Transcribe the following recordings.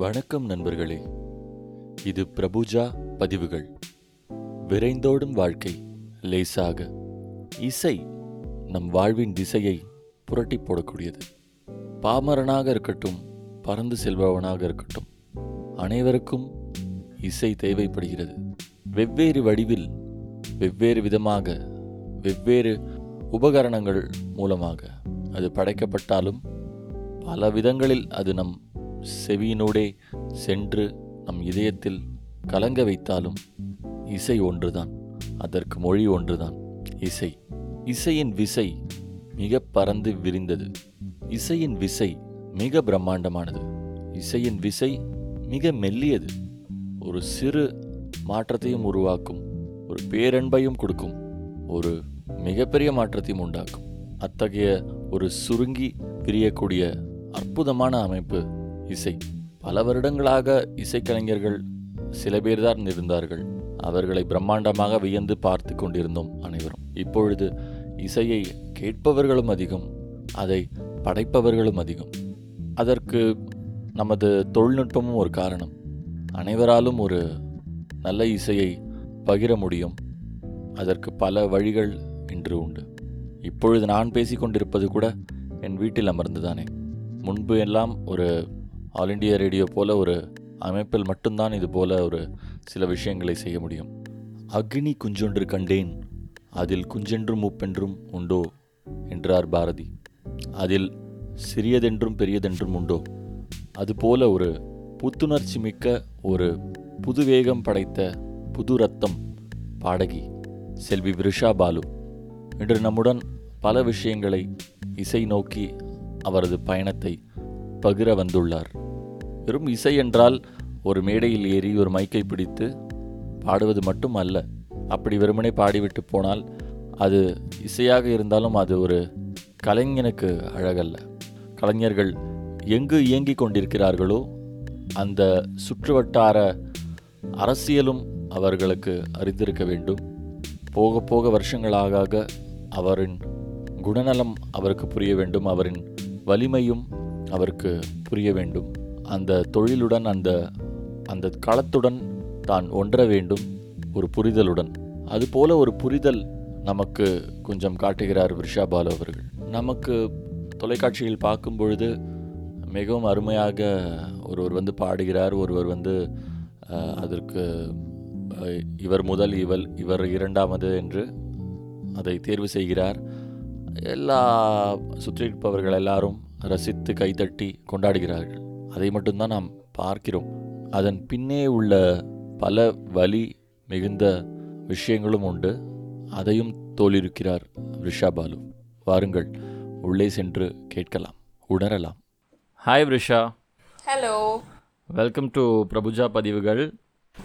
வணக்கம் நண்பர்களே. இது பிரபுஜா பதிவுகள். விரைந்தோடும் வாழ்க்கை லேசாக. இசை நம் வாழ்வின் திசையை புரட்டி போடக்கூடியது. பாமரனாக இருக்கட்டும் பறந்து செல்பவனாக இருக்கட்டும் அனைவருக்கும் இசை தேவைப்படுகிறது. வெவ்வேறு வடிவில் வெவ்வேறு விதமாக வெவ்வேறு உபகரணங்கள் மூலமாக. அது படைக்கப்பட்டாலும் பல விதங்களில் அது நம் செவியினூடே சென்று நம் இதயத்தில் கலங்க வைத்தாலும் இசை ஒன்றுதான் அதற்கு மொழி ஒன்றுதான். இசை. இசையின் விசை மிக பறந்து விரிந்தது. இசையின் விசை மிக பிரம்மாண்டமானது. இசையின் விசை மிக மெல்லியது. ஒரு சிறு மாற்றத்தையும் உருவாக்கும் ஒரு பேரன்பையும் கொடுக்கும் ஒரு மிகப்பெரிய மாற்றத்தையும் உண்டாக்கும். அத்தகைய ஒரு சுருங்கி பிரியக்கூடிய அற்புதமான அமைப்பு இசை. பல வருடங்களாக இசைக்கலைஞர்கள் சில பேர்தான் இருந்தார்கள். அவர்களை பிரம்மாண்டமாக வியந்து பார்த்து கொண்டிருந்தோம் அனைவரும். இப்பொழுது இசையை கேட்பவர்களும் அதிகம் அதை படைப்பவர்களும் அதிகம். அதற்கு நமது தொழில்நுட்பமும் ஒரு காரணம். அனைவராலும் ஒரு நல்ல இசையை பகிர முடியும். அதற்கு பல வழிகள் இன்று உண்டு. இப்பொழுது நான் பேசிக்கொண்டிருப்பது கூட என் வீட்டில் அமர்ந்துதானே. முன்பு எல்லாம் ஒரு ஆல் இண்டியா ரேடியோ போல ஒரு அமைப்பில் மட்டும்தான் இது போல ஒரு சில விஷயங்களை செய்ய முடியும். அக்னி குஞ்சொன்று கண்டேன் அதில் குஞ்சென்றும் உப்பென்றும் உண்டோ? என்றார் பாரதி. அதில் சிறியதென்றும் பெரியதென்றும் உண்டோ? அதுபோல ஒரு புத்துணர்ச்சி மிக்க ஒரு புது வேகம் படைத்த புது ரத்தம் பாடகி செல்வி விருஷா பாலு இன்று நம்முடன் பல விஷயங்களை இசை நோக்கி அவரது பயணத்தை பகிர வந்துள்ளார். வெறும் இசை என்றால் ஒரு மேடையில் ஏறி ஒரு மைக்கை பிடித்து பாடுவது மட்டும் அல்ல. அப்படி வெறுமனே பாடிவிட்டு போனால் அது இசையாக இருந்தாலும் அது ஒரு கலைஞனுக்கு அழகல்ல. கலைஞர்கள் எங்கு இயங்கிக் கொண்டிருக்கிறார்களோ அந்த சுற்றுவட்டார அரசியலும் அவர்களுக்கு அறிந்திருக்க வேண்டும். போக போக வருஷங்களாக அவரின் குணநலம் அவருக்கு புரிய வேண்டும். அவரின் வலிமையும் அவருக்கு புரிய வேண்டும். அந்த தொழிலுடன் அந்த அந்த களத்துடன் தான் ஒன்ற வேண்டும் ஒரு புரிதலுடன். அதுபோல ஒரு புரிதல் நமக்கு கொஞ்சம் காட்டுகிறார் விஷா பாலு அவர்கள். நமக்கு தொலைக்காட்சியில் பார்க்கும் பொழுது மிகவும் அருமையாக ஒருவர் வந்து பாடுகிறார் ஒருவர் வந்து அதற்கு இவர் முதல் இவள் இவர் இரண்டாவது என்று அதை தேர்வு செய்கிறார். எல்லா சுற்றியிருப்பவர்கள் எல்லாரும் ரசித்து கைதட்டி கொண்டாடுகிறார்கள். அதை மட்டும்தான் நாம் பார்க்கிறோம். அதன் பின்னே உள்ள பல வலி மிகுந்த விஷயங்களும் உண்டு. அதையும் தோலிருக்கிறார் ரிஷா பாலு. வாருங்கள் உள்ளே சென்று கேட்கலாம். உணரலாம். Hi Risha Hello. Welcome to பிரபுஜா பதிவுகள்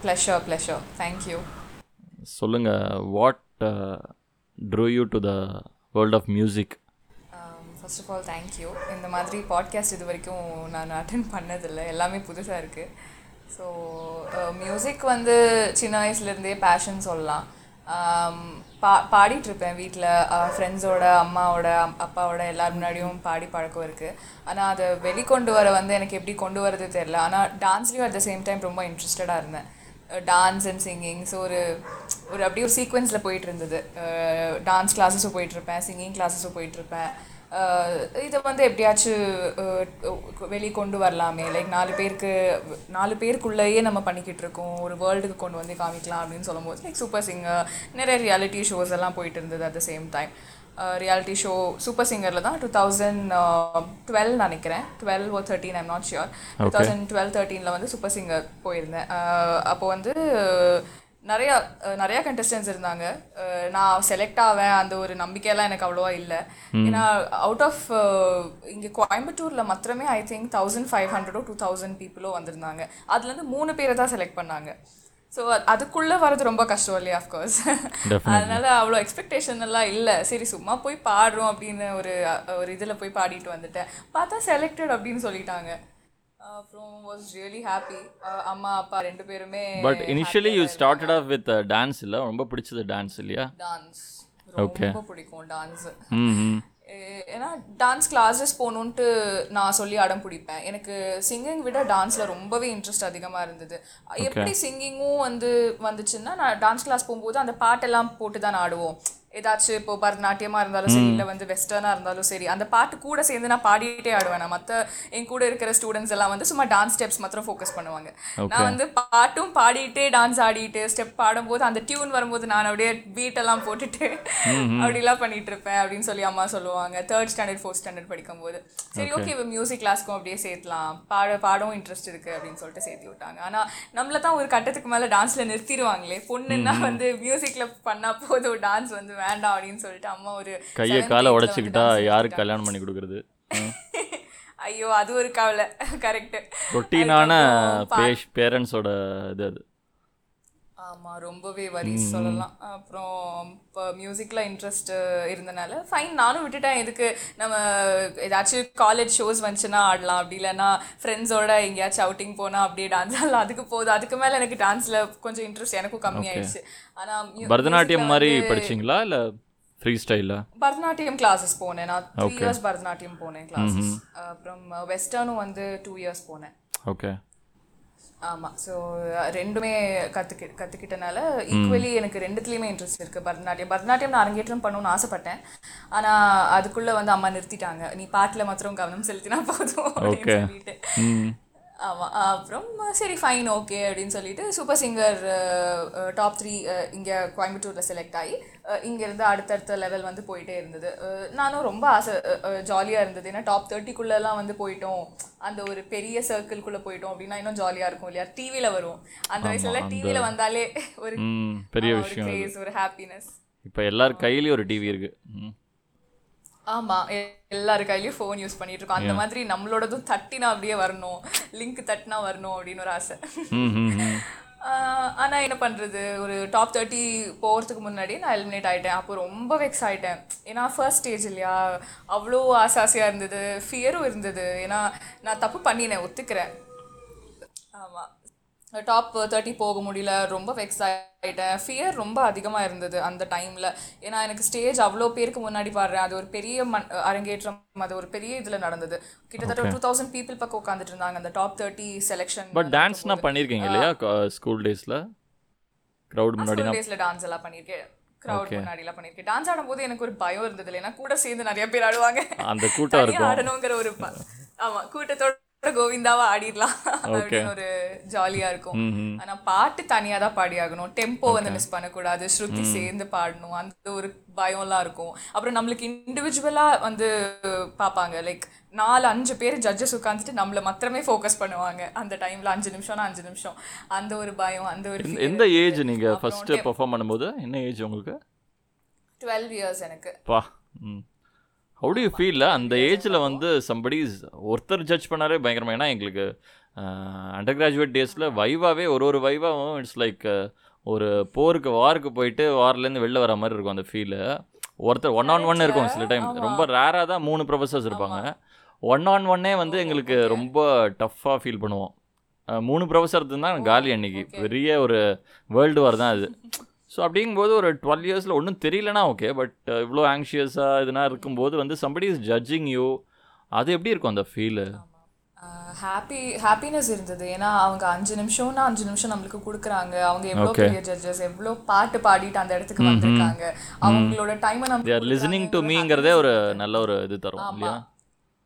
Pleasure, pleasure. Thank you. சொல்லுங்கள் what drew you to the world of music first of all thank you இந்த மாதிரி பாட்காஸ்ட் இது வரைக்கும் நான் அட்டன் பண்ணதில்லை. எல்லாமே புதுசாக இருக்குது ஸோ மியூசிக் uh, வந்து சின்ன வயசுலேருந்தே பேஷன் சொல்லலாம். Um, பா பாடிட்டுருப்பேன் வீட்டில் ஃப்ரெண்ட்ஸோட uh, அம்மாவோட அப்பாவோட எல்லார் முன்னாடியும் பாடி பழக்கம் இருக்குது ஆனால் அதை வெளிக்கொண்டு வர வந்து எனக்கு எப்படி கொண்டு வரது தெரில ஆனால் டான்ஸ்லேயும் அட் த சேம் டைம் ரொம்ப இன்ட்ரெஸ்டடாக இருந்தேன். டான்ஸ் அண்ட் சிங்கிங் ஸோ ஒரு ஒரு அப்படியே ஒரு சீக்வன்ஸில் போயிட்டு இருந்தது டான்ஸ் uh, கிளாஸஸும் போயிட்டுருப்பேன். சிங்கிங் கிளாஸஸும் போயிட்டுருப்பேன். இதை வந்து எப்படியாச்சும் வெளியே கொண்டு வரலாமே? லைக் நாலு பேருக்கு நாலு பேருக்குள்ளேயே நம்ம பண்ணிக்கிட்டு இருக்கோம். ஒரு வேர்ல்டுக்கு கொண்டு வந்து காமிக்கலாம் அப்படின்னு சொல்லும்போது லைக் சூப்பர் சிங்கர் நிறைய ரியாலிட்டி ஷோஸ் எல்லாம் போயிட்டு இருந்தது at the same time reality show super சிங்கரில் தான் டூ தௌசண்ட் டுவெல் நினைக்கிறேன். Twelve oh thirteen I'm not sure two thousand twelve தேர்ட்டீனில் வந்து சூப்பர் சிங்கர் போயிருந்தேன். அப்போ வந்து நிறையா நிறையா கண்டஸ்டன்ஸ் இருந்தாங்க. நான் செலக்ட் ஆவேன் அந்த ஒரு நம்பிக்கையெல்லாம் எனக்கு அவ்வளோவா இல்லை. ஏன்னா அவுட் ஆஃப் இங்கே கோயம்புத்தூரில் மாத்திரமே ஐ திங்க் தௌசண்ட் ஃபைவ் ஹண்ட்ரடோ டூ தௌசண்ட் பீப்புளோ வந்திருந்தாங்க. அதுலேருந்து மூணு பேரை தான் செலக்ட் பண்ணாங்க. ஸோ அதுக்குள்ளே வரது ரொம்ப கஷ்டம் இல்லையா அஃப்கோர்ஸ் அதனால அவ்வளோ எக்ஸ்பெக்டேஷன் எல்லாம் இல்லை. சரி சும்மா போய் பாடுறோம் அப்படின்னு ஒரு ஒரு இதில் போய் பாடிட்டு வந்துட்டேன். பார்த்தா செலக்டட் அப்படின்னு சொல்லிட்டாங்க. அப்புறம் வாஸ் ரியலி ஹாப்பி அம்மா அப்பா ரெண்டு பேருமே but initially you started off with dance இல்லை? ரொம்ப பிடிச்சது டான்ஸ் இல்லையா? டான்ஸ். ரொம்ப பிடிக்கும் டான்ஸ் ஏன்னா டான்ஸ் கிளாஸஸ் போகணுன்ட்டு நான் சொல்லி அடம் பிடிப்பேன். எனக்கு சிங்கிங் விட டான்ஸில் ரொம்பவே இன்ட்ரெஸ்ட் அதிகமாக இருந்தது. எப்படி சிங்கிங்கும் வந்து வந்துச்சுன்னா நான் டான்ஸ் கிளாஸ் போகும்போது அந்த பாட்டெல்லாம் போட்டு தான் ஆடுவோம். ஏதாச்சும் இப்போ பரதநாட்டியமாக இருந்தாலும் சரி இல்லை வந்து வெஸ்டர்னாக இருந்தாலும் சரி அந்த பாட்டு கூட சேர்ந்து நான் பாடிட்டே ஆடுவேன். நான் மற்ற என் கூட இருக்கிற ஸ்டூடெண்ட்ஸ் எல்லாம் வந்து சும்மா டான்ஸ் ஸ்டெப்ஸ் மாத்திரம் ஃபோக்கஸ் பண்ணுவாங்க. நான் வந்து பாட்டும் பாடிட்டே டான்ஸ் ஆடிட்டு ஸ்டெப் பாடும்போது அந்த டியூன் வரும்போது நான் அப்படியே பீட் எல்லாம் போட்டுட்டு அப்படிலாம் பண்ணிட்டு இருப்பேன் அப்படின்னு சொல்லி அம்மா சொல்லுவாங்க. தேர்ட் ஸ்டாண்டர்ட் ஃபோர்த் ஸ்டாண்டர்ட் படிக்கும்போது. சரி ஓகே மியூசிக் கிளாஸ்க்கும் அப்படியே சேர்த்தலாம். பாட பாடவும் இன்ட்ரெஸ்ட் இருக்கு அப்படின்னு சொல்லிட்டு சேர்த்து விட்டாங்க. ஆனா நம்மள தான் ஒரு கட்டத்துக்கு மேல டான்ஸ்ல நிறுத்திடுவாங்களே. பொண்ணுன்னா வந்து மியூசிக்ல பண்ணா போதும் டான்ஸ் வந்து வேண்டாம் அப்படின்னு சொல்லிட்டு அம்மா ஒரு கையை காலை உடைச்சிக்கிட்டா யாருக்கு கல்யாணம் பண்ணி கொடுக்குறது? ஐயோ அது ஒரு கவலை. கரெக்ட் ரொட்டீனான பேஷ் பேரண்ட்ஸோட இது அது. ஆமா ரொம்பவே வரி சொல்லலாம். அப்புறம் இப்போ மியூசிக்ல இன்ட்ரெஸ்ட் இருந்தனால ஃபைன் நானும் விட்டுட்டேன். எதுக்கு? நம்ம ஏதாச்சும் காலேஜ் ஷோஸ் வந்துச்சுன்னா ஆடலாம். அப்படி இல்லைன்னா ஃப்ரெண்ட்ஸோட எங்கேயாச்சும் அவுட்டிங் போனா அப்படியே டான்ஸ் ஆடலாம். அதுக்கு போதும் அதுக்கு மேல எனக்கு டான்ஸ்ல கொஞ்சம் இன்ட்ரெஸ்ட் எனக்கும் கம்மியாயிடுச்சு. ஆனா mu- பரதநாட்டியம் மாதிரி படிச்சீங்களா? இல்லை ஃப்ரீ ஸ்டைலா பரதநாட்டியம் கிளாஸஸ் போனேன். நான் த்ரீ இயர்ஸ் பரதநாட்டியம் போனேன் கிளாஸஸ் அப்புறம் வெஸ்டர்னும் வந்து டூ இயர்ஸ் போனேன். ஓகே ஆமா. ஸோ ரெண்டுமே கற்றுக்கி கற்றுக்கிட்டனால ஈக்குவலி எனக்கு ரெண்டுத்துலேயுமே இன்ட்ரெஸ்ட் இருக்குது பரதநாட்டியம். பரதநாட்டியம் நான் அரங்கேற்றம் பண்ணணும்னு ஆசைப்பட்டேன். ஆனால் அதுக்குள்ளே வந்து அம்மா நிறுத்திட்டாங்க. நீ பாட்டில் மாத்திரம் கவனம் செலுத்தினா போதும் அப்படின்னு. சொல்லிட்டு. ஆமாம் அப்புறம் சரி ஃபைன் ஓகே அப்படின்னு சொல்லிட்டு சூப்பர் சிங்கர் டாப் த்ரீ இங்கே கோயம்புத்தூரில் செலக்ட் ஆகி இங்கேருந்து அடுத்தடுத்த லெவல் வந்து போயிட்டே இருந்தது. நானும் ரொம்ப ஆசை ஜாலியாக இருந்தது. ஏன்னா டாப் தேர்ட்டிக்குள்ளெல்லாம் வந்து போயிட்டோம். அந்த ஒரு பெரிய சர்க்கிள்குள்ளே போயிட்டோம் அப்படின்னா இன்னும் ஜாலியாக இருக்கும் இல்லையா? டிவியில் வரும். அந்த வயசுல டிவியில் வந்தாலே ஒரு பெரிய விஷயம் ஒரு ஹாப்பினஸ் இப்போ எல்லார் கையிலயும் ஒரு டிவி இருக்கு. ம் ஆமா எ- எல்லாரு கையிலயும் ஃபோன் யூஸ் பண்ணிட்டு இருக்கோம் அந்த மாதிரி நம்மளோடதும் தட்டினா அப்படியே வரணும். லிங்க் தட்டினா வரணும் அப்படின்னு ஒரு ஆசை. ம் ம் ம் ஆஹ் ஆனா என்ன பண்றது? ஒரு டாப் தேர்ட்டி போகிறதுக்கு முன்னாடி நான் எலிமினேட் ஆயிட்டேன். அப்போ ரொம்ப வெக்ஸ் ஆயிட்டேன். ஏன்னா ஃபர்ஸ்ட் ஸ்டேஜ் இல்லையா? அவ்வளோ ஆசை ஆசையா இருந்தது. ஃபியரும் இருந்தது. ஏன்னா நான் தப்பு பண்ணினேன். ஒத்துக்கிறேன். ஆமா. டாப் தேர்ட்டி போக முடியல ரொம்ப வெக்ஸ் ஆயிட்டேன். ஃபியர் ரொம்ப அதிகமாக இருந்தது அந்த டைமில் ஏன்னா எனக்கு ஸ்டேஜ் அவ்வளோ பேருக்கு முன்னாடி பாடுறேன். அது ஒரு பெரிய மண் அரங்கேற்றம் அது ஒரு பெரிய இதில் நடந்தது. கிட்டத்தட்ட டூ தௌசண்ட் பீப்புள் பக்கம் உட்காந்துட்டு இருந்தாங்க அந்த டாப் தேர்ட்டி செலெக்ஷன் பட் டான்ஸ்னா பண்ணியிருக்கீங்க இல்லையா? ஸ்கூல் டேஸில் க்ரௌட் முன்னாடினா ஸ்கூல் டேஸ்ல டான்ஸ் எல்லாம் பண்ணியிருக்கேன் க்ரௌட் முன்னாடி எல்லாம் பண்ணியிருக்கேன் டான்ஸ் ஆடும்போது எனக்கு ஒரு பயம் இருந்தது இல்லை ஏன்னா கூட சேர்ந்து நிறைய பேர் ஆடுவாங்க. அந்த கூட்டம் ஆடணுங்கிற ஒரு ப- ஆமா கூட்டத்தோட கோவிந்தாவா ஆடிடலாம் அப்படின்னு ஒரு ஜாலியா இருக்கும். ஆனா பாட்டு தனியா தான் பாடி ஆகணும் டெம்போ வந்து மிஸ் பண்ணக்கூடாது. ஸ்ருதி சேர்ந்து பாடணும். அந்த ஒரு பயம்லாம் இருக்கும். அப்புறம் நம்மளுக்கு இண்டிவிஜுவலா வந்து பார்ப்பாங்க. லைக் நாலு அஞ்சு பேர் ஜட்ஜஸ் உட்காந்துட்டு நம்மள மாத்திரமே ஃபோக்கஸ் பண்ணுவாங்க. அந்த டைம்ல அஞ்சு நிமிஷம்னா அஞ்சு நிமிஷம். அந்த ஒரு பயம் அந்த ஒரு எந்த ஏஜ் நீங்கள் ஃபஸ்ட்டு பெர்ஃபார்ம் பண்ணும்போது? என்ன ஏஜ் உங்களுக்கு? டுவெல் இயர்ஸ் எனக்கு. ஹவு டு யூ ஃபீல் அந்த ஏஜில் வந்து சம்படி ஒருத்தர் ஜட்ஜ் பண்ணாலே பயங்கரமா. ஏன்னா எங்களுக்கு அண்டர் கிராஜுவேட் டேஸில் வைவாவே ஒரு ஒரு வைவாவும் இட்ஸ் லைக் ஒரு போருக்கு வாருக்கு போயிட்டு வார்லேருந்து வெளில வர மாதிரி இருக்கும் அந்த ஃபீலு ஒருத்தர் ஒன் ஆன் ஒன் இருக்கும் சில டைம் ரொம்ப ரேராக தான் மூணு ப்ரொஃபஸர்ஸ் இருப்பாங்க. ஒன் ஆன் ஒன்னே வந்து எங்களுக்கு ரொம்ப டஃப்பாக ஃபீல் பண்ணுவோம். மூணு ப்ரொஃபஸர் தான் காலி அன்னைக்கு. பெரிய ஒரு வேர்ல்டு வார் தான் அது. ஸோ அப்படிங்கும்போது ஒரு டுவெல் இயர்ஸில் ஒன்றும் தெரியலனா ஓகே பட் இவ்வளோ ஆங்ஷியஸாக இதுனா இருக்கும்போது வந்து சம்படி இஸ் ஜட்ஜிங் யூ அது எப்படி இருக்கும் அந்த ஃபீலு ஹாப்பி ஹாப்பினஸ் இருந்தது. ஏன்னா அவங்க அஞ்சு நிமிஷம்னா அஞ்சு நிமிஷம் நம்மளுக்கு கொடுக்குறாங்க. அவங்க எவ்வளோ. பெரிய ஜட்ஜஸ் எவ்வளோ பாட்டு பாடிட்டு அந்த இடத்துக்கு வந்திருக்காங்க. அவங்களோட டைமை நம்ம லிசனிங் டு மீங்கிறதே ஒரு நல்ல ஒரு இது தரும் இல்லையா?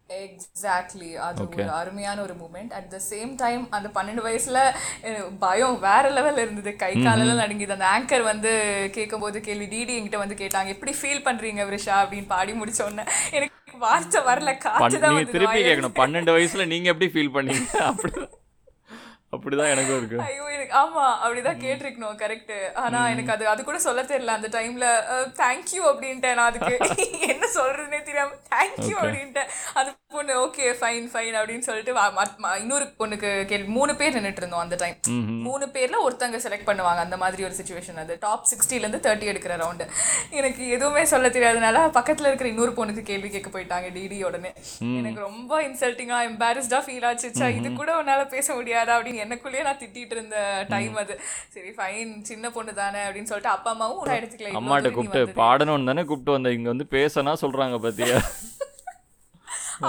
எக்ஸாக்ட்லி அது ஒரு அருமையான ஒரு moment at the same time அந்த பன்னெண்டு வயசுல பயம் வேற லெவல்ல இருந்தது. கை காலெல்லாம் நடுங்கிது. அந்த ஆங்கர் வந்து கேட்கும்போது கேள்வி டிடி என்கிட்ட வந்து கேட்டாங்க எப்படி ஃபீல் பண்றீங்க விரிஷா? அப்படின்னு பாடி முடிச்ச உடனே எனக்கு வார்த்தை வரல காற்று தான் திருப்பி கேட்கணும். பன்னெண்டு வயசுல நீங்க எப்படி ஃபீல் பண்ணீங்க? அப்படி அப்படிதான் எனக்கும் இருக்கு. ஐயோ எனக்கு ஆமா அப்படிதான் கேட்டிருக்கணும் கரெக்ட் ஆனா எனக்கு அது அது கூட சொல்ல தெரியல. அந்த டைம்ல தேங்க்யூ அப்படின்ட்டேன் நான் அதுக்கு. என்ன சொல்றதுனே தெரியாம தேங்க்யூ அப்படின்ட்டேன். அது பொண்ணு ஓகே ஃபைன் ஃபைன் அப்படின்னு சொல்லிட்டு இன்னொரு பொண்ணுக்கு கேள்வி மூணு பேர் நின்னுட்டு இருந்தோம் அந்த டைம் மூணு பேர்ல ஒருத்தங்க செலக்ட் பண்ணுவாங்க அந்த மாதிரி ஒரு சுச்சுவேஷன் அது. டாப் சிக்ஸ்டில இருந்து தேர்ட்டி எடுக்கிற ரவுண்டு எனக்கு எதுவுமே சொல்ல தெரியாதனால பக்கத்துல இருக்கிற இன்னொரு பொண்ணுக்கு கேள்வி கேட்க போயிட்டாங்க டிடி உடனே. எனக்கு ரொம்ப இன்சல்ட்டிங்கா எம்பாரஸ்டா ஃபீல் ஆச்சு. ச்சே, இது கூட உன்னால பேச முடியாதா அப்படின்னு எனக்குள்ளேயே நான் திட்டிட்டு இருந்த டைம் அது. சரி ஃபைன் சின்ன பொண்ணு தானே அப்படின்னு சொல்லிட்டு அப்பா அம்மாவும் ஒரு எடுத்துக்கல அம்மாட்ட கூப்பிட்டு. பாடணும்னு தானே கூப்பிட்டு வந்தேன் இங்க வந்து பேசனா சொல்றாங்க பாத்தியா?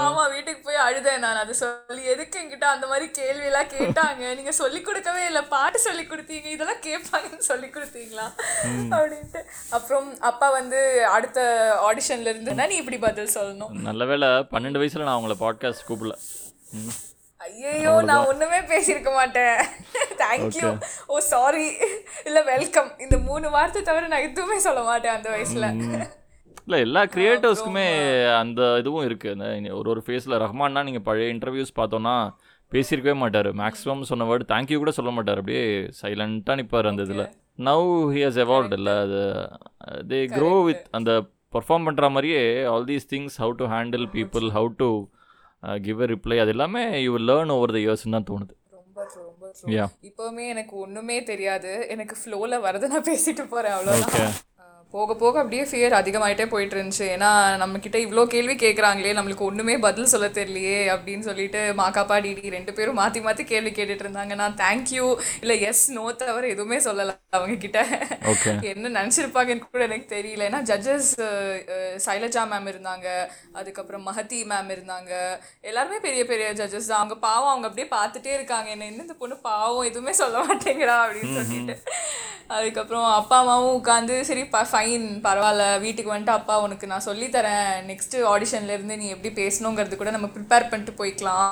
ஆமா வீட்டுக்கு போய் அழுதேன் நான். அதை சொல்லி எதுக்கு என்கிட்ட அந்த மாதிரி கேள்வி எல்லாம் கேட்டாங்க? நீங்க சொல்லி கொடுக்கவே இல்லை. பாட்டு சொல்லி கொடுத்தீங்க. இதெல்லாம் கேட்பாங்கன்னு சொல்லி கொடுத்தீங்களா? அப்படின்ட்டு. அப்புறம் அப்பா வந்து அடுத்த ஆடிஷன்ல இருந்துன்னா நீ இப்படி பதில் சொல்லணும். நல்ல வேளை பன்னெண்டு வயசுல நான் அவங்கள பாட்காஸ்ட் கூப்பிடல. ஐயோ நான் ஒண்ணுமே பேசியிருக்க மாட்டேன். தேங்க்யூ ஓ சாரி இல்ல வெல்கம் இந்த மூணு வார்த்தை தவிர நான் எதுவுமே சொல்ல மாட்டேன் அந்த வயசுல. இல்ல எல்லா கிரியேட்டர்ஸ்க்குமே அந்த இதுவும் இருக்கு. அந்த ஒரு ஒரு ஃபேஸ்ல ரஹ்மான்னா நீங்க பழைய இன்டர்வியூஸ் பார்த்தோம்னா பேசியிருக்கவே மாட்டாரு. மேக்ஸிமம் சொன்ன வேர்டு தேங்க்யூ கூட சொல்ல மாட்டார். அப்படியே சைலண்டா நிப்பார் அந்த இதுல. நவ் ஹி ஹஸ் எவால்வ் இல்ல. அது தே க்ரோ வித் அந்த பர்ஃபார்ம் பண்ற மாதிரியே all these things how to handle people how to give reply அது எல்லாமே யூ லேர்ன் ஓவர் த இயர்ஸ்னு தான் தோணுது. இப்பவுமே எனக்கு ஒண்ணுமே தெரியாது. எனக்கு ஃப்ளோல வரத நான் பேசிட்டு போறேன் ஆஹ் போக போக அப்படியே ஃபியர் அதிகமாயிட்டே போயிட்டு இருந்துச்சு ஏன்னா நம்ம கிட்ட இவ்வளோ கேள்வி கேட்குறாங்களே நம்மளுக்கு ஒண்ணுமே பதில் சொல்ல தெரியலையே அப்படின்னு சொல்லிட்டு மாக்காப்பா டிடி ரெண்டு பேரும் மாத்தி மாத்தி கேள்வி கேட்டுட்டு இருந்தாங்க நான் தேங்க்யூ இல்ல எஸ் நோ தவிர எதுவுமே சொல்லல அவங்க கிட்ட என்ன நினச்சிருப்பாங்கன்னு கூட எனக்கு தெரியல. ஏன்னா ஜட்ஜஸ் சைலஜா மேம் இருந்தாங்க. அதுக்கப்புறம் மஹதி மேம் இருந்தாங்க. எல்லாருமே பெரிய பெரிய ஜட்ஜஸ் தான். அவங்க பாவம் அவங்க அப்படியே பார்த்துட்டே இருக்காங்க. என்ன என்ன இந்த பொண்ணு பாவம்? எதுவுமே சொல்ல மாட்டேங்கிறா அப்படின்னு சொல்லிட்டு. அதுக்கப்புறம் அப்பா அம்மாவும் உட்காந்து சரி ஃபைன் பரவாயில்ல வீட்டுக்கு வந்துட்டு அப்பா உனக்கு நான் சொல்லித் தரேன் நெக்ஸ்ட் ஆடிஷன்ல இருந்து நீ எப்படி பேசணுங்கிறது கூட நம்ம ப்ரிப்பேர் பண்ணிட்டு போய்க்கலாம்.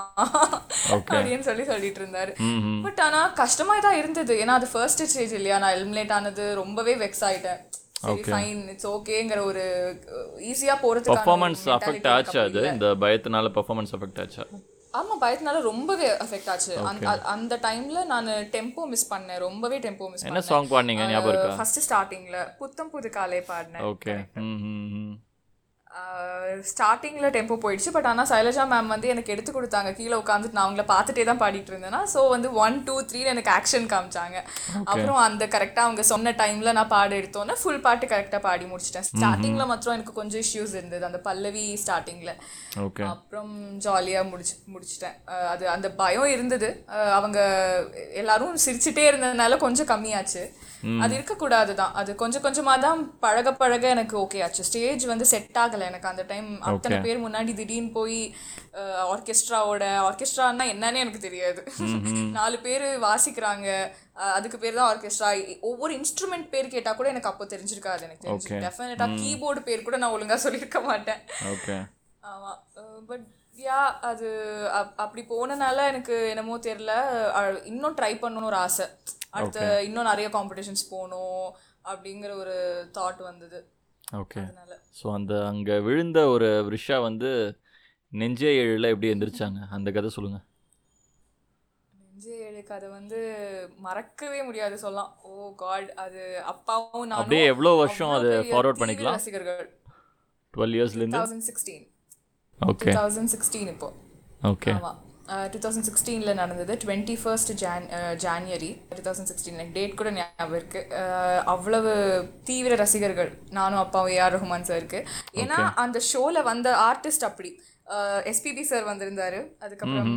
அப்படின்னு சொல்லி சொல்லிட்டு இருந்தாரு. பட் ஆனா கஷ்டமா தான் இருந்தது. ஏன்னா அது ஃபர்ஸ்ட் ஸ்டேஜ் இல்லையா? நான் எலிமினேட் ஆனது ரொம்பவே வெக்ஸ் ஆயிட்டேன். சரி ஃபைன் இட்ஸ் ஓகேங்கிற ஒரு ஈஸியா போறதுக்கான பர்ஃபார்மன்ஸ் அஃபெக்ட் ஆச்சா அது. இந்த பயத்தினால பர்ஃபார்மன்ஸ் அஃபெக்ட் ஆச்சா? ஆமா பயத்தினால ரொம்பவே அஃபெக்ட் ஆச்சு. அந்த- டைம்ல நான் டெம்போ மிஸ் பண்ணேன். ரொம்பவே டெம்போ மிஸ் என்ன சாங் பாடினீங்க? ஞாபகம் இருக்கா? பண்ணேன் ஃபர்ஸ்ட் ஸ்டார்டிங்ல புத்தம் புது காலை பாடினேன். ஓகே ஸ்டார்டிங்கில் டெம்போ போயிடுச்சு. பட் ஆனால் சைலஜா மேம் வந்து எனக்கு எடுத்து கொடுத்தாங்க. கீழே உட்காந்துட்டு நான் அவங்கள பார்த்துட்டே தான் பாடிட்டு இருந்தேன்னா ஸோ வந்து ஒன் டூ த்ரீ எனக்கு ஆக்ஷன் காமிச்சாங்க. அப்புறம் அந்த கரெக்டாக அவங்க சொன்ன டைமில் நான் பாட எடுத்தோன்னே ஃபுல் பாட்டு கரெக்டாக பாடி முடிச்சிட்டேன். ஸ்டார்டிங்கில் மாத்திரம் எனக்கு கொஞ்சம் இஷ்யூஸ் இருந்தது. அந்த பல்லவி ஸ்டார்டிங்கில் அப்புறம் ஜாலியாக முடிச்சு முடிச்சிட்டேன். அது அந்த பயம் இருந்தது. அவங்க எல்லாரும் சிரிச்சுட்டே இருந்ததுனால கொஞ்சம் கம்மியாச்சு. அது இருக்கக்கூடாது தான் அது கொஞ்சம் கொஞ்சமாக தான் பழக பழக எனக்கு ஓகே ஆச்சு. ஸ்டேஜ் வந்து செட் ஆகலை எனக்கு அந்த டைம் அத்தனை பேர் முன்னாடி திடீர்னு போய் ஆர்கெஸ்ட்ராவோட ஆர்கெஸ்ட்ரான்னா என்னன்னே எனக்கு தெரியாது. நாலு பேர் வாசிக்கிறாங்க. அதுக்கு பேர் தான் ஆர்கெஸ்ட்ரா ஒவ்வொரு இன்ஸ்ட்ருமெண்ட் பேர் கேட்டா கூட எனக்கு அப்போ தெரிஞ்சிருக்காது எனக்கு தெரிஞ்சு டெஃபினட்டா கீபோர்டு பேர் கூட நான் ஒழுங்கா சொல்லியிருக்க மாட்டேன். ஆமா. பட் யா அது அப்- அப்படி போனனால எனக்கு என்னமோ தெரியல அஹ் இன்னும் ட்ரை பண்ணணும்னு ஒரு ஆசை. அடுத்து இன்னும் நிறைய காம்படிஷன்ஸ் போகணும் அப்படிங்கிற ஒரு தாட் வந்தது. ஓகே அதனால. ஸோ அந்த அங்கே விழுந்த ஒரு ரிஷா வந்து நெஞ்சே ஏழில் எப்படி எந்திரிச்சாங்க? அந்த கதை சொல்லுங்க. நெஞ்சே ஏழு கதை வந்து மறக்கவே முடியாது சொல்லலாம். ஓ காட் அது அப்பாவும் நானும் அப்படியே எவ்வளோ வருஷம் அது ஃபார்வர்ட் பண்ணிக்கலாம்? ரசிகர்கள். Twelve இயர்ஸ்லேருந்து thousand sixteen okay thousand sixteen இப்போ ஓகே ஆமாம் டூ தௌசண்ட் சிக்ஸ்டீனில் நடந்தது twenty first Jan January two thousand sixteen எனக்கு டேட் கூட ஞாபகம் இருக்கு அஹ், அவ்வளவு தீவிர ரசிகர்கள் நானும் அப்பாவும் ஏஆர் ரஹ்மான் சாருக்கு ஏன்னா அந்த ஷோவில் வந்த ஆர்டிஸ்ட் அப்படி எஸ்பிபி சார் வந்திருந்தாரு அதுக்கப்புறம்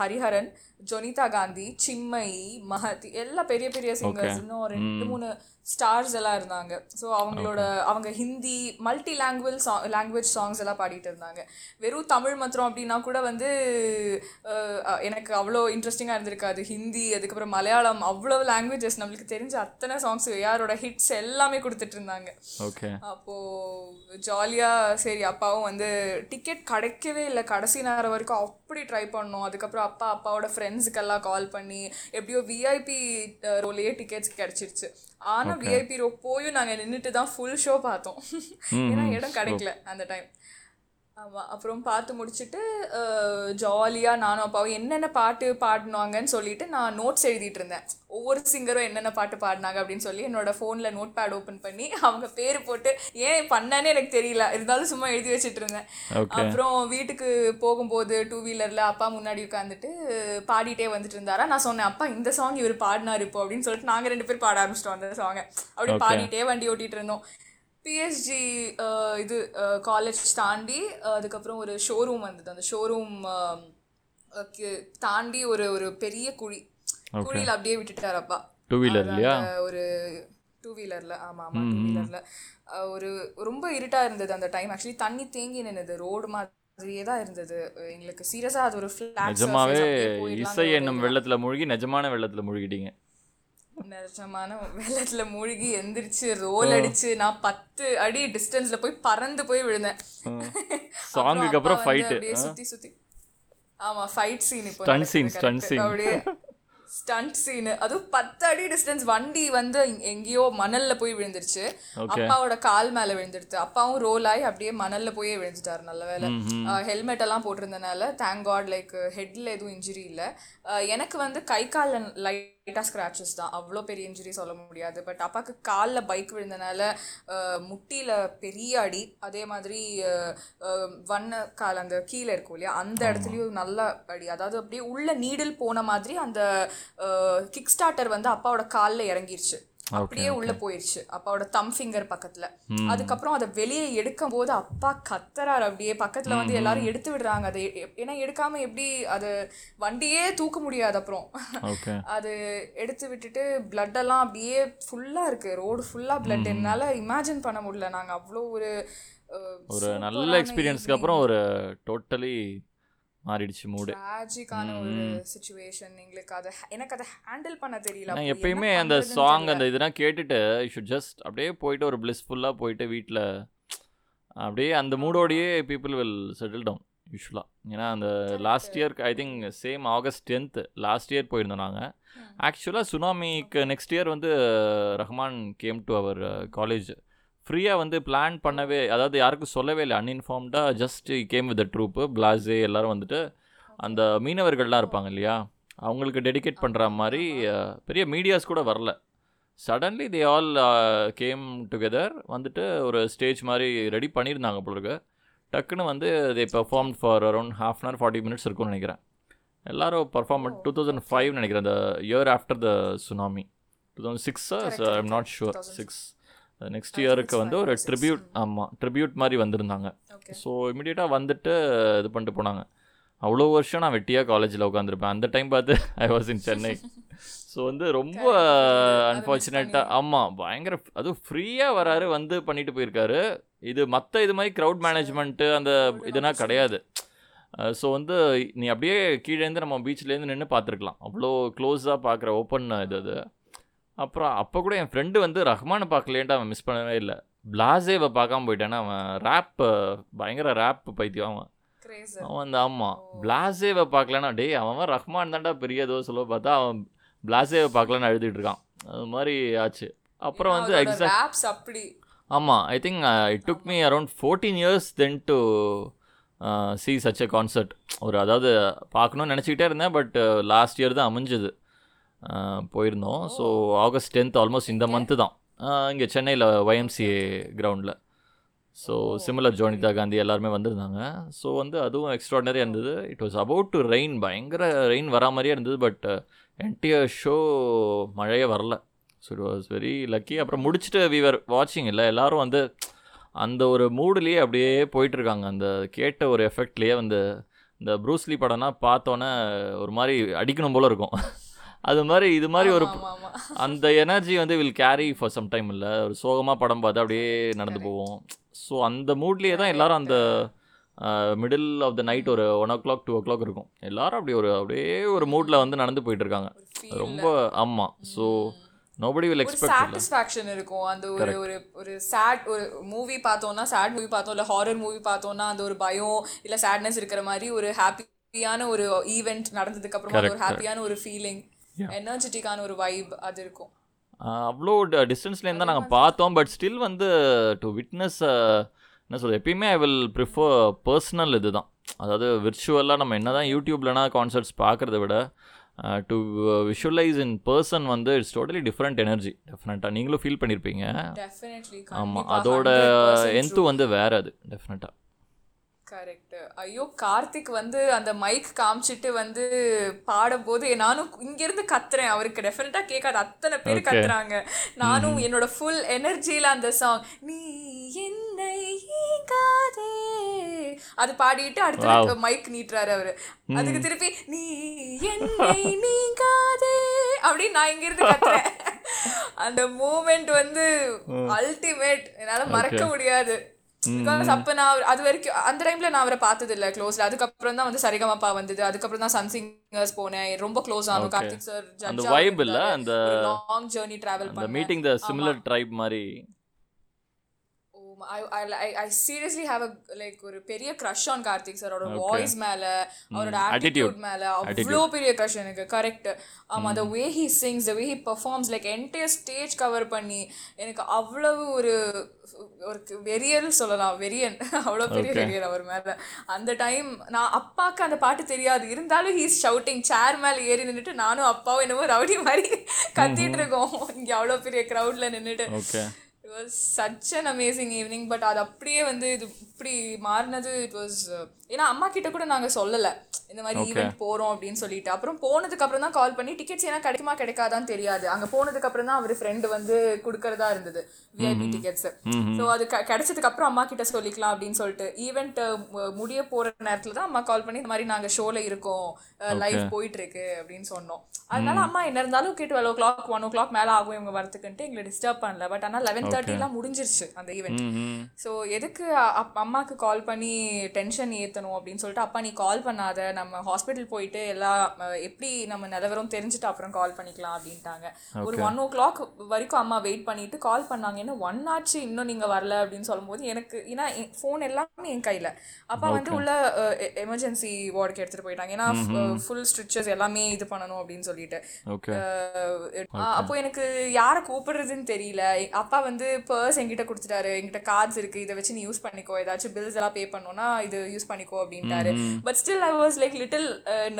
ஹரிஹரன் ஜொனிதா காந்தி சின்மயி மஹதி எல்லா பெரிய பெரிய சிங்கர்ஸ் இன்னும் ரெண்டு மூணு ஸ்டார்ஸ் எல்லாம் இருந்தாங்க. ஸோ அவங்களோட அவங்க Hindi multi language song language songs எல்லாம் பாடிட்டு இருந்தாங்க. வெறும் தமிழ் மாத்திரம் அப்படின்னா கூட வந்து எனக்கு அவ்வளோ இன்ட்ரெஸ்டிங்காக இருந்திருக்காது. ஹிந்தி அதுக்கப்புறம் மலையாளம் அவ்வளோ லாங்குவேஜஸ் நம்மளுக்கு தெரிஞ்ச அத்தனை சாங்ஸ் யாரோட ஹிட்ஸ் எல்லாமே கொடுத்துட்டு இருந்தாங்க. ஓகே அப்போது ஜாலியாக சரி அப்பாவும் வந்து டிக்கெட் கிடைக்கவே இல்லை. கடைசி நேரம் வரைக்கும் அப்படி ட்ரை பண்ணோம். அதுக்கப்புறம் அப்பா அப்பாவோட ஃப்ரெண்ட்ஸுக்கெல்லாம் கால் பண்ணி எப்படியோ விஐபி ரோலையே டிக்கெட்ஸ் கிடச்சிருச்சு. ஆனால் விஐபி ரோ போயும் நாங்கள் நின்றுட்டு தான் ஃபுல் ஷோ பார்த்தோம். ஏன்னா இடம் கிடைக்கல அந்த டைம் ஆமாம் அப்புறம் பார்த்து முடிச்சுட்டு ஜாலியாக நானும் அப்பாவும் என்னென்ன பாட்டு பாடினாங்கன்னு சொல்லிட்டு நான் நோட்ஸ் எழுதிட்டு இருந்தேன். ஒவ்வொரு சிங்கரும் என்னென்ன பாட்டு பாடினாங்க அப்படின்னு சொல்லி என்னோட ஃபோனில் நோட் பேட் ஓப்பன் பண்ணி அவங்க பேர் போட்டு ஏன் பண்ணேன்னு எனக்கு தெரியல. இருந்தாலும் சும்மா எழுதி வச்சுட்டு இருந்தேன். அப்புறம் வீட்டுக்கு போகும்போது டூ வீலரில் அப்பா முன்னாடி உட்காந்துட்டு பாடிட்டே வந்துட்டு இருந்தாரா? நான் சொன்னேன் அப்பா இந்த சாங் இவர் பாடினார் இப்போ. அப்படின்னு சொல்லிட்டு நாங்கள் ரெண்டு பேர் பாட ஆரம்பிச்சிட்டோம் அந்த சாங்கை அப்படியே பாடிட்டே வண்டி ஓட்டிட்டு இருந்தோம். பிஎஸ்ஜி இது காலேஜ் தாண்டி அதுக்கப்புறம் ஒரு ஷோரூம் வந்தது. அந்த ஷோரூம் தாண்டி ஒரு ஒரு பெரிய குழி. குழியில அப்படியே விட்டுட்டார் அப்பா. டூ வீலர் இல்லையா? அந்த ஒரு டூ வீலர்ல ஆமா ஆமா டூ வீலர்ல ஒரு ரொம்ப இருட்டா இருந்தது அந்த டைம் ஆக்சுவலி தண்ணி தேங்கி நின்னது. ரோடு மாதிரியே தான் இருந்தது. எங்களுக்கு சீரியஸா அது ஒரு நிஜமாவே இசை என்னும் வெள்ளத்துல மூழ்கி நிஜமான வெள்ளத்துல மூழ்கிட்டீங்க. நிஜமான வெள்ளத்துல மூழ்கி எந்திரிச்சு ரோல் அடிச்சு நான் பத்து அடி டிஸ்டன்ஸ்ல போய் பறந்து போய் விழுந்தேன். சாங்குக்கு அப்புறம் அப்படியே சுத்தி சுத்தி. ஆமா ஃபைட் சீன் இப்போ scene, stunt correct. scene. அப்படியே ஸ்டண்ட் சீன் அதுவும் பத்து அடி டிஸ்டன்ஸ் வண்டி வந்து எங்க- எங்கேயோ மணல்ல போய் விழுந்துருச்சு. அப்பாவோட கால் மேல விழுந்துடுது அப்பாவும் ரோல் ஆகி அப்படியே மணல்ல போயே விழுந்துட்டாரு நல்ல வேலை ஹெல்மெட் எல்லாம் போட்டிருந்தனால தேங்க் காட் லைக் ஹெட்ல எதுவும் இன்ஜுரி இல்ல. எனக்கு வந்து கை கால்ல லைட்டா ஸ்கிராச்சஸ் தான். அவ்வளோ பெரிய இன்ஜுரி சொல்ல முடியாது. பட் அப்பாவுக்கு காலில் பைக் விழுந்தனால முட்டியில பெரிய அடி. அதே மாதிரி வண்ண கால் அந்த கீழே இருக்கும் இல்லையா? அந்த இடத்துலயும் நல்ல அடி. அதாவது அப்படியே உள்ள நீடில் போன மாதிரி அந்த கிக் ஸ்டார்டர் வந்து அப்பாவோட காலில் இறங்கிருச்சு. அப்படியே உள்ள போயிருச்சு. அப்பாவோட தம் ஃபிங்கர் பக்கத்துல. அதுக்கப்புறம் அதை வெளியே எடுக்கும் போது அப்பா கத்துறாரு அப்படியே. பக்கத்துல வந்து எல்லாரும் எடுத்து விடுறாங்க. அதை ஏன்னா எடுக்காம எப்படி அது வண்டியே தூக்க முடியாது அப்புறம். அது எடுத்து விட்டுட்டு blood எல்லாம் அப்படியே ஃபுல்லா இருக்கு. ரோடு ஃபுல்லா blood. என்னால இமேஜின் பண்ண முடியல. நாங்க அவ்வளோ ஒரு ஒரு நல்ல எக்ஸ்பீரியன்ஸ்க்கு அப்புறம் ஒரு டோட்டலி மாறிடுச்சு மூடு. ட்ராஜிக்கான ஒரு சுச்சுவேஷன் எங்களுக்கு அதை எனக்கு அதை ஹேண்டில் பண்ண தெரியல. நான் எப்பயுமே அந்த சாங். அந்த இதெல்லாம் கேட்டுட்டு யூ ஷுட் ஜஸ்ட் அப்படியே போயிட்டு ஒரு பிளிஸ்ஃபுல்லாக போயிட்டு வீட்டில் அப்படியே அந்த மூடோடையே பீப்புள் வில் செட்டில் டவுன் யூஸ்வலாக ஏன்னா அந்த last year I think same August tenth last year போயிருந்தோம் நாங்கள் ஆக்சுவலாக சுனாமிக்கு நெக்ஸ்ட் இயர் வந்து Rahman came to our college ஃப்ரீயாக வந்து பிளான் பண்ணவே அதாவது யாருக்கும் சொல்லவே இல்லை அன்இன்ஃபார்ம்டாக ஜஸ்ட் கேம் வித் ட்ரூப்பு பிளாஸே எல்லாரும் வந்துட்டு அந்த மீனவர்கள்லாம் இருப்பாங்க இல்லையா? அவங்களுக்கு டெடிகேட் பண்ணுற மாதிரி பெரிய மீடியாஸ் கூட வரல. Suddenly they all came together வந்துட்டு ஒரு ஸ்டேஜ் மாதிரி ரெடி பண்ணியிருந்தாங்க இருக்கு. டக்குன்னு வந்து they perform for around half an hour forty minutes இருக்கும்னு நினைக்கிறேன். எல்லாரும் பர்ஃபார்ம் டூ தௌசண்ட் ஃபைவ் நினைக்கிறேன் அந்த year after the tsunami two thousand six I'm not sure six next இயருக்கு வந்து ஒரு ட்ரிபியூட் ஆமாம் ட்ரிபியூட் மாதிரி வந்திருந்தாங்க. ஸோ இமிடியேட்டாக வந்துட்டு இது பண்ணிட்டு போனாங்க. அவ்வளோ வருஷம் நான் வெட்டியாக காலேஜில் உட்காந்துருப்பேன் அந்த டைம் பார்த்து I was in Chennai so வந்து ரொம்ப அன்ஃபார்ச்சுனேட்டாக ஆமாம் பயங்கர அதுவும் ஃப்ரீயாக வராரு வந்து பண்ணிட்டு போயிருக்காரு. இது மற்ற இது மாதிரி க்ரௌட் மேனேஜ்மெண்ட்டு அந்த இதுனா கிடையாது. ஸோ வந்து நீ அப்படியே கீழேருந்து நம்ம பீச்லேருந்து நின்று பார்த்துருக்கலாம். அவ்வளோ க்ளோஸாக பார்க்குற ஓப்பன் இது அது. அப்புறம் அப்போ கூட என் ஃப்ரெண்டு வந்து ரஹ்மானை பார்க்கலேன்ட்டு அவன் மிஸ் பண்ணவே இல்லை. பிளாசேவை பார்க்காம போயிட்டானா அவன். ரேப் பயங்கர ரேப் பைத்தியம் அவன். அவன் அந்த ஆமாம் பிளாசேவை பார்க்கலன்னா டேய் அவன் ரஹ்மான் தான்டா பெரிய சொல்ல பார்த்தா அவன் பிளாசேவை பார்க்கலன்னு அழுதுட்டு இருக்கான். அது மாதிரி ஆச்சு. அப்புறம் வந்து எக்ஸாக்ட் அப்படி. ஆமாம் I think it took me around fourteen years then to see such a concert ஒரு அதாவது பார்க்கணும்னு நினச்சிக்கிட்டே இருந்தேன் பட் லாஸ்ட் இயர் தான் அமைஞ்சது. போயிருந்தோம். ஸோ ஆகஸ்ட் டென்த் ஆல்மோஸ்ட் இந்த மந்த்து தான். இங்கே சென்னையில் ஒய்எம்சிஏ கிரவுண்டில் ஸோ சிமிலர் ஜோனிதா காந்தி எல்லாருமே வந்திருந்தாங்க. ஸோ வந்து அதுவும் எக்ஸ்ட்ராடனரியாக இருந்தது. It was about to rain பயங்கர ரெயின் வரா மாதிரியே இருந்தது பட் என்டையர் ஷோ மழையே வரல. So it was very lucky அப்புறம் முடிச்சுட்டு வீவர் வாட்சிங் இல்லை. எல்லாரும் வந்து அந்த ஒரு மூடுலேயே அப்படியே போயிட்டுருக்காங்க. அந்த கேட்ட ஒரு எஃபெக்ட்லேயே வந்து இந்த ப்ரூஸ்லி படம்னா பார்த்தோன்னே ஒரு மாதிரி அடிக்கணும் போல இருக்கும். அது மாதிரி இது மாதிரி ஒரு அந்த எனர்ஜி வந்து will carry for some time இல்லை. ஒரு சோகமாக படம் பார்த்து அப்படியே நடந்து போவோம். ஸோ அந்த மூட்லேயே தான் எல்லாரும் அந்த மிடில் ஆஃப் த நைட் ஒரு one o'clock two o'clock இருக்கும். எல்லாரும் அப்படி ஒரு அப்படியே ஒரு மூடில் வந்து நடந்து போயிட்டு இருக்காங்க. ரொம்ப ஆமாம் so nobody will expect satisfaction இருக்கும். அந்த ஒரு ஒரு ஒரு சேட் ஒரு மூவி பார்த்தோம்னா சேட் மூவி பார்த்தோம் இல்லை ஹாரர் மூவி பார்த்தோம்னா அந்த ஒரு பயம் இல்லை சேட்னஸ் இருக்கிற மாதிரி ஒரு ஹாப்பியான ஒரு ஈவெண்ட் நடந்ததுக்கு அப்புறமா ஒரு ஹாப்பியான ஒரு ஃபீலிங் எனர்ஜெட்டிக்கான ஒரு வைப் அது இருக்கும். அவ்வளோ டிஸ்டன்ஸ்லேருந்து தான் நாங்கள் பார்த்தோம் பட் ஸ்டில் வந்து டு விட்னஸ் என்ன சொல்றது எப்பயுமே ஐ வில் ப்ரிஃபர் பர்சனல் இது தான் அதாவது விர்ச்சுவலாக நம்ம என்ன தான் யூடியூப்லனா கான்சர்ட்ஸ் பார்க்குறத விட டு விஷுவலைஸ் இன் பர்சன் வந்து இட்ஸ் டோட்டலி டிஃப்ரெண்ட் எனர்ஜி டெஃபினட்டாக நீங்களும் ஃபீல் பண்ணியிருப்பீங்க ஆமாம் அதோட எந்து வந்து வேறு அது டெஃபினட்டாக கரெக்ட் ஐயோ கார்த்திக் வந்து அந்த மைக் காமிச்சிட்டு வந்து பாடும்போது நானும் இங்க இருந்து கத்துறேன். அவருக்கு டெஃபினட்டா கேட்காது. அத்தனை பேர் கத்துறாங்க. நானும் என்னோட ஃபுல் எனர்ஜியில அந்த சாங் நீ என்னை அது பாடிட்டு அடுத்து மைக் நீட்டுறாரு அவரு. அதுக்கு திருப்பி நீ என்னை நீங்காதே. அப்படின்னு நான் இங்க இருந்து கத்துறேன். அந்த மூமெண்ட் வந்து அல்டிமேட் என்னால மறக்க முடியாது. பிகாஸ் அப்ப நான் அது வரைக்கும் அந்த டைம்ல நான் அவரை பார்த்தது இல்ல க்ளோஸ்ல அதுக்கப்புறம் தான் வந்து சரிகமப்பா வந்தது. அதுக்கப்புறம் தான் சன் சிங்கர்ஸ் போனேன். ரொம்ப க்ளோஸ் ஆனோம். கார்த்திக் சார் அந்த vibe இல்ல, அந்த- லாங் ஜர்னி டிராவல் பண்ணேன். மீட்டிங் த சிமிலர் ட்ரைப் மாதிரி. I, I, I, I seriously have a like ஒரு பெரிய க்ரஷ் ஆன் கார்த்திக் சார் அவரோட வாய்ஸ் மேல அவரோட ஆட்டிடியூட் மேல அவ்வளோ பெரிய க்ரஷ் எனக்கு. கரெக்ட் ஆமா the way he sings the way he performs like entire stage cover பண்ணி எனக்கு அவ்வளவு ஒரு ஒரு வெறியல் சொல்லலாம். வெறியன். அவ்வளோ பெரிய வெறியன் அவர் மேல. அந்த டைம் நான் அப்பாக்கு அந்த பாட்டு தெரியாது. இருந்தாலும் ஹீஸ் ஷவுட்டிங் சேர் மேல ஏறி நின்னுட்டு நானும் அப்பாவும் என்னமோ ரவுடி மாதிரி கத்திட்டு இருக்கோம். இங்க அவ்வளோ பெரிய க்ரௌட்ல நின்னுட்டு. Okay it was such an amazing evening but அது அப்படியே வந்து இது இப்படி மாறினது இட் வாஸ் ஏன்னா அம்மா கிட்ட கூட நாங்கள் சொல்லலை. இந்த மாதிரி ஈவெண்ட் போகிறோம் அப்படின்னு சொல்லிட்டு. அப்புறம் போனதுக்கு அப்புறம் தான் கால் பண்ணி டிக்கெட்ஸ் ஏன்னா கிடைக்குமா கிடைக்காதான்னு தெரியாது. அங்கே போனதுக்கு அப்புறம் தான் அவர் ஃப்ரெண்டு வந்து கொடுக்கறதா இருந்தது விஐபி டிக்கெட்ஸ் ஸோ அது கிடைச்சதுக்கு அப்புறம் அம்மா கிட்ட சொல்லிக்கலாம் அப்படின்னு சொல்லிட்டு. ஈவெண்ட் முடிய போகிற நேரத்தில் தான் அம்மா கால் பண்ணி இந்த மாதிரி நாங்கள் ஷோவில் இருக்கோம் லைவ் போயிட்டு இருக்கு அப்படின்னு சொன்னோம். அதனால அம்மா என்ன இருந்தாலும் okay twelve o'clock one o'clock மேலே ஆகும் இவங்க வரதுக்குன்ட்டு எங்களை டிஸ்டர்ப் பண்ணல. பட் ஆனால் லெவன் தேர்ட்டிலாம் முடிஞ்சிருச்சு அந்த ஈவெண்ட் ஸோ எதுக்கு அம்மாக்கு கால் பண்ணி டென்ஷன் ஏற்றணும் அப்படின்னு சொல்லிட்டு அப்பா நீ கால் பண்ணாத. நம்ம ஹாஸ்பிட்டல் போயிட்டு எல்லா அஹ், எப்படி நம்ம நிலவரம் தெரிஞ்சுட்டு அப்புறம் கால் பண்ணிக்கலாம் அப்படின்ட்டாங்க. ஒரு ஒன் ஓ கிளாக் வரைக்கும் அம்மா வெயிட் பண்ணிட்டு கால் பண்ணாங்க. என்ன ஒன் ஆச்சு இன்னும் நீங்கள் வரல அப்படின்னு சொல்லும்போது எனக்கு ஏன்னா ஃபோன் எல்லாமே என் கையில். அப்பா வந்து உள்ள எமர்ஜென்சி வார்டுக்கு எடுத்துகிட்டு போயிட்டாங்க. ஏன்னா ஃபுல் ஸ்ட்ரிச்சஸ் எல்லாமே இது பண்ணணும் அப்படின்னு சொல்லிட்டு. அப்போ எனக்கு யாரை கூப்பிடுறதுன்னு தெரியல. அப்பா வந்து பர்ஸ் என்கிட்ட கொடுத்துட்டாரு. என்கிட்ட கார்ட்ஸ் இருக்கு. இதை வச்சு நீ யூஸ் பண்ணிக்கோ. ஏதாச்சும் பில்ஸ் எல்லாம் பே பண்ணோம்னா இது யூஸ் பண்ணிக்கோ அப்படின்ட்டாரு. But still I was like little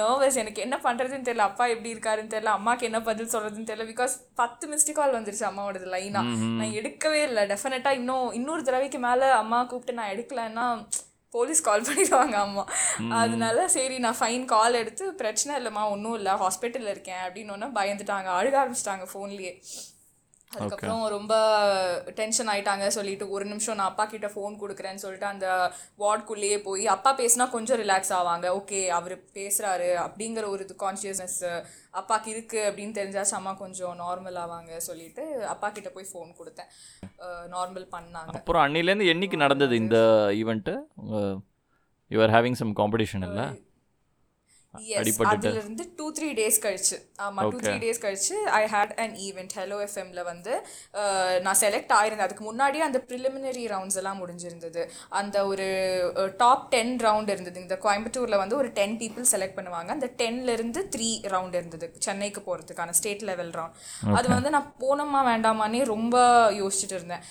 nervous எனக்கு என்ன பண்றதுன்னு தெரியல. அப்பா எப்படி இருக்காருன்னு தெரியல. அம்மாக்கு என்ன பதில் சொல்றதுன்னு தெரியல. பிகாஸ் பத்து மிஸ்டு கால் வந்துருச்சு அம்மாவோடது லைனா நான் எடுக்கவே இல்லை. டெஃபினட்டா இன்னும் இன்னொரு தடவைக்கு மேல அம்மா கூப்பிட்டு நான் எடுக்கலைன்னா போலீஸ் கால் பண்ணிடுவாங்க அம்மா. அதனால சரி நான் ஃபைன் கால் எடுத்து பிரச்சனை இல்லைம்மா ஒன்றும் இல்லை. ஹாஸ்பிட்டலில் இருக்கேன் அப்படின்னு ஒன்று பயந்துட்டாங்க. அழுக ஆரம்பிச்சிட்டாங்க ஃபோன்லேயே அதுக்கப்புறம் ரொம்ப டென்ஷன் ஆயிட்டாங்க. சொல்லிட்டு ஒரு நிமிஷம் நான் அப்பா கிட்ட ஃபோன் கொடுக்குறேன்னு சொல்லிட்டு அந்த வார்டுக்குள்ளேயே போய் அப்பா பேசினா கொஞ்சம் ரிலாக்ஸ் ஆவாங்க. ஓகே அவர் பேசுறாரு அப்படிங்கிற ஒரு இது கான்ஷியஸ்னஸ் அப்பாக்கு இருக்கு அப்படின்னு தெரிஞ்சாச்சு அம்மா கொஞ்சம் நார்மல் ஆவாங்க சொல்லிட்டு அப்பா கிட்ட போய் ஃபோன் கொடுத்தேன். நார்மல் பண்ணாங்க. அப்புறம் அன்னிலேருந்து என்னைக்கு நடந்தது இந்த event you are having some competition இல்லை. அதுல இருந்து டூ த்ரீ டேஸ் கழிச்சு. ஆமா டூ த்ரீ டேஸ் கழிச்சு I had an event hello எஃப்எம்ல வந்து நான் செலக்ட் ஆயிருந்தேன். அதுக்கு முன்னாடியே அந்த ப்ரிலிமினரி ரவுண்ட்ஸ் எல்லாம் முடிஞ்சிருந்தது. அந்த ஒரு டாப் டென் ரவுண்ட் இருந்தது. இந்த கோயம்புத்தூர்ல வந்து ஒரு டென் பீப்புள் செலக்ட் பண்ணுவாங்க. அந்த டென்ல இருந்து த்ரீ ரவுண்ட் இருந்தது. சென்னைக்கு போறதுக்கான ஸ்டேட் லெவல் ரவுண்ட் அது வந்து நான் போனோமா வேண்டாமான்னே ரொம்ப யோசிச்சுட்டு இருந்தேன்.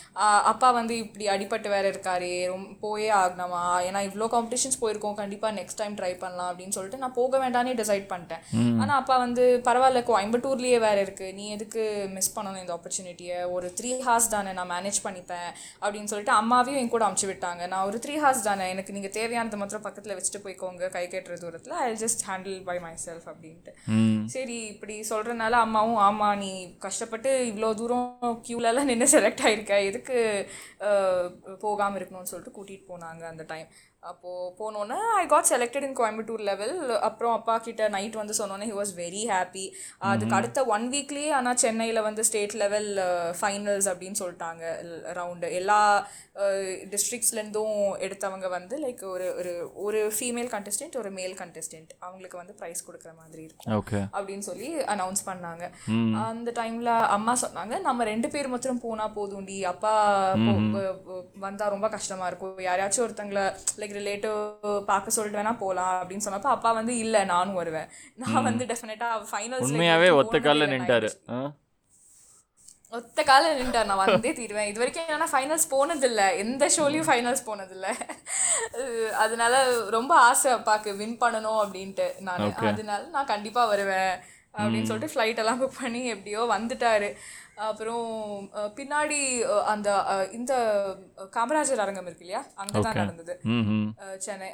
அப்பா வந்து இப்படி அடிபட்டு வேற இருக்காரு ரொம்ப போயே ஆகணுமா? ஏன்னா இவ்வளோ காம்படிஷன்ஸ் போயிருக்கோம். கண்டிப்பா நெக்ஸ்ட் டைம் ட்ரை பண்ணலாம் அப்படின்னு சொல்லிட்டு நான் போக வேண்டானே டிசைட் பண்ணிட்டேன். ஆனா அப்பா வந்து பரவாயில்ல கோயம்புத்தூர்லயே வேற இருக்கு. நீ எதுக்கு மிஸ் பண்ணணும் இந்த ஆப்பர்ச்சுனிட்டியை ஒரு த்ரீ ஹார்ஸ் தானே நான் மேனேஜ் பண்ணிப்பேன் அப்படின்னு சொல்லிட்டு அம்மாவையும் என் கூட அமுச்சு விட்டாங்க. நான் ஒரு த்ரீ ஹார்ஸ் தானே எனக்கு நீங்க தேவையானது மாத்திரம் பக்கத்துல வச்சுட்டு போய்க்கோங்க கை கட்டுற தூரத்துல I just handle by myself அப்படின்ட்டு சரி இப்படி சொல்றதுனால அம்மாவும் ஆமா நீ கஷ்டப்பட்டு இவ்வளோ தூரம் கியூலலாம் நின்று செலக்ட் ஆயிருக்க எதுக்கு அஹ், போகாம இருக்கணும்னு சொல்லிட்டு கூட்டிட்டு போனாங்க அந்த டைம் அப்போது போனோன்னே I got selected in Coimbatore level அப்புறம் அப்பா கிட்ட நைட் வந்து சொன்னோன்னே ஹி வாஸ் வெரி ஹாப்பி அதுக்கு அடுத்த ஒன் வீக்லேயே ஆனால் சென்னையில் வந்து ஸ்டேட் லெவல் ஃபைனல்ஸ் அப்படின்னு சொல்லிட்டாங்க. ரவுண்டு எல்லா டிஸ்ட்ரிக்ஸ்லேருந்தும் எடுத்தவங்க வந்து லைக் ஒரு ஒரு ஒரு ஃபீமேல் கண்டஸ்டன்ட் ஒரு மேல் கண்டஸ்டன்ட் அவங்களுக்கு வந்து ப்ரைஸ் கொடுக்குற மாதிரி இருக்கும். ஓகே அப்படின்னு சொல்லி அனௌன்ஸ் பண்ணாங்க. அந்த டைம்ல அம்மா சொன்னாங்க நம்ம ரெண்டு பேர் மாத்திரம் போனா போதும்டி. அப்பா போ- வ- வ- வந்தா ரொம்ப கஷ்டமா இருக்கும். யாரையாச்சும் ஒருத்தங்கள லைக் ரிலேட்டிவ் பார்க்க சொல்லிட்டு வேணா போலாம் அப்படின்னு சொன்னப்ப அப்பா வந்து இல்ல நானும் வருவேன். நான் வந்து டெஃபினட்டா ஃபைனல்ஸ் உண்மையாவே ஒத்த காலில் நின்ட்டாரு. ஒத்த கால நின்ட்டார். நான் வந்தே தீருவேன். இது வரைக்கும் என்னன்னா ஃபைனல்ஸ் போனதில்ல. எந்த ஷோலையும் ஃபைனல்ஸ் போனதில்ல. அதனால ரொம்ப ஆசை அப்பாக்கு வின் பண்ணணும் அப்படின்ட்டு. நான் அதனால நான் கண்டிப்பா வருவேன். அப்படின்னு சொல்லிட்டு ஃப்ளைட் எல்லாம் புக் பண்ணி எப்படியோ வந்துட்டாரு. அப்புறம் பின்னாடி அந்த இந்த காமராஜர் அரங்கம் இருக்கு இல்லையா? அங்கே தான் நடந்தது. சென்னை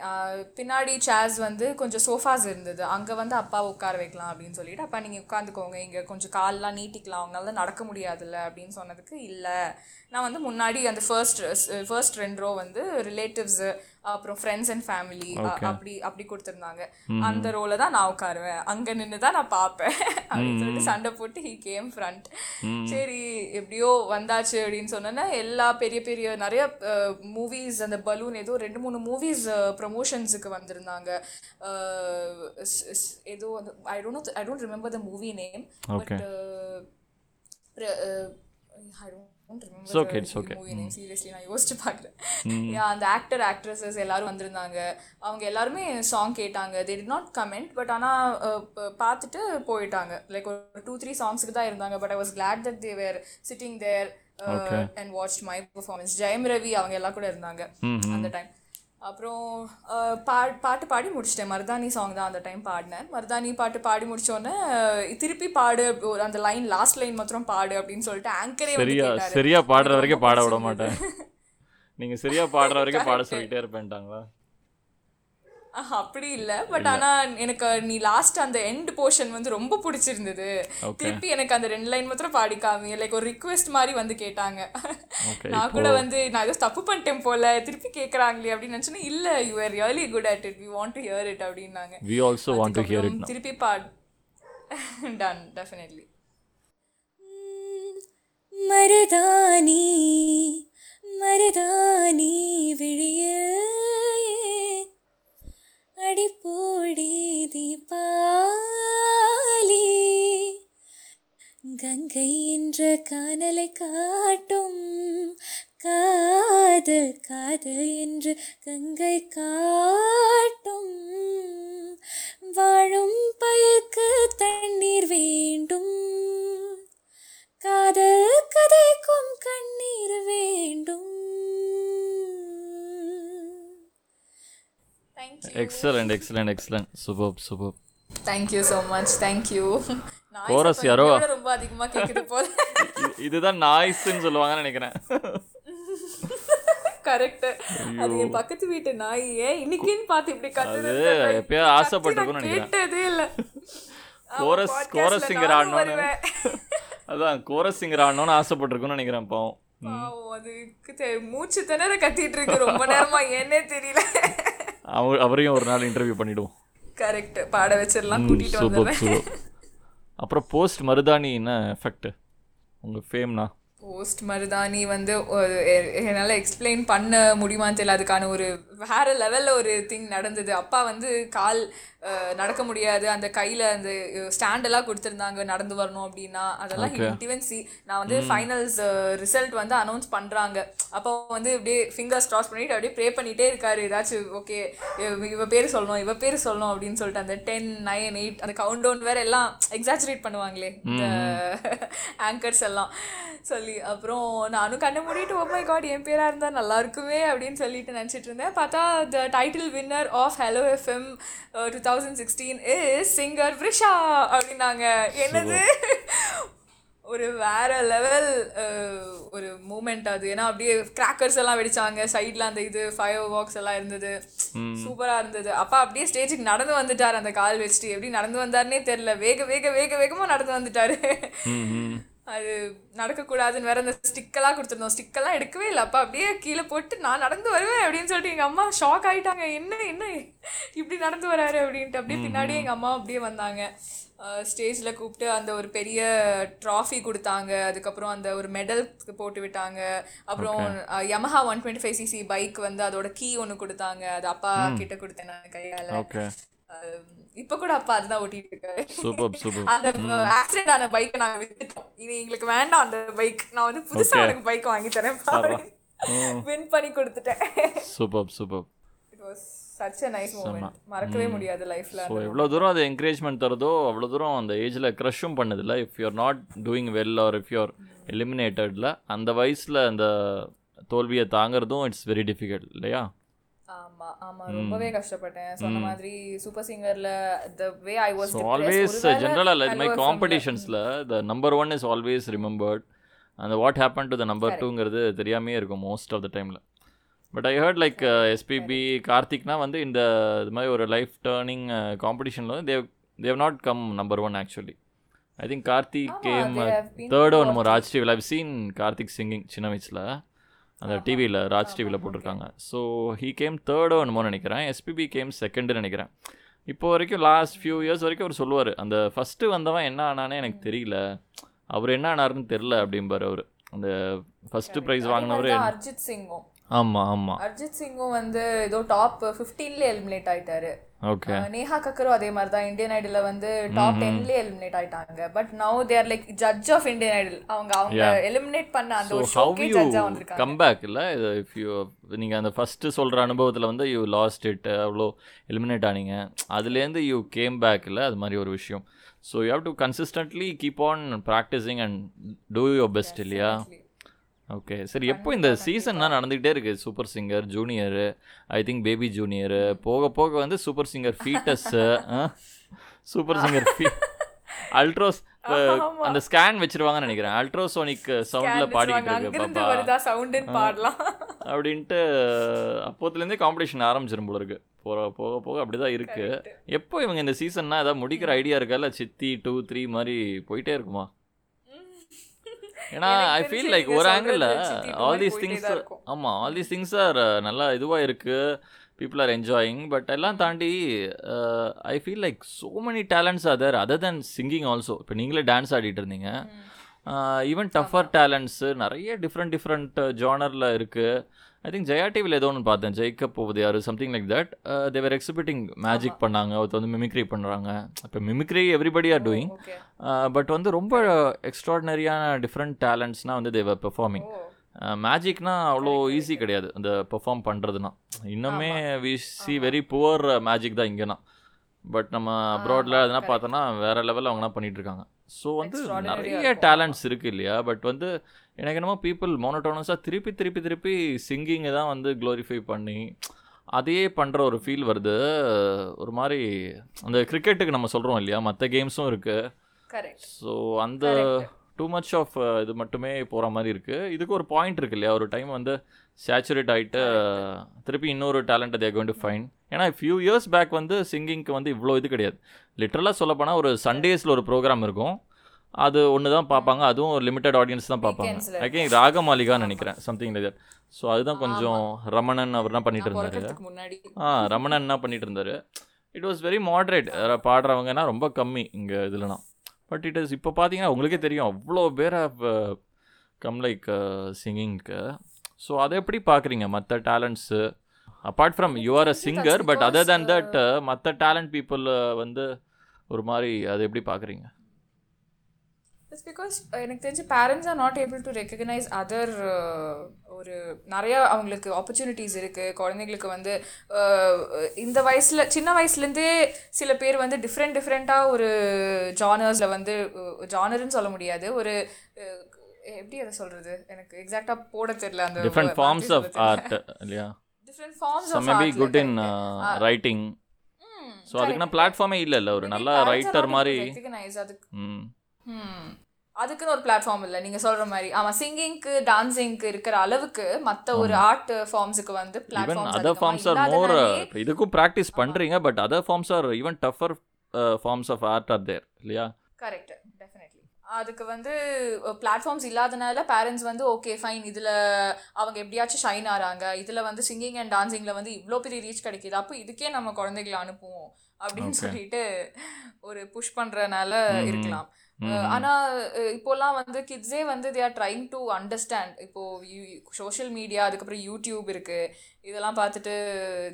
பின்னாடி சேர்ஸ் வந்து கொஞ்சம் சோஃபாஸ் இருந்தது. அங்கே வந்து அப்பா உட்கார வைக்கலாம் அப்படின்னு சொல்லிட்டு அப்பா நீங்கள் உட்காந்துக்கோங்க இங்கே கொஞ்சம் கால்லாம் நீட்டிக்கலாம் அவங்களால நடக்க முடியாதுல்ல அப்படின்னு சொன்னதுக்கு இல்லை. நான் வந்து முன்னாடி அந்த ஃபர்ஸ்ட் ஃபர்ஸ்ட் ரெண்டு ரோ வந்து ரிலேட்டிவ்ஸ் அப்புறம் ஃப்ரெண்ட்ஸ் அண்ட் ஃபேமிலி அப்படி அப்படி கொடுத்துருந்தாங்க. அந்த ரோல தான் நான் உட்காருவேன். அங்கே நின்று தான் நான் பார்ப்பேன். அப்படின்னு சொல்லிட்டு சண்டை போட்டு ஹி கேம் ஃப்ரண்ட் சரி எப்படியோ வந்தாச்சு அப்படின்னு சொன்னோன்னா எல்லா பெரிய பெரிய நிறைய மூவிஸ் அந்த பலூன் ஏதோ ரெண்டு மூணு மூவிஸ் ப்ரமோஷன்ஸுக்கு வந்திருந்தாங்க. ஏதோ I don't I don't remember the movie name. But I don't It's okay. Movie name seriously நான் யோசிச்சு பார்க்குறேன் அந்த ஆக்டர் ஆக்ட்ரஸஸ் எல்லாரும் வந்திருந்தாங்க. அவங்க எல்லாருமே சாங் கேட்டாங்க. They did not comment but ஆனால் பார்த்துட்டு போயிட்டாங்க. லைக் ஒரு டூ த்ரீ சாங்ஸுக்கு தான் இருந்தாங்க but I was glad that they were sitting there and watch my performance Jayam Ravi அவங்க எல்லாம் கூட இருந்தாங்க அந்த டைம் அப்புறம் பா பாட்டு பாடி முடிச்சிட்டேன். மருதாணி சாங் தான் அந்த டைம் பாடினேன். மருதாணி பாட்டு பாடி முடிச்சோடனே திருப்பி பாடு ஒரு அந்த லைன் லாஸ்ட் லைன் மாத்திரம் பாடு அப்படின்னு சொல்லிட்டு ஆங்கரே சரியா பாடுற வரைக்கும் பாட விட. மாட்டேன். நீங்க சரியா பாடுற வரைக்கும் பாட சொல்லிட்டே இருப்பேன்ட்டாங்களா? அப்படி இல்ல. பட் ஆனா எனக்கு நீ லாஸ்ட் அந்த எண்ட் போர்ஷன் வந்து ரொம்ப பிடிச்சிருந்தது. திருப்பி எனக்கு அந்த ரெண்டு லைன் மாத்திரம் பாடிக்காமி லைக் ஒரு ரிக்வெஸ்ட் மாதிரி வந்து கேட்டாங்க. நான் கூட வந்து நான் ஏதோ தப்பு பண்ணிட்டேன் போல திருப்பி கேக்குறாங்களே அப்படின்னு நினைச்சேன்னா இல்ல you are really good at it we want to hear it அப்படின்னாங்க. We also want to hear it திருப்பி பாட் டன் டெஃபினெட்லி மருதாணி மருதாணி விழிய. அடிப்போடி தீபாலி கங்கை என்ற காணலை காட்டும் காதல் காதல் என்று கங்கை காட்டும் வாழும் பயக்கு தண்ணீர் வேண்டும் காதல் கதைக்கும் கண்ணீர் வேண்டும் excellent excellent excellent super super thank you so much thank you Chorus யாரோ? ரொம்ப அதிகமா கேக்குது போல. இதுதான் நாய்ஸ்ன்னு சொல்லுவாங்கன்னு நினைக்கிறேன். கரெக்ட் அது என் பக்கத்து வீட்டு நாய். ஏன் இன்னைக்குன்னு பார்த்து இப்படி கத்துது? எப்பயோ ஆசைப்பட்டிருக்கும்னு நான் நினைக்கிறேன். கேட்டதே இல்ல. Chorus chorus singer ஆடணும்னு. அதான் கோரஸ் சிங்கர் ஆடணும்னு ஆசைப்பட்டிருக்கும்னு நினைக்கிறேன் பாவம். அதுக்கு மூச்சு திணற கத்திட்டு இருக்கு ரொம்ப நேரமா. என்னே தெரியல. அவ அவரையும் ஒரு நாள் இன்டர்வியூ பண்ணிடுவோம். கரெக்ட் பாட வச்சிடலாம் கூட்டிட்டு வந்துடுறேன். அப்புறம் போஸ்ட் மருதாணி என்ன எஃபெக்ட் உங்கள் ஃபேம்னா போஸ்ட் மருதாணி வந்து என்னால எக்ஸ்பிளைன் பண்ண முடியுமான்னு தெரியல அதுக்கான ஒரு வேற லெவல்ல ஒரு திங் நடந்தது. அப்பா வந்து கால் நடக்க முடியாது. அந்த கையில அந்த ஸ்டாண்ட் எல்லாம் கொடுத்துருந்தாங்க. நடந்து வரணும் அப்படின்னா அதெல்லாம் இவன் சி நான் வந்து ஃபைனல்ஸ் ரிசல்ட் வந்து அனௌன்ஸ் பண்றாங்க. அப்போ வந்து அப்படியே ஃபிங்கர்ஸ் கிராஸ் பண்ணிட்டு அப்படியே ப்ரே பண்ணிட்டே இருக்காரு. ஏதாச்சும் ஓகே இவ பேர் சொல்லணும் இவ பேர் சொல்லணும் அப்படின்னு சொல்லிட்டு அந்த டென் நைன் எயிட் அந்த கவுண்ட் டவுன் வேற எல்லாம் எக்ஸாஜரேட் பண்ணுவாங்களே இந்த ஆங்கர்ஸ் எல்லாம். சொல்லி அப்புறம் நானும் கண்ணை மூடிட்டு ஓ மை காட் என் பேரா இருந்தா நல்லா இருக்குமே அப்படின்னு சொல்லிட்டு நினைச்சிட்டு இருந்தேன். பார்த்தா the title winner of hello FM two thousand sixteen is singer Vrisha அப்படின்னாங்க. என்னது? ஒரு வேற லெவல் ஒரு மூமெண்ட் அது. ஏன்னா அப்படியே கிராக்கர்ஸ் எல்லாம் வெடிச்சாங்க. சைடில் அந்த இது ஃபயர் வாக்ஸ் எல்லாம் இருந்தது. சூப்பரா இருந்தது. அப்பா அப்படியே ஸ்டேஜுக்கு நடந்து வந்துட்டார் அந்த கால் வச்சுட்டு. எப்படி நடந்து வந்தாருன்னே தெரியல. வேக வேக வேக வேகமா நடந்து வந்துட்டாரு. அது நடக்கக்கூடாதுன்னு வேற அந்த ஸ்டிக்கெல்லாம் கொடுத்துருந்தோம். ஸ்டிக்கெல்லாம் எடுக்கவே இல்லை. அப்பா அப்படியே கீழே போட்டு நான் நடந்து வருவேன் அப்படின்னு சொல்லிட்டு எங்கள் அம்மா ஷாக் ஆயிட்டாங்க. என்ன என்ன இப்படி நடந்து வராரு அப்படின்ட்டு. அப்படியே பின்னாடியே எங்கள் அம்மா அப்படியே வந்தாங்க. ஸ்டேஜில் கூப்பிட்டு அந்த ஒரு பெரிய ட்ராஃபி கொடுத்தாங்க. அதுக்கப்புறம் அந்த ஒரு மெடல் போட்டு விட்டாங்க. அப்புறம் Yamaha one twenty five CC bike வந்து அதோட கீ ஒன்று கொடுத்தாங்க. அது அப்பா கிட்ட கொடுத்தேன் நான் கையால். இப்போ கூட அப்பா அதுதான் ஓட்டிட்டு இருக்காரு சூப்பர் சூப்பர். அந்த ஆக்சிடென்ட் ஆன பைக்கை நாங்க வித்துட்டோம். இனி எங்களுக்கு வேண்டாம் அந்த பைக் நான் வந்து புதுசா. எனக்கு பைக் வாங்கி தரேன் பாரு. வின் பண்ணி கொடுத்துட்டேன். Super super. It was such a nice moment மறக்கவே முடியாது லைஃப்ல ஸோ எவ்வளோ தூரம் அது என்கரேஜ்மெண்ட் தருதோ அவ்வளோ தூரம் அந்த ஏஜில் க்ரஷும் பண்ணுதில்ல if you are not doing well or if you are எலிமினேட்டடில் அந்த வயசில் அந்த தோல்வியை தாங்கிறதும் இட்ஸ் வெரி டிஃபிகல்ட் இல்லையா? ஆமா ஆமா. ரொம்பவே கஷ்டப்பட்டேன். சொன்ன மாதிரி super சிங்கர்ல the way I was always ஜென்ரலாக இல்லை இது மாதிரி காம்படிஷன்ஸில் the number one is always remembered அந்த what happen to the number டூங்கிறது தெரியாமே இருக்கும் மோஸ்ட் ஆஃப் த டைமில் but I heard like SPB கார்த்திக்னா வந்து இந்த இது மாதிரி ஒரு லைஃப் டேர்னிங் காம்படிஷனில் வந்து they've they've not come number one actually I think Karthik came தேர்டோ நம்ம ராஜ் டிவியில் ஐவ் சீன் கார்த்திக் சிங்கிங் சின்ன வயசில். அந்த டிவியில் ராஜ் டிவியில் போட்டிருக்காங்க. ஸோ ஹீ கேம் தேர்டோ என்னமோ நினைக்கிறேன். எஸ்பிபி கேம் செகண்டு நினைக்கிறேன். இப்போ வரைக்கும் லாஸ்ட் ஃபியூ இயர்ஸ் வரைக்கும் அவர் சொல்லுவார். அந்த ஃபஸ்ட்டு வந்தவன் என்ன ஆனானே எனக்கு தெரியல. அவர் என்ன ஆனாருன்னு தெரில அப்படிம்பார் அவர். அந்த ஃபஸ்ட்டு ப்ரைஸ் வாங்கினவர் அர்ஜித் சிங்கும். ஆமாம் ஆமாம் அர்ஜித் சிங்கும் வந்து ஏதோ டாப் ஃபிஃப்டீன்ல எலிமினேட் ஆயிட்டாரு. ஓகே நேஹா கக்கரும் அதே மாதிரி தான் இந்தியன் ஐடல்ல வந்து டாப் டென்ல எலிமினேட் ஆயிட்டாங்க. But now there like judge of Indian Idol அவங்க அவங்க எலிமினேட் பண்ண அந்த ஒரு ஷோக்கே ஜட்ஜா வந்திருக்காங்க. கம் பேக் இல்லை? இஃப் யூ நீங்கள் அந்த ஃபஸ்ட்டு சொல்கிற அனுபவத்தில் வந்து யூ லாஸ்ட் இட் அவ்வளோ எலிமினேட் ஆனீங்க. அதுலேருந்து யூ கேம் பேக் இல்லை? அது மாதிரி ஒரு விஷயம். So you have to consistently keep on practising and do your best இல்லையா? ஓகே. சரி எப்போ இந்த சீசன்லாம் நடந்துக்கிட்டே இருக்குது super singer junior I think baby junior போக போக வந்து super singer foetus super singer ஃபீ அல்ட்ரோஸ் அந்த ஸ்கேன் வச்சிருவாங்கன்னு நினைக்கிறேன். அல்ட்ரோசோனிக் சவுண்டில் பாடிக்கிட்டு இருக்கு. சவுண்டுன்னு பாடலாம். அப்படின்ட்டு அப்போத்துலேருந்தே காம்படிஷன் ஆரம்பிச்சிரும் போல இருக்கு. போக போக போக அப்படிதான் இருக்கு. எப்போ இவங்க இந்த சீசன்னா ஏதாவது முடிக்கிற ஐடியா இருக்கா? இல்லை சித்தி டூ த்ரீ மாதிரி போயிட்டே இருக்குமா? ஏன்னா ஐ ஃபீல் லைக் ஒரு ஆங்கிளில் ஆல் தீஸ் திங்ஸ். ஆமாம் ஆல் தீஸ் திங்ஸ் ஆர் நல்லா இதுவாக இருக்குது பீப்புள் ஆர் என்ஜாயிங் பட் எல்லாம் தாண்டி I feel like so many talents other other than singing also இப்போ நீங்களே டான்ஸ் ஆடிட்டு இருந்தீங்க. ஈவன் டஃபர் டேலண்ட்ஸு நிறைய டிஃப்ரெண்ட் டிஃப்ரெண்ட் ஜானரில் இருக்குது ஐ திங்க் ஜெயா டிவியில் ஏதோ ஒன்று பார்த்தேன். ஜெயிக்க போகுது யார் something like that they're exhibiting magic பண்ணாங்க. ஒருத்தர் வந்து மிமிக்ரி பண்ணுறாங்க இப்போ mimicry everybody are doing but வந்து ரொம்ப எக்ஸ்ட்ராடினரியான டிஃப்ரெண்ட் டேலண்ட்ஸ்னால் வந்து தேவர் பெர்ஃபார்மிங் மேஜிக்னா அவ்வளோ ஈஸி கிடையாது. அந்த பெர்ஃபார்ம் பண்ணுறதுனா இன்னுமே we see very poor magic தான் இங்கேனா. பட் நம்ம அப்ராடில் அதெல்லாம் பார்த்தோன்னா வேறு லெவலில் அவங்கலாம் பண்ணிட்டு இருக்காங்க. ஸோ வந்து நிறைய டேலண்ட்ஸ் இருக்குது இல்லையா? பட் வந்து எனக்கு என்னமோ பீப்புள் மோனோட்டோனஸாக திருப்பி திருப்பி திருப்பி சிங்கிங்கை தான் வந்து க்ளோரிஃபை பண்ணி அதையே பண்ணுற ஒரு ஃபீல் வருது. ஒரு மாதிரி அந்த கிரிக்கெட்டுக்கு நம்ம சொல்கிறோம் இல்லையா? மற்ற கேம்ஸும் இருக்குது கரெக்ட் ஸோ அந்த டூ மச் ஆஃப் இது மட்டுமே போகிற மாதிரி இருக்குது இதுக்கு ஒரு பாயிண்ட் இருக்கு இல்லையா? ஒரு டைம் வந்து சேச்சுரேட் ஆகிட்டு திருப்பி இன்னொரு talent they're going to find ஏன்னா ஃபியூ இயர்ஸ் பேக் வந்து சிங்கிங்க்கு வந்து இவ்வளோ இது கிடையாது. லிட்டரலாக சொல்லப்போனால் ஒரு சண்டேஸில் ஒரு ப்ரோக்ராம் இருக்கும். அது ஒன்று தான் பார்ப்பாங்க. அதுவும் ஒரு லிமிட்டட் ஆடியன்ஸ் தான் பார்ப்பாங்க. ஐ திங்க் ராகமாலிகான்னு நினைக்கிறேன். சம்திங் லைக் தட் ஸோ அதுதான் கொஞ்சம் ரமணன் அவர் தான் பண்ணிட்டு இருந்தாரு. ஆ ரமணன் என்ன பண்ணிட்டு இருந்தாரு. இட் வாஸ் வெரி மாட்ரேட் பாடுறவங்கன்னா ரொம்ப கம்மி இங்கே இதுலனா பட் இட் இஸ் இப்போ பார்த்தீங்கன்னா உங்களுக்கே தெரியும். அவ்வளோ பேர் கம் லைக் சிங்கிங்க்கு ஸோ அதை எப்படி பார்க்குறீங்க மற்ற talents apart from you are a singer but other than that மற்ற டேலண்ட் பீப்புள் வந்து ஒரு மாதிரி அதை எப்படி பார்க்குறீங்க இட்ஸ் பிகாஸ் எனக்கு தெரிஞ்சு parents are not able to recognise other ஒரு நிறைய அவங்களுக்கு ஆப்பர்ச்சுனிட்டிஸ் இருக்குது குழந்தைங்களுக்கு வந்து uh, இந்த வயசில் சின்ன வயசுலேருந்தே சில பேர் வந்து டிஃப்ரெண்ட் டிஃப்ரெண்ட்டாக ஒரு ஜானர்ஸில் வந்து ஜானர்னு சொல்ல முடியாது. ஒரு uh, எப்படி அதை சொல்கிறது எனக்கு எக்ஸாக்டாக போட தெரியல அந்த டிஃப்ரெண்ட் ஃபார்ம்ஸ் ஆஃப் ஆர்ட் இல்லையா? Different forms of maybe good in writing so அதுக்குன்னா பிளாட்ஃபார்மே இல்லை இல்லை ஒரு நல்ல ரைட்டர் மாதிரி அதுக்கு அதுக்குன்னு ஒரு பிளாட்ஃபார்ம் இல்லை. நீங்கள் சொல்கிற மாதிரி. ஆமாம் சிங்கிங்க்கு டான்சிங்க்கு இருக்கிற அளவுக்கு மற்ற ஒரு ஆர்ட் ஃபார்ம்ஸுக்கு வந்து even platforms other forms are more இதுக்கும் ப்ராக்டிஸ் பண்ணுறீங்க but other forms are even tougher forms of art are there இல்லையா? கரெக்ட் டெஃபினெட்லி அதுக்கு வந்து பிளாட்ஃபார்ம்ஸ் இல்லாதனால பேரண்ட்ஸ் வந்து ஓகே ஃபைன் இதில் அவங்க எப்படியாச்சும் ஷைன் ஆகிறாங்க இதில் வந்து சிங்கிங் அண்ட் டான்சிங்கில் வந்து இவ்வளோ பெரிய ரீச் கிடைக்குது. அப்போ இதுக்கே நம்ம குழந்தைகளை அனுப்புவோம் அப்படின்னு சொல்லிட்டு ஒரு புஷ் பண்ணுறனால இருக்கலாம். ஆனா இப்போலாம் வந்து கிட்ஸே வந்து they are trying to understand இப்போ சோஷியல் மீடியா அதுக்கப்புறம் யூடியூப் இருக்கு. இதெல்லாம் பார்த்துட்டு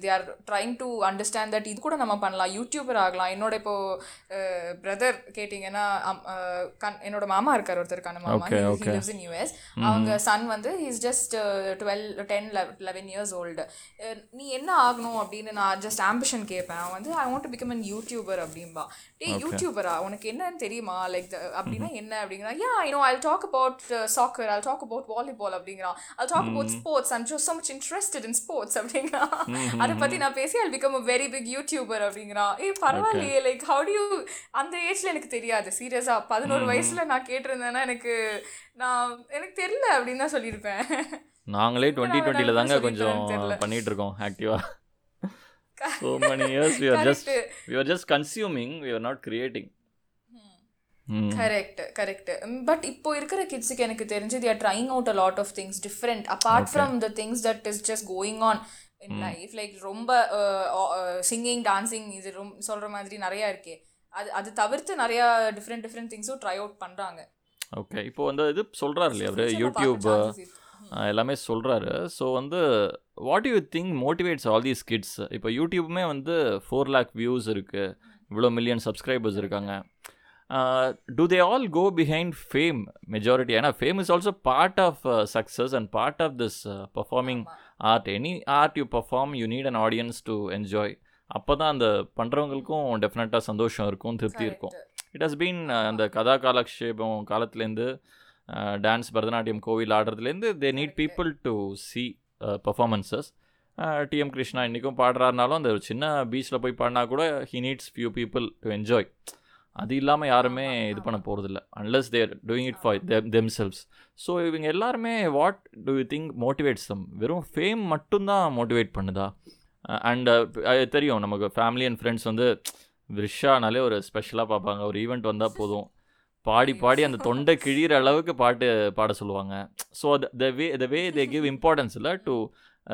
they are trying to understand that இது கூட நம்ம பண்ணலாம் யூடியூபர் ஆகலாம். என்னோட இப்போ பிரதர் கேட்டிங்கன்னா கண் என்னோட மாமா இருக்கார் ஒருத்தர் கண்ண மாமா. லிவ்ஸ் இன் யூஎஸ் அவங்க சன் வந்து he's just twelve ten eleven years old நீ என்ன ஆகணும் அப்படின்னு நான் ஜஸ்ட் ஆம்பிஷன் கேட்பேன். அவன் வந்து I want to become an YouTuber அப்படின்பா டே யூடியூபரா உனக்கு என்னன்னு தெரியுமா? லைக் அப்படின்னா என்ன? அப்படிங்கிறான் yeah I know I talk about soccer I talk about volleyball அப்படிங்கிறான் I talk about sports I'm Joe so much interested in sports அப்படிங்கிறான் அதை பத்தி நான் பேசி I become a very big YouTuber அப்படிங்கிறான் ஏய் பரவாயில்லையே லைக் ஹவு டு யூ அந்த ஏஜ்ல எனக்கு தெரியாது. சீரியஸா பதினோரு வயசுல நான் கேட்டிருந்தேன்னா எனக்கு நான் எனக்கு தெரியல அப்படின்னு தான் சொல்லியிருப்பேன். நாங்களே டுவெண்ட்டி டுவெண்ட்டியில் தாங்க கொஞ்சம். பண்ணிட்டு இருக்கோம் ஆக்டிவா so many years we are just we are just consuming we are not creating. Correct correct but இப்போ இருக்கிற கிட்ஸுக்கு எனக்கு தெரிஞ்சு they are trying out a lot of things different. Apart from the things that is just going on in life like ரொம்ப singing dancing இது ரொம்ப சொல்ற மாதிரி நிறைய இருக்கே. அது அது தவிர்த்து நிறைய டிஃப்ரெண்ட் டிஃப்ரெண்ட் திங்ஸும் ட்ரை அவுட் பண்றாங்க. ஓகே இப்போ வந்து இது சொல்கிறாரு இல்லையா அவரு? யூடியூப் எல்லாமே சொல்கிறாரு ஸோ வந்து what you think motivates all these kids இப்போ யூடியூப்புமே வந்து ஃபோர் லேக் வியூஸ் இருக்குது இவ்வளோ மில்லியன் சப்ஸ்கிரைபர்ஸ் இருக்காங்க. Do they all go behind fame majority ஏன்னா fame is also part of success and part of this performing art any art you perform you need an audience to enjoy அப்போ தான் அந்த பண்ணுறவங்களுக்கும் டெஃபினட்டாக சந்தோஷம் இருக்கும் திருப்தி இருக்கும். இட் ஹஸ் பீன் அந்த கதா காலக்ஷேபம் காலத்துலேருந்து டான்ஸ் பரதநாட்டியம் கோவில் ஆடுறதுலேருந்து they need people to see performances TM Krishna இன்றைக்கும் பாடுறாருனாலும் அந்த ஒரு சின்ன பீச்சில் போய் பாடினா கூட he needs few people to enjoy அது இல்லாமல் யாருமே இது பண்ண போகிறதில்ல unless they're doing it for themselves so இவங்க எல்லாருமே what do you think motivates them வெறும் ஃபேம் மட்டும்தான் மோட்டிவேட் பண்ணுதா? அண்ட் தெரியும். நமக்கு ஃபேமிலி அண்ட் ஃப்ரெண்ட்ஸ் வந்து ரிஷானாலே ஒரு ஸ்பெஷலாக பார்ப்பாங்க. ஒரு ஈவெண்ட் வந்தால் போதும். பாடி பாடி அந்த தொண்டை கிழிகிற அளவுக்கு பாட்டு பாட சொல்லுவாங்க. So the way the way they give importance இல்லை to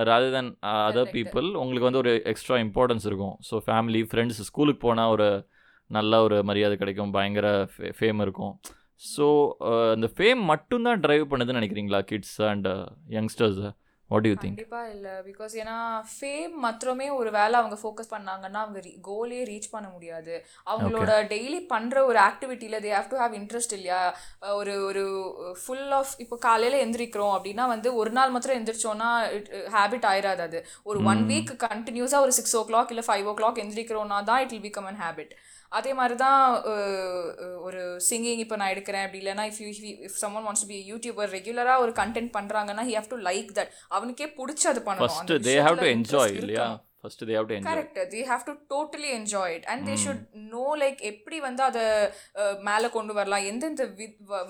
rather then other. People உங்களுக்கு வந்து ஒரு எக்ஸ்ட்ரா இம்பார்ட்டன்ஸ் இருக்கும். ஸோ ஃபேமிலி ஃப்ரெண்ட்ஸ் ஸ்கூலுக்கு போனால் ஒரு நல்ல ஒரு மரியாதை கிடைக்கும் பயங்கர ஃபேம் இருக்கும். ஸோ அந்த ஃபேம் மட்டும்தான் ட்ரைவ் பண்ணுதுன்னு நினைக்கிறீங்களா kids and youngsters what you think கண்டிப்பா இல்ல. பிகாஸ் ஏன்னா ஃபேம் மாத்திரமே ஒரு வேலை அவங்க ஃபோக்கஸ் பண்ணாங்கன்னா அவங்க கோலே ரீச் பண்ண முடியாது. அவங்களோட டெய்லி பண்ற ஒரு ஆக்டிவிட்டியில they have to have interest இல்லையா? ஒரு ஒரு ஃபுல் ஆஃப் இப்போ காலையில எந்திரிக்கிறோம் அப்படின்னா வந்து ஒரு நாள் மாத்திரம் எந்திரிச்சோன்னா ஹேபிட் ஆயிராது அது. ஒரு ஒன் வீக் கண்டினியூஸா ஒரு சிக்ஸ் ஓ கிளாக் இல்லை ஃபைவ் ஓ கிளாக் எந்திரிக்கிறோம்னா தான் it will become an habit அதே மாதிரி தான் ஒரு சிங்கிங் இப்போ நான் எடுக்கிறேன் அப்படி இல்லைனா if you if someone wants be YouTuber ரெகுலராக ஒரு கண்டென்ட் பண்ணுறாங்கன்னா he have to like that அவனுக்கே பிடிச்சி அது பண்ணணும். தே ஹாவ் டு என்ஜாய் இல்லையா? First they have to enjoy correct they have to totally enjoy it and they should know like எப்படி வந்து அதை மேலே கொண்டு வரலாம் எந்தெந்த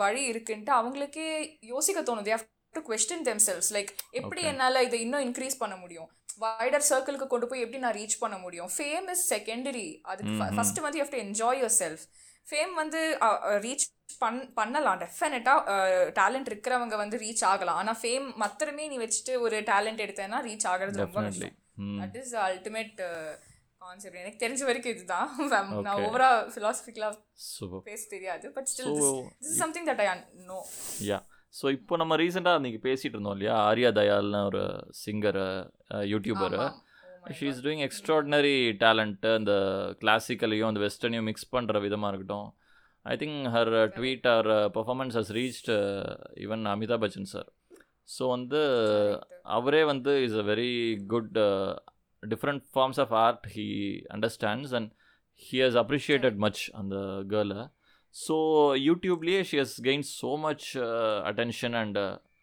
வழி இருக்குன்ட்டு அவங்களுக்கே யோசிக்க தோணும். They have to question themselves like எப்படி என்னால் இதை இன்னும் இன்க்ரீஸ் பண்ண முடியும்? வைடர் சர்க்கிளுக்கு கொண்டு போய் எப்படி நான் ரீச் பண்ண முடியும்? ஃபேம் இஸ் செகண்டரி அதுக்கு ஃபர்ஸ்ட் வந்து you have to enjoy yourself fame வந்து ரீச் பண் பண்ணலாம். டெஃபினட்டாக டேலண்ட் இருக்கிறவங்க வந்து ரீச் ஆகலாம். ஆனால் ஃபேம் மாத்திரமே நீ வச்சுட்டு ஒரு டேலண்ட் எடுத்தேன்னா ரீச் ஆகிறது ரொம்ப தட் இஸ் அல்டிமேட் கான்செப்ட் எனக்கு தெரிஞ்ச வரைக்கும் இதுதான். நான் ஓவரா ஃபிலாசபிக்கலாக பேச தெரியாது. But still this is something that I know yeah so இப்போ நம்ம ரீசெண்டாக அன்றைக்கி பேசிகிட்டு இருந்தோம் இல்லையா? ஆர்யா தயால்னு ஒரு singer YouTuber she is doing extraordinary talent அந்த கிளாசிக்கலையும் அந்த வெஸ்டர்னையும் மிக்ஸ் பண்ணுற விதமாக இருக்கட்டும். I think her tweet or performance has reached even Amitabh Bachchan sir so வந்து அவரே வந்து is a very good different forms of art he understands and he has appreciated much அந்த கேர்ளை so யூடியூப்லேயே she has gain so much attention and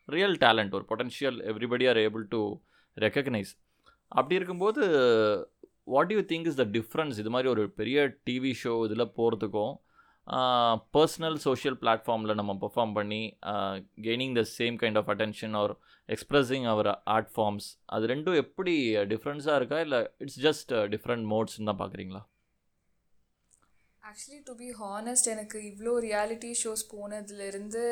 real talent ஒரு potential everybody are able to recognise அப்படி இருக்கும்போது what you think is the difference இது மாதிரி ஒரு பெரிய TV show இதில் போகிறதுக்கும் பர்சனல் சோஷியல் பிளாட்ஃபார்மில் நம்ம பெர்ஃபார்ம் பண்ணி gaining the same kind of attention or expressing our art forms அது ரெண்டும் எப்படி டிஃப்ரென்ஸாக இருக்கா? இல்லை இட்ஸ் ஜஸ்ட் டிஃப்ரெண்ட் மோட்ஸ்ன்னு தான் பார்க்குறீங்களா ஆக்சுவலி டு பி ஹானஸ்ட் எனக்கு இவ்வளோ ரியாலிட்டி ஷோஸ் போனதுலேருந்து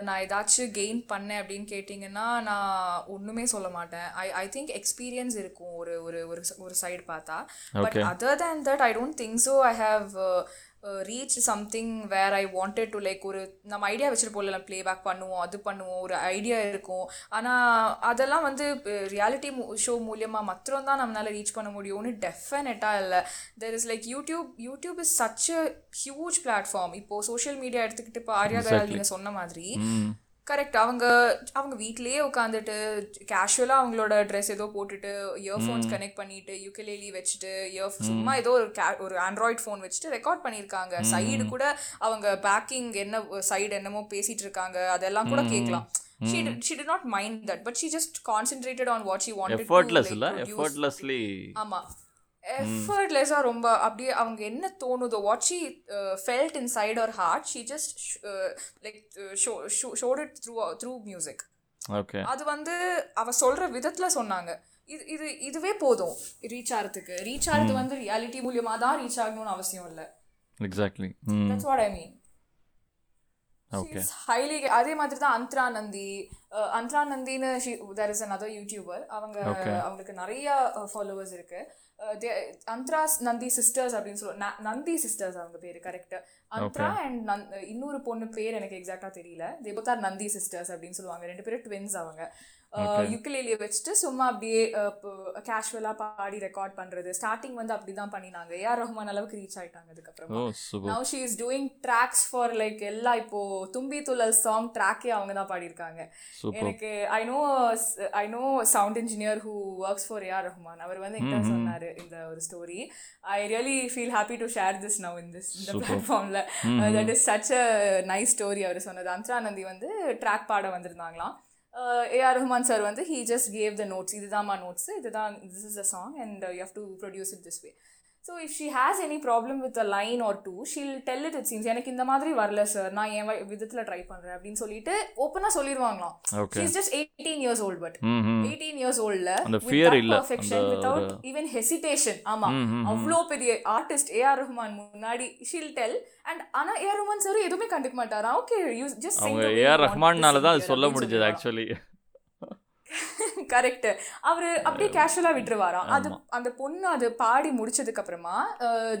நான் ஏதாச்சும் கெயின் பண்ணேன் அப்படின்னு கேட்டிங்கன்னா நான் ஒன்றுமே சொல்ல மாட்டேன். ஐ ஐ திங்க் எக்ஸ்பீரியன்ஸ் இருக்கும் ஒரு ஒரு ஒரு ஒரு சைடு பார்த்தா. But. Other than that I don't think so I have reach something where I wanted to like ஒரு நம்ம ஐடியா வச்சுட்டு போடல ப்ளே பேக் பண்ணுவோம் அது பண்ணுவோம் ஒரு ஐடியா இருக்கும். ஆனால் அதெல்லாம் வந்து ரியாலிட்டி ஷோ மூலியமாக மாத்திரம் தான் நம்மளால ரீச் பண்ண முடியும்னு டெஃபினட்டாக இல்லை. There is like YouTube YouTube is such a huge platform இப்போ சோஷியல் மீடியா எடுத்துக்கிட்டு இப்போ ஆர்யா தயால் நீங்கள் சொன்ன மாதிரி கரெக்ட் அவங்க அவங்க வீட்லயே உட்காந்துட்டு கேஷுவலாக அவங்களோட ட்ரெஸ் ஏதோ போட்டுட்டு இயர்ஃபோன்ஸ் கனெக்ட் பண்ணிட்டு யூக்கலேலி வச்சுட்டு இயர் சும்மா ஏதோ ஒரு கே ஒரு ஆண்ட்ராய்ட் ஃபோன் வச்சுட்டு ரெக்கார்ட் பண்ணியிருக்காங்க. சைடு கூட அவங்க பேக்கிங் என்ன சைடு என்னமோ பேசிட்டு இருக்காங்க. அதெல்லாம் கூட கேட்கலாம். She did, she did not mind that but she just concentrated on what she wanted to like, ஆமா. எஃபர்ட்லெஸ்ஸாக ரொம்ப அப்படியே அவங்க என்ன தோணுதோ what she felt inside our heart she just like showed it through through music okay அது வந்து அவ சொல்ற விதத்துல சொன்னாங்க. இது இது இதுவே போதும் ரீச் ஆகிறதுக்கு ரீச் ஆகிறது வந்து ரியாலிட்டி மூலியமா தான் ரீச் ஆகணும்னு அவசியம் இல்லை. Exactly that's what I mean highly அதே மாதிரி தான் அந்த்ரா நந்தி அந்த்ரா நந்தின்னு தேர் இஸ் another யூடியூபர் அவங்க அவங்களுக்கு நிறைய ஃபாலோவர்ஸ் இருக்கு. அந்த்ரா நந்தி சிஸ்டர்ஸ் அப்படின்னு சொல்லுவாங்க நந்தி சிஸ்டர்ஸ் அவங்க பேரு கரெக்ட் அந்த்ரா அண்ட் இன்னொரு பொண்ணு பேர் எனக்கு எக்ஸாக்டா தெரியல. தே நந்தி சிஸ்டர்ஸ் அப்படின்னு சொல்லுவாங்க. ரெண்டு பேரும் ட்வின்ஸ் அவங்க. யுக்கிலேலியை வச்சுட்டு சும்மா அப்படியே கேஷுவலா பாடி ரெக்கார்ட் பண்றது. ஸ்டார்டிங் வந்து அப்படிதான் பண்ணினாங்க. ஏஆர் ரஹ்மான் அளவுக்கு ரீச் ஆயிட்டாங்க அதுக்கப்புறம். Now she is doing tracks for like எல்லா இப்போ தும்பி துள்ளல் சாங் ட்ராக்கே அவங்க தான் பாடியிருக்காங்க. எனக்கு I know I know sound engineer who works for A R Rahman அவர் வந்து என்கிட்ட சொன்னாரு இந்த ஒரு story I really feel happy to share this now in this இந்த பிளாட்ஃபார்ம்ல that is such a nice story அவர் சொன்னது. அந்த்ரானந்தி வந்து ட்ராக் பாட வந்திருந்தாங்களாம். ஏஆர் ரஹ்மான் சார் வந்து he just gave the notes இதுதான்மா notes இதுதான் this is a song and you have to produce it this way so if she has any problem with a line or two she'll tell it it seems எனக்கு இந்த மாதிரி வரல sir நான் என் விதத்துல try பண்றேன் அப்படின்னு சொல்லிட்டு ஓப்பனா சொல்லிடுவாங்களாம். She's just eighteen years old but eighteen years ஓல்ட்ல அந்த fear இல்ல. பர்ஃபெக்ஷன் வித்வுட் ஈவன் ஹெசிடேஷன் ஆமா. அவ்வளோ பெரிய ஆர்டிஸ்ட் ஏஆர் ரஹ்மான் முன்னாடி ஷீல் டெல் அண்ட் ஆனா ஏஆர் ரஹ்மான் சார் எதுவுமே கண்டுக்க மாட்டாரா? ஓகே யூ ஜஸ்ட் ஏஆர் ரஹ்மான்னால தான் சொல்ல முடிஞ்சது ஆக்சுவலி கரெக்ட் அவரு அப்படியே கேஷுவலா விட்டுருவாராம். அது அந்த பொண்ணு அது பாடி முடிச்சதுக்கு அப்புறமா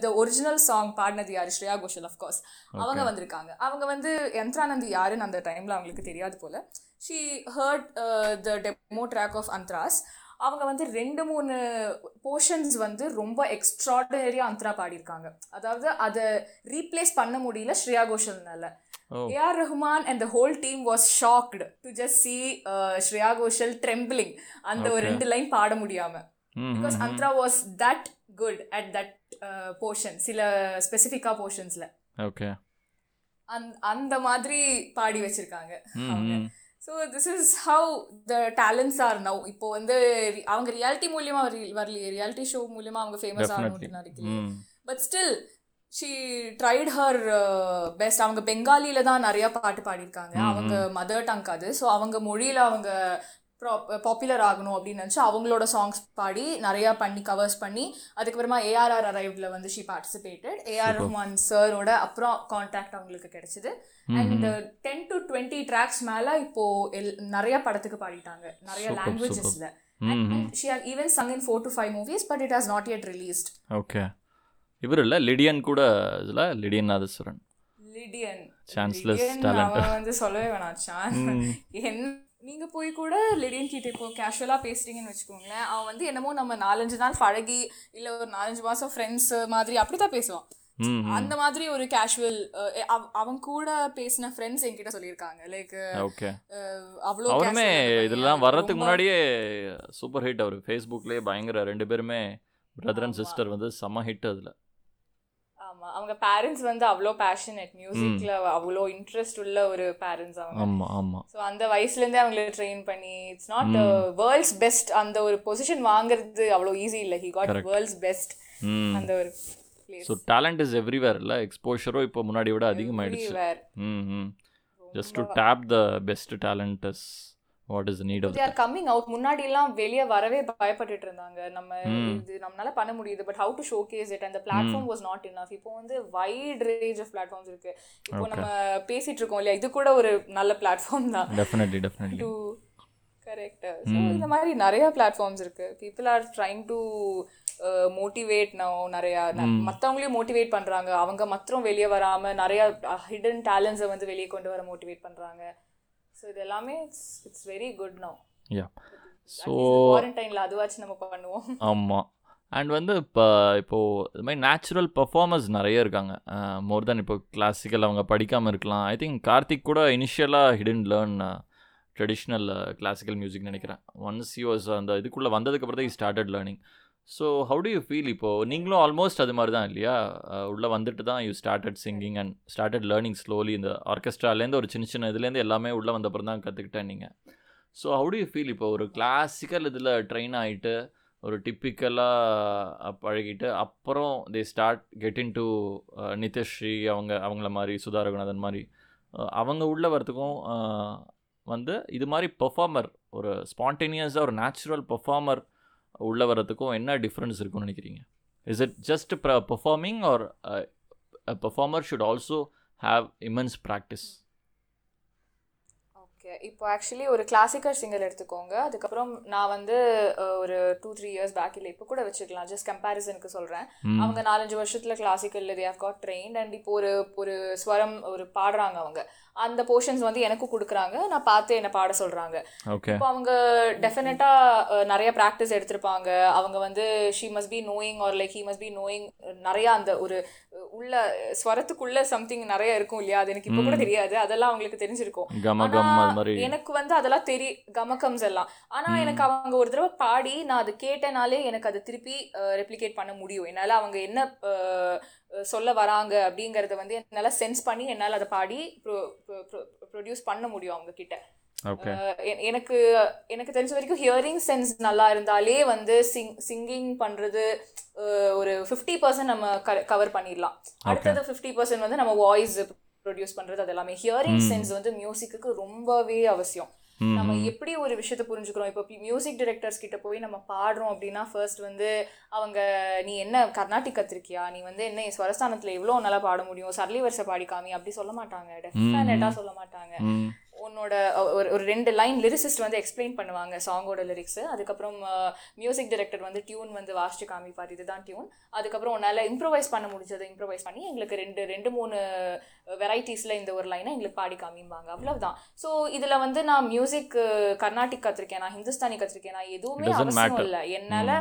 த ஒரிஜினல் சாங் பாடினது யாரு? ஸ்ரேயா கோஷல் கோர்ஸ் அவங்க வந்திருக்காங்க. அவங்க வந்து யந்த்ரானந்தி யாருன்னு அந்த டைம்ல அவங்களுக்கு தெரியாது போல. She heard the demo track of Antara's அவங்க வந்து ரெண்டு மூணு போர்ஷன்ஸ் வந்து ரொம்ப எக்ஸ்ட்ராடனரியா அந்த்ரா பாடியிருக்காங்க. அதாவது அதை ரீப்ளேஸ் பண்ண முடியல Shreya கோஷல்னால. A R Rahman and the whole team was shocked to just see Shreya Ghoshal trembling அந்த ஒரு ரெண்டு லைன் பாட முடியாம. Because Antara was that good at that portion சில ஸ்பெசிஃபிக்கா போர்ஷன்ஸ்ல ஓகே அந் அந்த மாதிரி பாடி வச்சிருக்காங்க. So this is how the talents are now இப்போ வந்து அவங்க ரியாலிட்டி மூலியமா வரி- வரலையே. ரியாலிட்டி ஷோ மூலியமா அவங்க ஃபேமஸ் ஆகணும்னு நினைக்கலையே ம். But still she tried her best அவங்க பெங்காலியில தான் நிறைய பாட்டு பாடியிருக்காங்க. அவங்க மதர் டங் அது. ஸோ அவங்க மொழியில அவங்க பாப்புலர் ஆகணும் அப்படின்னு நினச்சி அவங்களோட சாங்ஸ் பாடி நிறையா பண்ணி கவர்ஸ் பண்ணி அதுக்கப்புறமா ஏஆர்ஆர் அரைவ்ல வந்து ஷீ பார்ட்டிசிபேட்டட் ஏஆர் ரஹ்மான் சரோட அப்புறம் கான்டாக்ட் அவங்களுக்கு கிடைச்சிது. And ten to twenty tracks மேலே இப்போ எல் நிறைய படத்துக்கு பாடிட்டாங்க. நிறைய லாங்குவேஜஸ்ல she have even sung in four to five movies but it has not yet released. Okay இவர் இல்லை லிடியன் கூட இதில் லிடியன் நாதஸ்வரன் லிடியன் talent. அவன் வந்து சொல்லவே வேணாம் சான் என் நீங்க போய் கூட லிடியன் கிட்ட இப்போ கேஷுவலா பேசுறீங்கன்னு வச்சுக்கோங்களேன் அவன் வந்து என்னமோ நம்ம நாலஞ்சு நாள் பழகி இல்ல ஒரு நாலஞ்சு மாசம் ஃப்ரெண்ட்ஸ் மாதிரி அப்படிதான் பேசுவான். ம் அந்த மாதிரி ஒரு கேஷுவல் அவன் கூட பேசின ஃப்ரெண்ட்ஸ் என்கிட்ட சொல்லியிருக்காங்க. லைக் ஓகே அவ்வளோ அவருமே இதெல்லாம். வர்றதுக்கு முன்னாடியே சூப்பர் ஹிட் அவர். ஃபேஸ்புக்லேயே பயங்கர ரெண்டு பேருமே பிரதர் அண்ட் சிஸ்டர் வந்து செம்ம ஹிட் அதில். ஆமா. அவங்க பேரண்ட்ஸ் வந்து அவ்வளோ பேஷனட் மியூசிக்ல அவ்வளோ இன்ட்ரெஸ்ட் உள்ள ஒரு பேரண்ட்ஸ் அவங்க. ஆமாம் ஆமாம் ஸோ அந்த வயசுலேருந்தே அவங்கள ட்ரெயின் பண்ணி இட்ஸ் நாட் வேர்ல்ட்ஸ் பெஸ்ட் அந்த ஒரு பொசிஷன் வாங்குறது அவ்வளோ ஈஸி இல்லை. ஹி காட் வேர்ல்ட்ஸ் பெஸ்ட் அந்த ஒரு ஸோ டேலண்ட் இஸ் எவ்ரிவேர் இல்லை? எக்ஸ்போஷரும் இப்போ முன்னாடி விட அதிகமாயிடுச்சு. Just to tap the best talent is what is need of they are coming out முன்னாடி எல்லாம் வெளியே வரவே பயப்பட்டுட்டு இருந்தாங்க நம்ம இது நம்மளால பண்ண முடியுது but how to showcase it அந்த பிளாட்ஃபார்ம் வாஸ் நாட் இனஃப் இப்போ வந்து வைட் ரேஞ்ச் ஆஃப் பிளாட்ஃபார்ம்ஸ் இருக்கு. இப்போ நம்ம பேசிட்டு இருக்கோம் இல்லையா? இது கூட ஒரு நல்ல பிளாட்ஃபார்ம் தான். Definitely definitely to correct so இந்த மாதிரி நிறைய பிளாட்ஃபார்ம்ஸ் இருக்கு. People are trying to motivate no நிறையா மற்றவங்களையும் மோட்டிவேட் பண்றாங்க. அவங்க மாத்திரம் வெளியே வராம நிறைய ஹிடன் டேலண்ட்ஸை வந்து வெளியே கொண்டு வர மோட்டிவேட் பண்றாங்க. இது எல்லாமே it's very good no yeah so குவாரண்டைன்ல அதுவாச்சும் நம்ம பண்ணுவோம். ஆமாம் அண்ட் வந்து இப்போ இப்போது இது மாதிரி நேச்சுரல் பர்ஃபார்மர்ஸ் நிறைய இருக்காங்க. மோர் தென் இப்போ கிளாசிக்கல் அவங்க படிக்காமல் இருக்கலாம். ஐ திங்க் கார்த்திக் கூட இனிஷியலாக hidden learn traditional classical music நினைக்கிறேன். ஒன்ஸ் யூஸ் அந்த இதுக்குள்ளே வந்ததுக்கப்புறம் தான் started learning so how do you feel இப்போது நீங்களும் ஆல்மோஸ்ட் அது மாதிரி தான் இல்லையா? உள்ளே வந்துட்டு தான் you started singing and started learning slowly இந்த ஆர்கெஸ்ட்ராலேருந்து ஒரு சின்ன சின்ன இதுலேருந்து எல்லாமே உள்ளே வந்தப்புறம் தான் கற்றுக்கிட்டேன் நீங்கள் so how do you feel இப்போ? ஒரு கிளாசிக்கல் இதில் ட்ரெயின் ஆகிட்டு ஒரு டிப்பிக்கலாக பழகிட்டு அப்புறம் they start getting to Nithyasree அவங்க அவங்கள மாதிரி சுதா ரகுநாதன் மாதிரி அவங்க உள்ள வரத்துக்கும் வந்து இது மாதிரி பெர்ஃபார்மர் ஒரு ஸ்பான்டேனியஸாக ஒரு நேச்சுரல் பெர்ஃபார்மர் உள்ள வரதுக்கும் என்ன டிஃப்ரென்ஸ் இருக்கும்னு நினைக்கிறீங்க? Is it just performing or performer should also have immense practice okay இப்போ ஆக்சுவலி ஒரு கிளாசிக்கல் சிங்கர் எடுத்துக்கோங்க. அதுக்கப்புறம் நான் வந்து ஒரு டூ த்ரீ இயர்ஸ் பேக் இல்லை இப்போ கூட வச்சுக்கலாம். ஜஸ்ட் கம்பேரிசனுக்கு சொல்கிறேன் அவங்க நாலஞ்சு வருஷத்தில் classical they have got train and இப்போ ஒரு ஒரு ஸ்வரம் ஒரு பாடுறாங்க அவங்க. அந்த போர்ஷன்ஸ் வந்து எனக்கும் கொடுக்குறாங்க. நான் பார்த்து என்னை பாட சொல்கிறாங்க இப்போ அவங்க டெஃபினட்டாக நிறைய ப்ராக்டிஸ் எடுத்திருப்பாங்க. அவங்க வந்து she must be knowing or like he must be knowing நிறையா அந்த ஒரு உள்ள ஸ்வரத்துக்குள்ள சம்திங் நிறைய இருக்கும் இல்லையா? அது எனக்கு இப்போ கூட தெரியாது. அதெல்லாம் அவங்களுக்கு தெரிஞ்சிருக்கும். எனக்கு வந்து அதெல்லாம் தெரி கமக்கம்ஸ் எல்லாம். ஆனா எனக்கு அவங்க ஒரு தடவை பாடி நான் அது கேட்டனாலே எனக்கு அது திருப்பி ரெப்ளிகேட் பண்ண முடியும். என்னால அவங்க என்ன சொல்ல வராங்க அப்படிங்கறத வந்து என்னால சென்ஸ் பண்ணி என்னால அதை பாடி ப்ரொடியூஸ் பண்ண முடியும் அவங்க கிட்ட எனக்கு எனக்கு தெரிஞ்ச வரைக்கும் ஹியரிங் சென்ஸ் நல்லா இருந்தாலே வந்து சிங் சிங்கிங் பண்றது ஒரு ஃபிஃப்டி பர்சன்ட் நம்ம கவர் பண்ணிடலாம். அடுத்தது ஃபிஃப்டி பர்சன்ட் வந்து நம்ம வாய்ஸ் ப்ரொடியூஸ் பண்றது அது எல்லாமே. ஹியரிங் சென்ஸ் வந்து மியூசிக்கு ரொம்பவே அவசியம். நம்ம எப்படி ஒரு விஷயத்த புரிஞ்சுக்கிறோம்? இப்போ மியூசிக் டைரக்டர்ஸ் கிட்ட போய் நம்ம பாடுறோம் அப்படின்னா ஃபர்ஸ்ட் வந்து அவங்க நீ என்ன கர்நாடிக் கத்திருக்கியா? நீ வந்து என்ன ஸ்வரஸ்தானத்துல எவ்வளோ நல்லா பாட முடியும்? சரளி வருஷ பாடிக்காமி அப்படி சொல்ல மாட்டாங்க. டெஃபினட்டா சொல்ல மாட்டாங்க. உன்னோட ஒரு ஒரு ரெண்டு லைன் லிரிசிஸ்ட் வந்து எக்ஸ்பிளைன் பண்ணுவாங்க சாங்கோட லிரிக்ஸ் அதுக்கப்புறம் மியூசிக் டைரக்டர் வந்து டியூன் வந்து வாசிச்சு காமிப்பார். இதுதான் டியூன் அதுக்கப்புறம் உன்னால் இம்ப்ரவைஸ் பண்ண முடிஞ்சதை இம்ப்ரவைஸ் பண்ணி எங்களுக்கு ரெண்டு ரெண்டு மூணு வெரைட்டிஸில் இந்த ஒரு லைனை எங்களுக்கு பாடி காமிப்பாங்க. அவ்வளவுதான். ஸோ இதில் வந்து நான் மியூசிக் கர்நாடிக் கற்றுருக்கேன் நான் ஹிந்துஸ்தானி கற்றுருக்கேன் நான் எதுவுமே அவசியம். இல்லை. என்னால்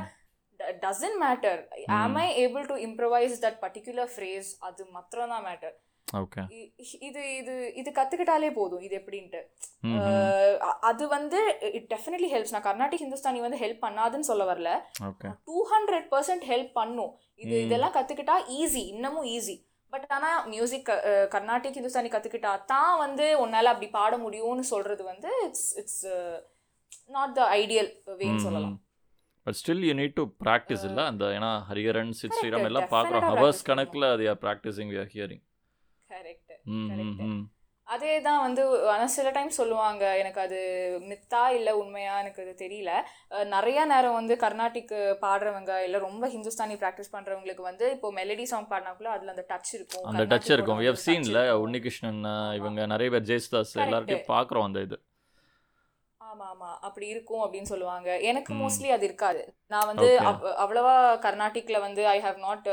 doesn't matter am I able to improvise that particular phrase அது மாத்திரம் தான் மேட்டர் இது இது இது கத்துக்கிட்டாலே போதும் இது எப்படின்ட்டு. அது வந்து இட் டெஃபினெட்லி ஹெல்ப்ஸ். நான் கர்நாடிக் ஹிந்துஸ்தானி வந்து ஹெல்ப் பண்ணாதுன்னு சொல்ல வரல. டூ ஹண்ட்ரட் பர்சன்ட் ஹெல்ப் பண்ணும். இது இதெல்லாம் கத்துக்கிட்டா ஈஸி இன்னமும் ஈஸி. பட் ஆனா மியூசிக் கர்நாடிக் ஹிந்துஸ்தானி கத்துக்கிட்டா தான் வந்து உன்னால அப்படி பாட முடியும்னு சொல்றது வந்து it's it's not the ideal வேன்னு சொல்லலாம். But still you need to practice இல்லை? அந்த ஏன்னா ஹரிஹரன் சித் ஸ்ரீராம் எல்லாம் பார்க்குறோம் ஹவர்ஸ் கணக்கில் அது or practicing we are hearing correct அதே தான் வந்து ஆனால் சில டைம் சொல்லுவாங்க எனக்கு அது மித்தா இல்லை உண்மையா எனக்கு அது தெரியல. நிறைய நேரம் வந்து கர்நாடிக் பாடுறவங்க இல்லை ரொம்ப ஹிந்துஸ்தானி ப்ராக்டிஸ் பண்ணுறவங்களுக்கு வந்து இப்போ மெலடி சாங் பாடினாக்குள்ள அதில் அந்த டச் இருக்கும். அந்த டச் இருக்கும். Touch சீன்ல. உன்னிகிருஷ்ணன் இவங்க நிறைய பேர் ஜெயசுதாஸ் எல்லாருக்கையும் பார்க்குறோம் அந்த இது. ஆமா ஆமா அப்படி இருக்கும் அப்படின்னு சொல்லுவாங்க. எனக்கு. மோஸ்ட்லி அது இருக்காது. நான் வந்து அவ்வளவா கர்நாடிக்ல வந்து I have not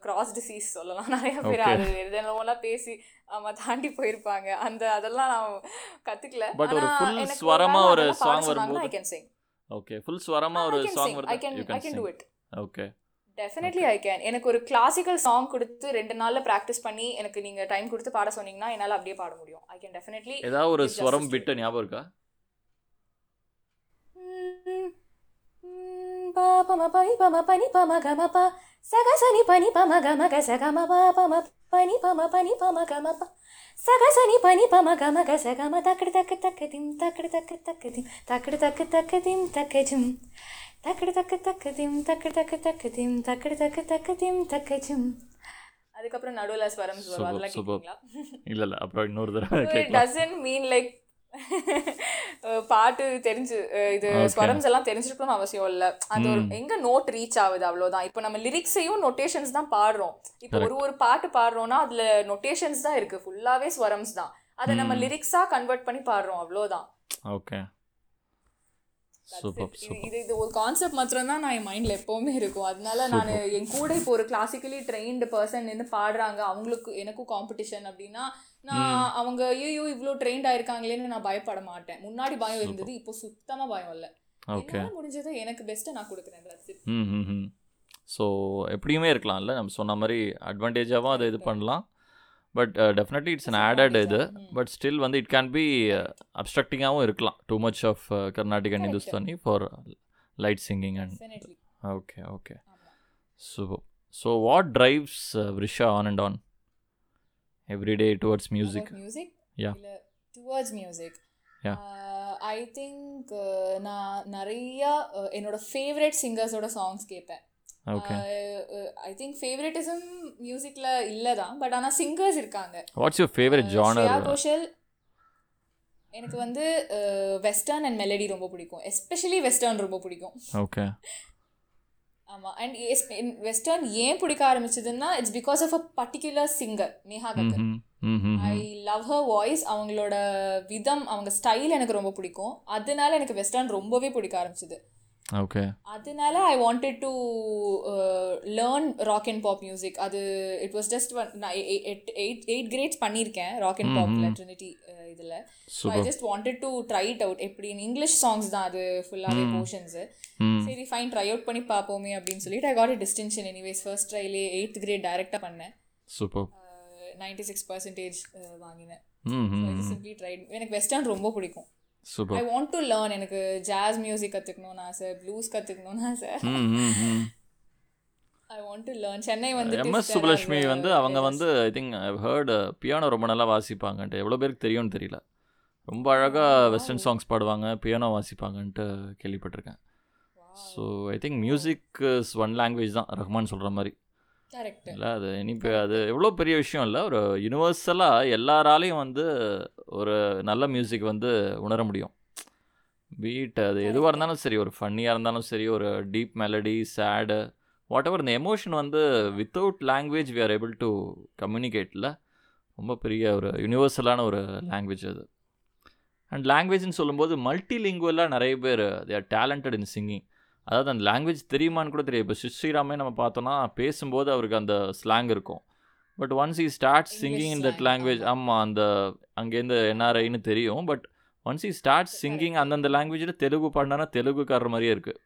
cross these சொல்லலாம். நிறைய பேர். அது எதெல்லாம் பேசி ஆமா தாண்டி போயிருப்பாங்க. அந்த அதெல்லாம் நான் கத்துக்கல. But ஒரு எனக்கு ஸ்வரமா ஒரு பாட சொன்னாங்கன்னா வரும்போது I can sing. Okay full ஸ்வரமா ஒரு சாங் வருது. I can can do sing it. Okay definitely I can எனக்கு ஒரு கிளாசிக்கல் சாங் கொடுத்து ரெண்டு நாள்ல ப்ராக்டிஸ் பண்ணி எனக்கு நீங்க டைம் கொடுத்து பாட சொன்னீங்கன்னா என்னால அப்படியே பாட முடியும். ஐ கேன் டெஃபினெட்லி ஏதாவது ஒரு ஸ்வரம் விட்டு ஞாபகம் இருக்கா? பம பனி பம பனி பம கம ப சகசனி பனி பம கம க சகம ப பம பனி பம பனி பம கம ப சகசனி பனி பம கம க சகம தக்கடு தக்கு தக்கு திம் தக்கடு தக்கு தக்கு திம் தக்கடு தக்கு தக்கு திம் தக்கு தக்கடு தக்கு தக்கு திம் தக்கடு தக்கு தக்கு திம் தக்கடு தக்கு தக்கு திம் தக்கு அதுக்கப்புறம் நடுவில் ஸ்வரம் அதெல்லாம் இல்லை இல்லை அப்புறம் இன்னொரு தடவை டசன்ட் மீன் லைக் பாட்டு தெரிஞ்சு இது. ஸ்வரம்ஸ் எல்லாம் தெரிஞ்சிருக்கணும்னு அவசியம் இல்ல. ஒரு எங்க நோட் ரீச் ஆகுது அவ்வளவுதான். இப்போ நம்ம லிரிக்ஸையும் நொட்டேஷன்ஸ் தான் பாடுறோம். இப்போ ஒரு ஒரு பாட்டு பாடுறோம்னா அதுல நொட்டேஷன்ஸ் தான் இருக்கு. ஃபுல்லாவே ஸ்வரம்ஸ் தான். அதை நம்ம லிரிக்ஸா கன்வெர்ட் பண்ணி பாடுறோம். அவ்வளவுதான். ஓகே. இது- இது ஒரு கான்செப்ட் மாத்திரம் தான் நான் என் மைண்ட்ல எப்பவுமே இருக்கும். அதனால நான் என் கூட இப்போ ஒரு கிளாசிக்கலி ட்ரெயின்டு பர்சன் நின்று பாடுறாங்க. அவங்களுக்கு எனக்கும் காம்படிஷன் அப்படின்னா நான் அவங்க ஐயோ இவ்வளோ ட்ரெயின்ட் ஆயிருக்காங்களேன்னு நான் பயப்பட மாட்டேன். முன்னாடி பயம் இருந்தது இப்போ சுத்தமா பயம் இல்லை. ஓகே. முடிஞ்சதை எனக்கு பெஸ்ட்டை நான் கொடுக்குறேன் ஸோ எப்படியுமே இருக்கலாம்ல நம்ம சொன்ன மாதிரி அட்வான்டேஜாகவும் அதை இது பண்ணலாம். But definitely it's an added இது. பட் ஸ்டில் வந்து இட் கேன் பி அப்ஸ்ட்ரக்டிங்காகவும் இருக்கலாம். Too much of Carnatic and. Hindustani for light singing and okay okay so so what drives Vrisha on and on every day towards music music. இல்ல towards music. I think நான் நிறைய uh, என்னோட favourite சிங்கர்ஸோட songs கேட்பேன் I think favouritism மியூசிக்ல இல்ல தான் but ஆனா singers இருக்காங்க. What's your favourite genre Ghoshal எனக்கு வந்து வெஸ்டர்ன் அண்ட் மெலடி ரொம்ப பிடிக்கும். எஸ்பெஷலி வெஸ்டர்ன் ரொம்ப பிடிக்கும். ஓகே ஆமாம் அண்ட் வெஸ்டர்ன் ஏன் பிடிக்க ஆரம்பிச்சதுன்னா it's because of a particular singer Neha Kakkar I love her voice அவங்களோட விதம் அவங்க ஸ்டைல் எனக்கு ரொம்ப பிடிக்கும். அதனால எனக்கு வெஸ்டர்ன் ரொம்பவே பிடிக்க ஆரம்பிச்சது. ஓகே அதனால I wanted to learn rock and pop music அது இட் வாஸ் ஜஸ்ட் ஒன் நான் எயிட் எயிட் கிரேட்ஸ் பண்ணியிருக்கேன் ராக் அண்ட் பாப்ல ட்ரினிட்டி இதில். So I just wanted to try it out எப்படி இங்கிலீஷ் சாங்ஸ் தான் அது ஃபுல்லாகவே போர்ஷன்ஸு சரி ஃபைன் ட்ரை அவுட் பண்ணி பார்ப்போமே அப்படின்னு சொல்லிட்டு I got distinction anyways first ட்ரைலே eighth grade டைரெக்டாக பண்ணேன். சூப்பர். நைன்டி சிக்ஸ் பர்சன்டேஜ் வாங்கினேன். எனக்கு வெஸ்டர்ன் ரொம்ப பிடிக்கும். I super want to learn எனக்கு ஜாஸ் மியூசிக் கற்றுக்கணும்னு ஆசை ப்ளூஸ் கற்றுக்கணும்னு ஆசை I want to learn Chennai வந்து எம்எஸ் சுப்புலட்சுமி வந்து அவங்க வந்து I think I heard piano ரொம்ப நல்லா வாசிப்பாங்கன்ட்டு. எவ்வளோ பேருக்கு தெரியும்னு தெரியல. ரொம்ப அழகாக வெஸ்டர்ன் சாங்ஸ் பாடுவாங்க. பியானோ வாசிப்பாங்கன்ட்டு கேள்விப்பட்டிருக்கேன். So I think music is one language தான். ரஹ்மான் சொல்கிற மாதிரி. இல்லை அது இனி அது எவ்வளோ பெரிய விஷயம் இல்லை ஒரு யுனிவர்சலாக எல்லாராலையும் வந்து ஒரு நல்ல மியூசிக் வந்து உணர முடியும். பீட் அது எதுவாக இருந்தாலும் சரி ஒரு ஃபன்னியாக இருந்தாலும் சரி ஒரு deep melody sad whatever இந்த எமோஷன் வந்து without language we are able to கம்யூனிகேட்டில் ரொம்ப பெரிய ஒரு யுனிவர்சலான ஒரு லாங்குவேஜ் அது. அண்ட் லாங்குவேஜ்னு சொல்லும்போது மல்டிலிங்குவலாக நிறைய பேர் they are talented in singing அதாவது அந்த லாங்குவேஜ் தெரியுமான்னு கூட தெரியும் இப்போ ஸ்ரீராமே நம்ம பார்த்தோன்னா பேசும்போது அவருக்கு அந்த ஸ்லாங் இருக்கும். But once he start singing in that language ஆமாம் அந்த அங்கேருந்து என்ஆர்ஐன்னு தெரியும். But once he start singing அந்தந்த லாங்குவேஜில் தெலுங்கு பாடினா தெலுங்குக்காரர் மாதிரியே இருக்குது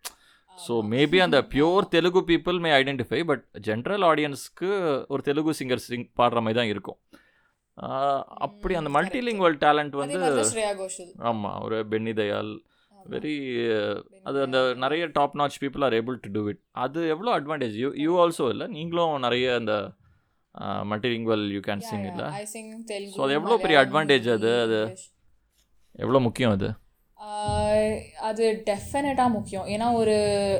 ஸோ மேபி அந்த pure Telugu people may identify but general ஆடியன்ஸ்க்கு ஒரு தெலுங்கு சிங்கர் சிங் பாடுற மாதிரி தான் இருக்கும். அப்படி அந்த. மல்டிலிங்குவல் டேலண்ட் வந்து ஆமாம் ஒரு பென்னி தயால். வெரி அது அந்த நிறைய top notch people are able to do it அது எவ்வளோ அட்வான்டேஜ் யூ யூ ஆல்சோ இல்லை? நீங்களும் நிறைய அந்த மல்டிலிங்குவல் யூ கேன் சிங். இல்லை? So, அது எவ்வளோ பெரிய advantage அது, அது? எவ்வளோ முக்கியம் அது? அது டெஃபினட்டாக முக்கியம். ஏன்னா ஒரு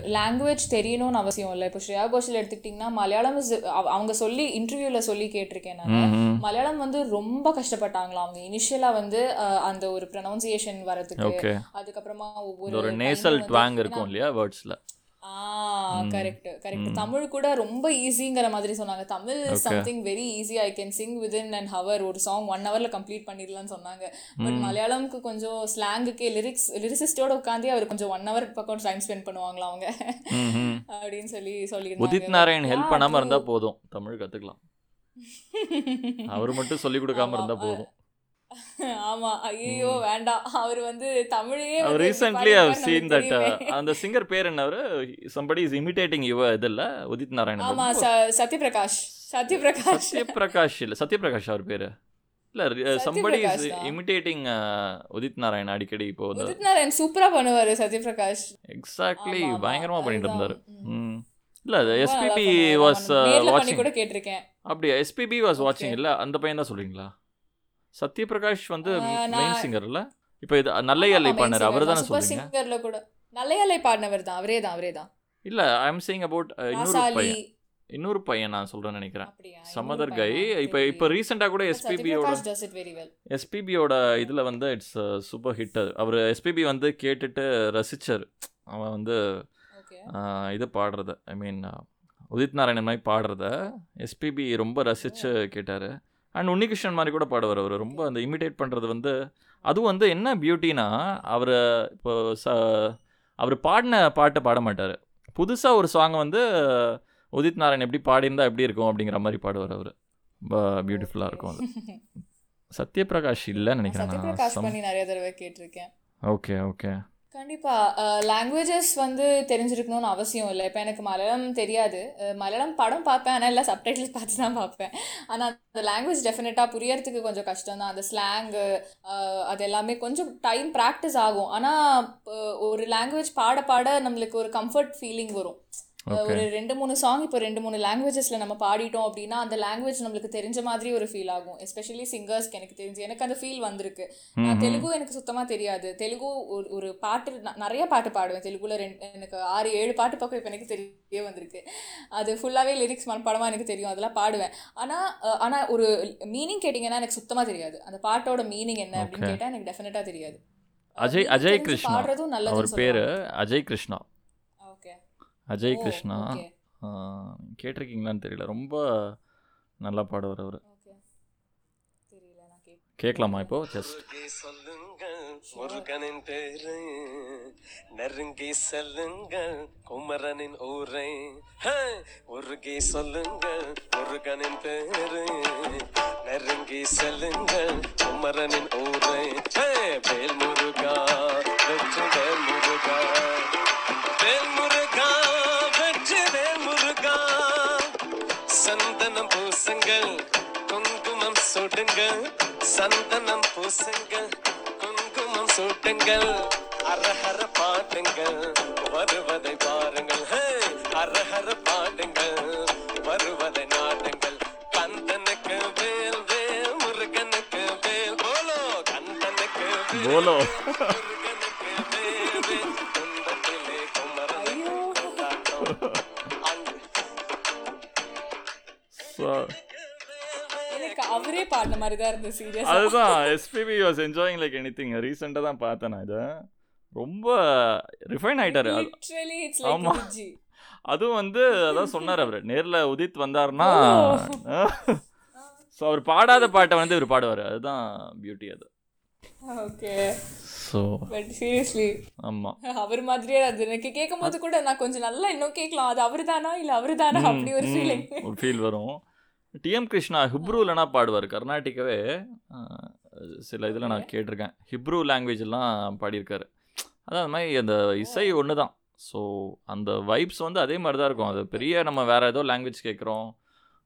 லாங்குவேஜ் தெரியணும்னு அவசியம் இல்லை. இப்போ ஸ்ரேயா கோஷல் எடுத்துக்கிட்டிங்கன்னா மலையாளம் அவ- அவங்க சொல்லி இன்டர்வியூவில் சொல்லி கேட்டிருக்கேன் நான். மலையாளம் வந்து ரொம்ப கஷ்டப்பட்டாங்களாம். அவங்க இனிஷியலாக வந்து அந்த ஒரு ப்ரொனவுன்சியேஷன் வரதுக்கு அதுக்கப்புறமா ஒவ்வொரு நேசல் ட்வாங் இருக்கும் இல்லையா வேர்ட்ஸில் கரெக்ட் கரெக்ட். தமிழ் கூட ரொம்ப ஈஸிங்கிற மாதிரி சொன்னாங்க. Tamil. Something very easy I can sing within an hour ஒரு சாங் ஒன் ஹவர்ல கம்ப்ளீட் பண்ணிடலாம்னு சொன்னாங்க. பட் மலையாளம்க்கு கொஞ்சம் ஸ்லாங்குக்கு லிரிக்ஸ் லிரிசிஸ்டோட உட்காந்தே அவர் கொஞ்சம் ஒன் ஹவர் பக்கம் டைம் ஸ்பெண்ட் பண்ணுவாங்களா அவங்க. அப்படின்னு சொல்லி உதித் சொல்லியிருந்தாங்க நாராயண் ஹெல்ப் true. இருந்தால் போதும். தமிழ் கற்றுக்கலாம் அவர் மட்டும் சொல்லி கொடுக்காம ஆ. போதும். ஆமா. ஐயோ வேண்டாம். அவர் வந்து தமிழையே அவர் ரீசென்ட்லி பாடியிருப்பாருன்னு சீன் தட் தெரியுமே. அந்த சிங்கர் பேர் என்ன அவர்? சம்படி இஸ் இமிடேட்டிங் யுவ இதில் உதித் நாராயணன் ஆமா சத்யபிரகாஷ். சத்யபிரகாஷ். சத்யபிரகாஷ் இல்லை சத்யபிரகாஷ் அவர் பேர். இல்லை somebody is. Imitating Udit Narayan அடிக்கடி இப்போ உதித் நாராயண் சூப்பரா பண்ணுவாரு சத்யபிரகாஷ். எக்ஸாக்ட்லி. பயங்கரமாக பண்ணிட்டு இருந்தார் இல்லை எஸ்பிபி. வாஸ் வாட்சிங் கூட கேட்டிருக்கேன். அப்படியா? எஸ்பிபி வாஸ். வாட்சிங் இல்லை? அந்த பையன் தான் சொல்கிறீங்களா சத்யபிரகாஷ் வந்து மெயின் நான்- சிங்கர் இல்லை? இப்போ இது நல்லையல்லை பண்ணார் அவர் தானே சூப்பர் சொல்றீங்க? சிங்கர்ல கூட. நல்லையாலை பாடினவர் தான் அவரே தான் அவரே தான். இல்லை ஐ எம் சேயிங் அபவுட் இன்னொரு பையன். இன்னொரு பையன் நான் சொல்கிறேன்னு நினைக்கிறேன். Some other guy. இப்போ இப்போ ரீசெண்டாக கூட எஸ்பிபியோட எஸ்பிபியோட இதில் வந்து இட்ஸ் சூப்பர் ஹிட் அவர் எஸ்பிபி வந்து கேட்டுட்டு ரசிச்சார். அவன் வந்து இது பாடுறத. ஐ மீன் உதித் நாராயணன் மாதிரி பாடுறத எஸ்பிபி ரொம்ப ரசித்து கேட்டார். அண்ட் உன்னிகிருஷ்ணன் மாதிரி கூட பாடுவார் அவர். ரொம்ப அந்த இமிடேட் பண்ணுறது வந்து அதுவும் வந்து என்ன பியூட்டினா அவர் இப்போ ச அவர் பாடின பாட்டை பாட மாட்டார். புதுசாக ஒரு சாங் வந்து உதித் நாராயண் எப்படி பாடியிருந்தா எப்படி இருக்கும் அப்படிங்கிற மாதிரி பாடுவார் அவர். ரொம்ப பியூட்டிஃபுல்லாக இருக்கும் அது. சத்யபிரகாஷ் இல்லைன்னு நினைக்கிறேன் ஓகே ஓகே. கண்டிப்பாக லாங்குவேஜஸ் வந்து தெரிஞ்சிருக்கணும்னு அவசியம் இல்லை. இப்போ எனக்கு மலையாளம் தெரியாது. மலையாளம் படம் பார்ப்பேன். ஆனால் எல்லாம் சப்டைட்டில்ஸ் பார்த்து தான் பார்ப்பேன். ஆனால் அந்த லாங்குவேஜ் டெஃபினட்டாக புரியறதுக்கு கொஞ்சம் கஷ்டம் தான். அந்த ஸ்லாங்கு அது எல்லாமே கொஞ்சம் டைம் ப்ராக்டிஸ் ஆகும். ஆனால் ஒரு லாங்குவேஜ் பாட பாட நம்மளுக்கு ஒரு கம்ஃபர்ட் ஃபீலிங் வரும். ஒரு ரெண்டு மூணு சாங் இப்போ ரெண்டு மூணு லாங்குவேஜஸில் நம்ம பாடிட்டோம் அப்படின்னா அந்த லாங்குவேஜ் நம்மளுக்கு தெரிஞ்ச மாதிரி ஒரு ஃபீல் ஆகும். எஸ்பெஷலி சிங்கர்ஸ்க்கு எனக்கு தெரிஞ்சு. எனக்கு அந்த ஃபீல் வந்திருக்கு. நான் தெலுங்கு எனக்கு சுத்தமாக தெரியாது. தெலுங்கு ஒரு ஒரு பாட்டு நிறைய பாட்டு பாடுவேன். தெலுங்குல ரெண்டு எனக்கு ஆறு ஏழு பாட்டு பக்கம் இப்போ எனக்கு தெரிய வந்திருக்கு. அது ஃபுல்லாகவே லிரிக்ஸ் மனப்பாடமாக எனக்கு தெரியும். அதெல்லாம் பாடுவேன். ஆனால் ஆனால் ஒரு மீனிங் கேட்டிங்கன்னா எனக்கு சுத்தமாக தெரியாது. அந்த பாட்டோட மீனிங் என்ன அப்படின்னு. கேட்டால் எனக்கு டெஃபினட்டாக தெரியாது. அஜய் அஜய் கிருஷ்ணா. பாடுறதும் அவர் பேர். அஜய் கிருஷ்ணா. அஜய் கிருஷ்ணா. கேட்டிருக்கீங்களான்னு தெரியல. ரொம்ப நல்லா பாடுவார் அவர். கேட்கலாமா இப்போ? ஜஸ்ட் சொல்லுங்கள் முருகனின் பேரு. நெருங்கி செல்லுங்கள் குமரனின் ஊரை. ஹே! முருகே சொல்லுங்கள் முருகனின் பேரு. நெருங்கி செல்லுங்கள் குமரனின் ஊரை. ஹே! வேல் முருகா வெற்றி வேல் முருகா வேல் முருகா வெற்றி வேல் முருகா. சந்தனம் பூசுங்கள் குங்குமம் சுடுங்கள் சந்தனம் பூசுங்கள் குங்குமம் சூட்டுங்கள். அரஹர பாட்டுங்கள் வருவதை பாருங்கள்! அரஹர பாட்டுங்கள் வருவதை நாட்டுங்கள். கந்தனுக்கு வேல் வேல் முருகனுக்கு வேல். போலோ கந்தனுக்கு போலோ. எனக்கு அவரே பாடின மாதிரி தான் இருந்தது சீரியஸ் அதுதான் SPB was enjoying like anything ரீசெண்டாக தான் பார்த்தேன் நான் இதை. ரொம்ப ரிஃபைன் ஆயிட்டாரு. Literally it's. லைக் அதுவும் வந்து அதான் சொன்னார் அவர். நேரில் உதித் வந்தாருன்னா ஓ. ஸோ அவர் பாடாத பாட்டை வந்து இவர் பாடுவார். அதுதான் பியூட்டி அது. ஓகே. ஸோ பட் சீரியஸ்லி ஆமாம் அவர் மாதிரியே அது. எனக்கு கேட்கும்போது கூட நான் கொஞ்சம் நல்லா இன்னும் கேட்கலாம். அது அவர்தானா? இல்ல அவர்தானா? அப்படி ஒரு ஃபீலிங் ஒரு ஃபீல் வரும். டிஎம் கிருஷ்ணா ஹிப்ரூலனா பாடுவார். கர்நாடிக்காவே சில இதில் நான் கேட்டிருக்கேன். ஹிப்ரூ லாங்குவேஜ் எல்லாம் பாடியிருக்காரு. அதான் அந்த மாதிரி அந்த இசை ஒன்று தான். ஸோ அந்த வைப்ஸ் வந்து அதே மாதிரி தான் இருக்கும். அது பெரிய நம்ம வேற ஏதோ லாங்குவேஜ் கேட்குறோம்.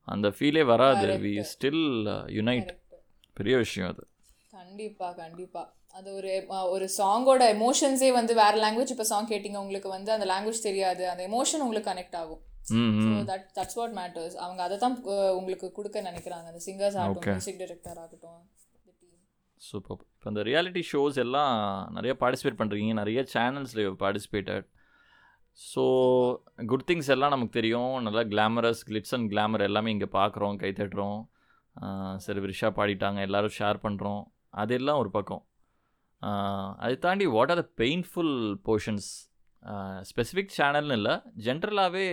அந்த ஃபீலே வராது. வி. ஸ்டில் யுனைட் பெரிய விஷயம் அது. கண்டிப்பா கண்டிப்பா. அது ஒரு ஒரு சாங்கோட எமோஷன்ஸே வந்து வேற லாங்குவேஜ் இப்போ சாங் கேட்டிங்க உங்களுக்கு வந்து அந்த லாங்குவேஜ் தெரியாது. அந்த எமோஷன் உங்களுக்கு கனெக்ட் ஆகும். So that that's what matters அவங்க அதை தான் உங்களுக்கு கொடுக்க நினைக்கிறாங்க. அந்த சிங்கர்ஸ். ஆகட்டும் மியூசிக் டைரக்டர் ஆகட்டும். சூப்பர் இப்போ இந்த ரியாலிட்டி ஷோஸ் எல்லாம் நிறைய பார்ட்டிசிபேட் பண்ணுறீங்க நிறைய சேனல்ஸில் பார்ட்டிசிபேட்டட் ஸோ குட் திங்ஸ் எல்லாம் நமக்கு தெரியும். நல்லா கிளாமரஸ் கிளிட்ஸ் அண்ட் கிளாமர் எல்லாமே இங்கே பார்க்குறோம் கை தட்டுறோம். சரி விரிஷா பாடிட்டாங்க எல்லாரும் ஷேர் பண்ணுறோம் அதெல்லாம் ஒரு பக்கம். அதை தாண்டி what are the painful portions specific சேனல்னு இல்லை ஜென்ரலாகவே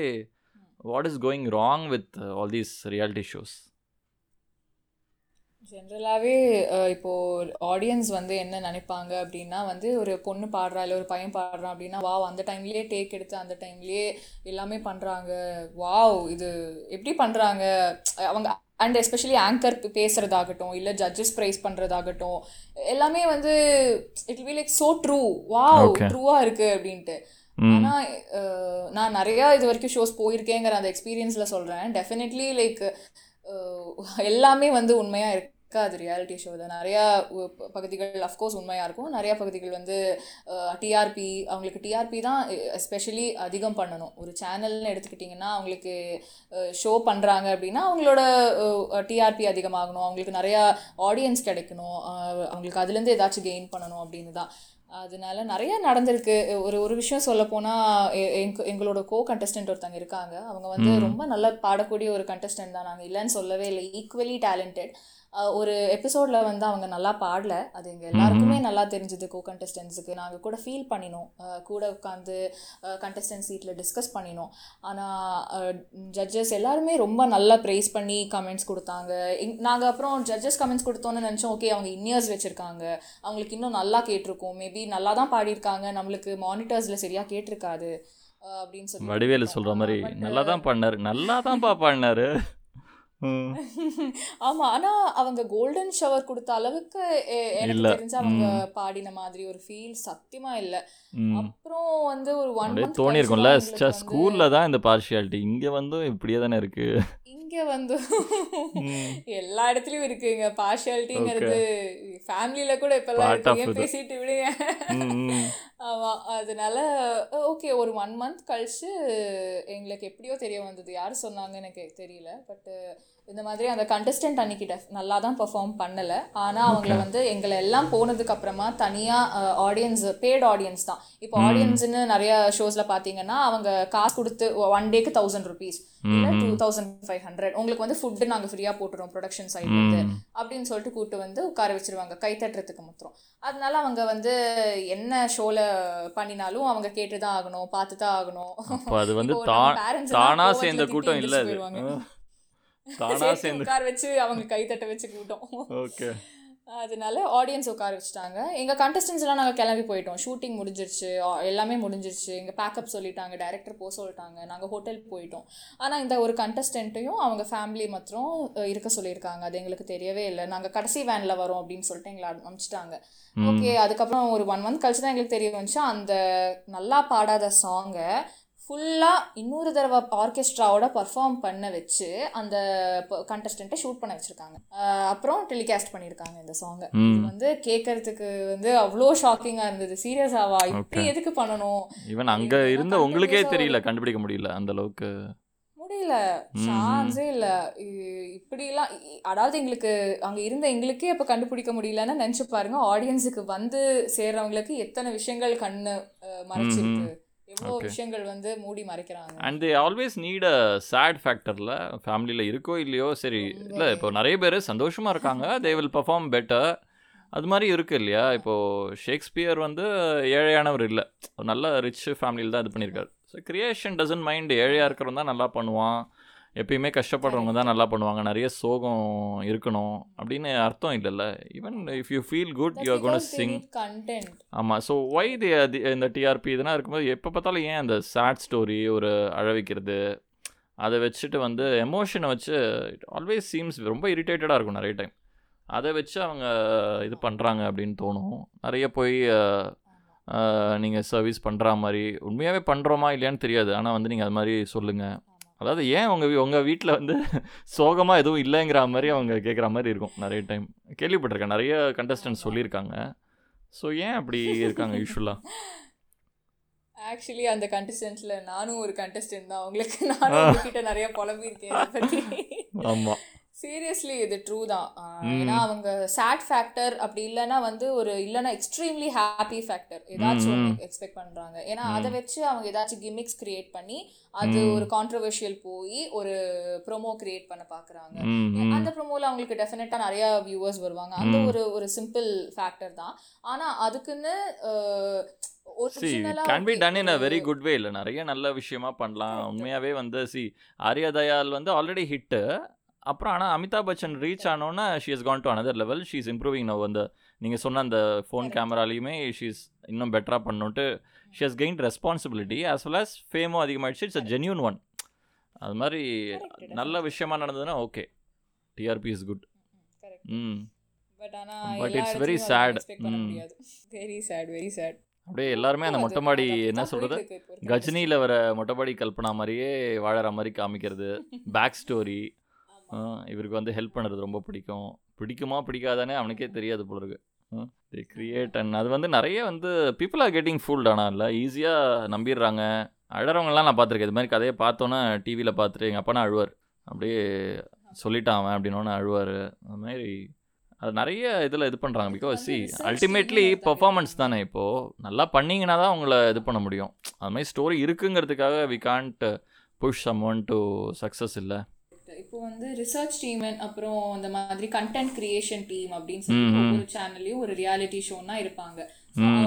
what is going wrong with all these reality shows ஜென்ரலாகவே இப்போது ஆடியன்ஸ் வந்து என்ன நினைப்பாங்க அப்படின்னா வந்து ஒரு பொண்ணு பாடுறா இல்லை ஒரு பையன் பாடுறான் அப்படின்னா வாவ் அந்த டைம்லேயே டேக் எடுத்து அந்த டைம்லேயே எல்லாமே பண்ணுறாங்க வாவ் இது எப்படி பண்ணுறாங்க அவங்க அண்ட் எஸ்பெஷலி ஆங்கர் பேசுகிறதாகட்டும் இல்லை ஜட்ஜஸ் ப்ரைஸ் பண்ணுறதாகட்டும் எல்லாமே வந்து it will like so true wow. ட்ரூவாக இருக்குது அப்படின்ட்டு. ஆனால் நான் நிறையா இது வரைக்கும் ஷோஸ் போயிருக்கேங்கிற அந்த எக்ஸ்பீரியன்ஸில் சொல்கிறேன் டெஃபினெட்லி லைக் எல்லாமே வந்து உண்மையாக இருக்காது ரியாலிட்டி ஷோவில் நிறையா பகுதிகள் அஃப்கோர்ஸ் உண்மையாக இருக்கும். நிறையா பகுதிகள் வந்து டிஆர்பி அவங்களுக்கு டிஆர்பி தான் எஸ்பெஷலி அதிகம் பண்ணணும். ஒரு சேனல்னு எடுத்துக்கிட்டிங்கன்னா அவங்களுக்கு ஷோ பண்ணுறாங்க அப்படின்னா அவங்களோட டிஆர்பி அதிகமாகணும். அவங்களுக்கு நிறையா ஆடியன்ஸ் கிடைக்கணும். அவங்களுக்கு அதுலேருந்து ஏதாச்சும் கெயின் பண்ணணும் அப்படின்னு தான். அதனால நிறைய நடந்திருக்கு. ஒரு ஒரு விஷயம் சொல்ல போனால் எங்களோட கோ கண்டஸ்டன்ட் ஒருத்தங்க இருக்காங்க. அவங்க வந்து. ரொம்ப நல்லா பாடக்கூடிய ஒரு கண்டஸ்டன்ட் தான். நாங்கள் இல்லைன்னு சொல்லவே இல்லை. ஈக்குவலி டேலண்டட் ஒரு எபிசோடில் வந்து அவங்க நல்லா பாடல. அது எங்கள் எல்லாருக்குமே நல்லா தெரிஞ்சது கோ கண்டஸ்டன்ஸுக்கு நாங்கள் கூட ஃபீல் பண்ணினோம். கூட உட்காந்து கண்டஸ்டன்ட் சீட்டில் டிஸ்கஸ் பண்ணினோம். ஆனால் ஜட்ஜஸ் எல்லாருமே ரொம்ப நல்லா ப்ரைஸ் பண்ணி கமெண்ட்ஸ் கொடுத்தாங்க. நாங்கள் அப்புறம் ஜட்ஜஸ் கமெண்ட்ஸ் கொடுத்தோன்னு நினச்சோம் ஓகே அவங்க இன்னியர்ஸ் வச்சுருக்காங்க. அவங்களுக்கு இன்னும் நல்லா கேட்டிருக்கும். மேபி நல்லா தான் பாடியிருக்காங்க. நம்மளுக்கு மானிட்டர்ஸில் சரியாக கேட்டிருக்காது. அப்படின்னு சொல்லி வடிவேலு சொல்கிற மாதிரி நல்லா தான் பண்ணார். நல்லா தான்ப்பா பாடினாரு. ஆமா ஆனா அவங்க கோல்டன் ஷவர் கொடுத்த அளவுக்கு எனக்கு. தெரிஞ்சு அவங்க. பாடின மாதிரி ஒரு ஃபீல் சத்தியமா இல்ல. அப்புறம் வந்து ஒரு ஒன் மந்த் தோணி இருக்கும்ல ஸ்கூல்ல தான் இந்த பார்ஷியாலிட்டி இங்க வந்து இப்படியே தானே இருக்கு இங்க வந்து. எல்லா இடத்துலயும் இருக்குங்க பார்ஷியாலிட்டிங்கிறது ஃபேமிலியில கூட இப்பெல்லாம். பேசிட்டு விடுங்க. ஆமா அதனால ஓகே ஒரு ஒன் மந்த் கழிச்சு எங்களுக்கு எப்படியோ தெரிய வந்தது யார் சொன்னாங்க எனக்கு தெரியல பட் இந்த மாதிரி அந்த கண்டஸ்டன்ட் அன்னைக்கு def- நல்லா தான் பெர்ஃபார்ம் பண்ணல. ஆனா அவங்கள வந்து எங்களை எல்லாம் போனதுக்கு அப்புறமா தனியா ஆடியன்ஸ் பேட் ஆடியன்ஸ் தான். இப்போ ஆடியன்ஸ்னு நிறைய ஷோஸ்ல பாத்தீங்கன்னா அவங்க காசு கொடுத்து ஒன் டேக்கு தௌசண்ட் ருபீஸ் இல்ல டூ தௌசண்ட் ஃபைவ் ஹண்ட்ரட் உங்களுக்கு வந்து ஃபுட்டு நாங்க ஃப்ரீயா போட்டுறோம் ப்ரொடக்ஷன் சைட்ல இருந்து ம். அப்படின்னு சொல்லிட்டு கூட்டு வந்து உட்கார வச்சிருவாங்க கை தட்டுறதுக்கு மாத்திரம். அதனால அவங்க வந்து என்ன ஷோல பண்ணினாலும் அவங்க கேட்டு தான் ஆகணும் பார்த்து தான் ஆகணும் அது வந்து தானா சேர்ந்த கூட்டம் இல்ல. தானா சேர்ந்து உட்கார வச்சு அவங்க கை தட்ட வச்சு கூட்டம் ஓகே. அதனால ஆடியன்ஸ் உட்கார வச்சுட்டாங்க. எங்க contestants எல்லாம் நாங்க கிளம்பி போயிட்டோம். ஷூட்டிங் முடிஞ்சிருச்சு. எல்லாமே முடிஞ்சிருச்சு. எங்க பேக்கப் சொல்லிட்டாங்க டைரக்டர் போக சொல்லிட்டாங்க. நாங்க ஹோட்டல் போயிட்டோம். ஆனா இந்த ஒரு கண்டஸ்டன்ட்டையும் அவங்க ஃபேமிலி மாத்திரம் அஹ், இருக்க சொல்லியிருக்காங்க. அது எங்களுக்கு தெரியவே இல்லை. நாங்க கடைசி வேன்ல வரோம் அப்படின்னு சொல்லிட்டு எங்களை அனுப்பிச்சிட்டாங்க. ஓகே அதுக்கப்புறம் ஒரு ஒன் மந்த் கழிச்சு தான் எங்களுக்கு தெரிய வந்துச்சு. அந்த நல்லா பாடாத சாங்கை ஃபுல்லாக இன்னொரு தடவை ஆர்கெஸ்ட்ராவோட பர்ஃபார்ம் பண்ண வச்சு அந்த கண்டஸ்டண்ட்டை ஷூட் பண்ண வச்சுருக்காங்க. அப்புறம் டெலிகாஸ்ட் பண்ணியிருக்காங்க இந்த சாங்கை இது வந்து கேட்கறதுக்கு வந்து அவ்வளோ ஷாக்கிங்காக இருந்தது. சீரியஸாவா இப்படி. எதுக்கு பண்ணணும்? ஈவன் அங்க இருந்த உங்களுக்கே தெரியல கண்டுபிடிக்க முடியல அந்த அளவுக்கு. முடியல. சான்ஸே இல்லை. இப்படிலாம் அதாவது எங்களுக்கு அங்கே இருந்த எங்களுக்கே இப்போ கண்டுபிடிக்க முடியலன்னு நினச்சி பாருங்க ஆடியன்ஸுக்கு வந்து சேர்றவங்களுக்கு எத்தனை விஷயங்கள் கண்ணு மறைச்சிருக்கு. எவ்வளோ. விஷயங்கள் வந்து மூடி மறைக்கிறாங்க. And they always need a sad ஃபேக்டரில் ஃபேமிலியில் இருக்கோ இல்லையோ சரி இல்லை இப்போ நிறைய பேர் சந்தோஷமாக இருக்காங்க. தே வில் பர்ஃபார்ம் பெட்டர் அது மாதிரி இருக்கு இல்லையா? இப்போது ஷேக்ஸ்பியர் வந்து ஏழையானவர் இல்லை. ஒரு நல்ல ரிச் ஃபேமிலியில் தான் இது பண்ணியிருக்காரு ஸோ கிரியேஷன் டசன்ட் மைண்ட் ஏழையாக இருக்கிறவன் தான் நல்லா பண்ணுவான். எப்பயுமே கஷ்டப்படுறவங்க தான் நல்லா பண்ணுவாங்க. நிறைய சோகம் இருக்கணும் அப்படின்னு அர்த்தம் இல்லைல்ல. Even if you feel good you are gonna sing ஆமாம் ஸோ ஒய் தி இந்த டிஆர்பி இதெல்லாம் இருக்கும்போது எப்போ பார்த்தாலும் ஏன் அந்த சேட் ஸ்டோரி ஒரு அழ வைக்கிறது அதை வச்சுட்டு வந்து எமோஷனை வச்சு இட் ஆல்வேஸ் சீம்ஸ் ரொம்ப இரிட்டேட்டடாக இருக்கும் நிறைய டைம் அதை வச்சு அவங்க இது பண்ணுறாங்க அப்படின்னு தோணும். நிறைய போய் நீங்கள் சர்வீஸ் பண்ணுற மாதிரி உண்மையாகவே பண்ணுறோமா இல்லையான்னு தெரியாது. ஆனால் வந்து நீங்கள் அது மாதிரி சொல்லுங்கள் அதாவது ஏன் உங்கள் உங்கள் வீட்டில் வந்து சோகமாக எதுவும் இல்லைங்கிற மாதிரி அவங்க கேட்குற மாதிரி இருக்கும் நிறைய டைம் கேள்விப்பட்டிருக்கேன். நிறைய கண்டஸ்டன்ட் சொல்லியிருக்காங்க. ஸோ ஏன் அப்படி இருக்காங்க யூஸ்வலாக ஆக்சுவலி அந்த கண்டஸ்டன்ட்ல நானும் ஒரு கண்டஸ்டன்ட் தான். உங்களுக்கு நானும் உங்ககிட்ட நிறைய பத்தி. ஆமாம் சீரியஸ்லி இது ட்ரூ தான். ஏன்னா அவங்க சேட் ஃபேக்டர் அப்படி இல்லைன்னா வந்து ஒரு இல்லைன்னா எக்ஸ்ட்ரீம்லி ஹாப்பி ஃபேக்டர் ஏதாச்சும் எக்ஸ்பெக்ட் பண்ணுறாங்க ஏன்னா அதை வச்சு அவங்க ஏதாச்சும் கிமிக்ஸ் கிரியேட் பண்ணி அது ஒரு கான்ட்ரவர்ஷியல் போய் ஒரு ப்ரோமோ கிரியேட் பண்ண பார்க்குறாங்க அந்த ப்ரோமோல அவங்களுக்கு டெஃபினட்டாக நிறைய வியூவர்ஸ் வருவாங்க. அந்த ஒரு ஒரு சிம்பிள் ஃபேக்டர் தான். ஆனால் அதுக்குன்னு she can be done in a very good way இல்லை நிறைய நல்ல விஷயமா பண்ணலாம். உண்மையாகவே வந்து சி ஆர்யா தயால் வந்து ஆல்ரெடி ஹிட்டு அப்புறம் ஆனால் Amitabh Bachchan reach ஆனோன்னா she is gone to another level she is improving now அந்த நீங்கள் சொன்ன அந்த ஃபோன் கேமராலையுமே ஷீ இஸ் இன்னும் பெட்டராக பண்ணணுன்ட்டு she has gain responsibility as well as ஃபேமும் அதிகமாகிடுச்சு இட்ஸ் அ ஜென்யூன் ஒன் அது மாதிரி நல்ல விஷயமா நடந்ததுன்னா okay TRP is good hmm. But பண்ண ம். முடியாது. வெரி சேட் வெரி சேட் அப்படியே எல்லாருமே அந்த மொட்டை மாடி என்ன சொல்கிறது கஜினியில் வர மொட்டைப்பாடி கல்பனா மாதிரியே வாழற மாதிரி காமிக்கிறது. பேக் ஸ்டோரி இவருக்கு வந்து ஹெல்ப் பண்ணுறது ரொம்ப பிடிக்கும். பிடிக்குமா பிடிக்காதானே அவனுக்கே தெரியாது போல இருக்கு. தி கிரியேட் அண்ட் அது வந்து நிறைய வந்து பீப்புள் ஆர் கெட்டிங் ஃபுல்ட் ஆனால் இல்லை ஈஸியாக நம்பிடுறாங்க. அழறவங்கலாம் நான் பார்த்துருக்கேன். இது மாதிரி கதையை பார்த்தோன்னே டிவியில் பார்த்துட்டு எங்கள் அப்பனா அழுவார்? அப்படியே சொல்லிட்டான் அவன் அப்படின்னோன்னு அழுவார். அது மாதிரி அது நிறைய இதில் இது பண்ணுறாங்க பிகாஸ் சி அல்டிமேட்லி பர்ஃபார்மன்ஸ் தானே இப்போது நல்லா பண்ணீங்கன்னா தான் உங்களை இது பண்ண முடியும். அது மாதிரி story இருக்குங்கிறதுக்காக we can't push someone to success இல்லை. இப்போ வந்து ரிசர்ச் டீம் அப்புறம் அந்த மாதிரி கண்டென்ட் கிரியேஷன் டீம் அப்படின்னு சொல்லி ஒவ்வொரு சேனல்லையும் ஒரு ரியாலிட்டி ஷோனா இருப்பாங்க.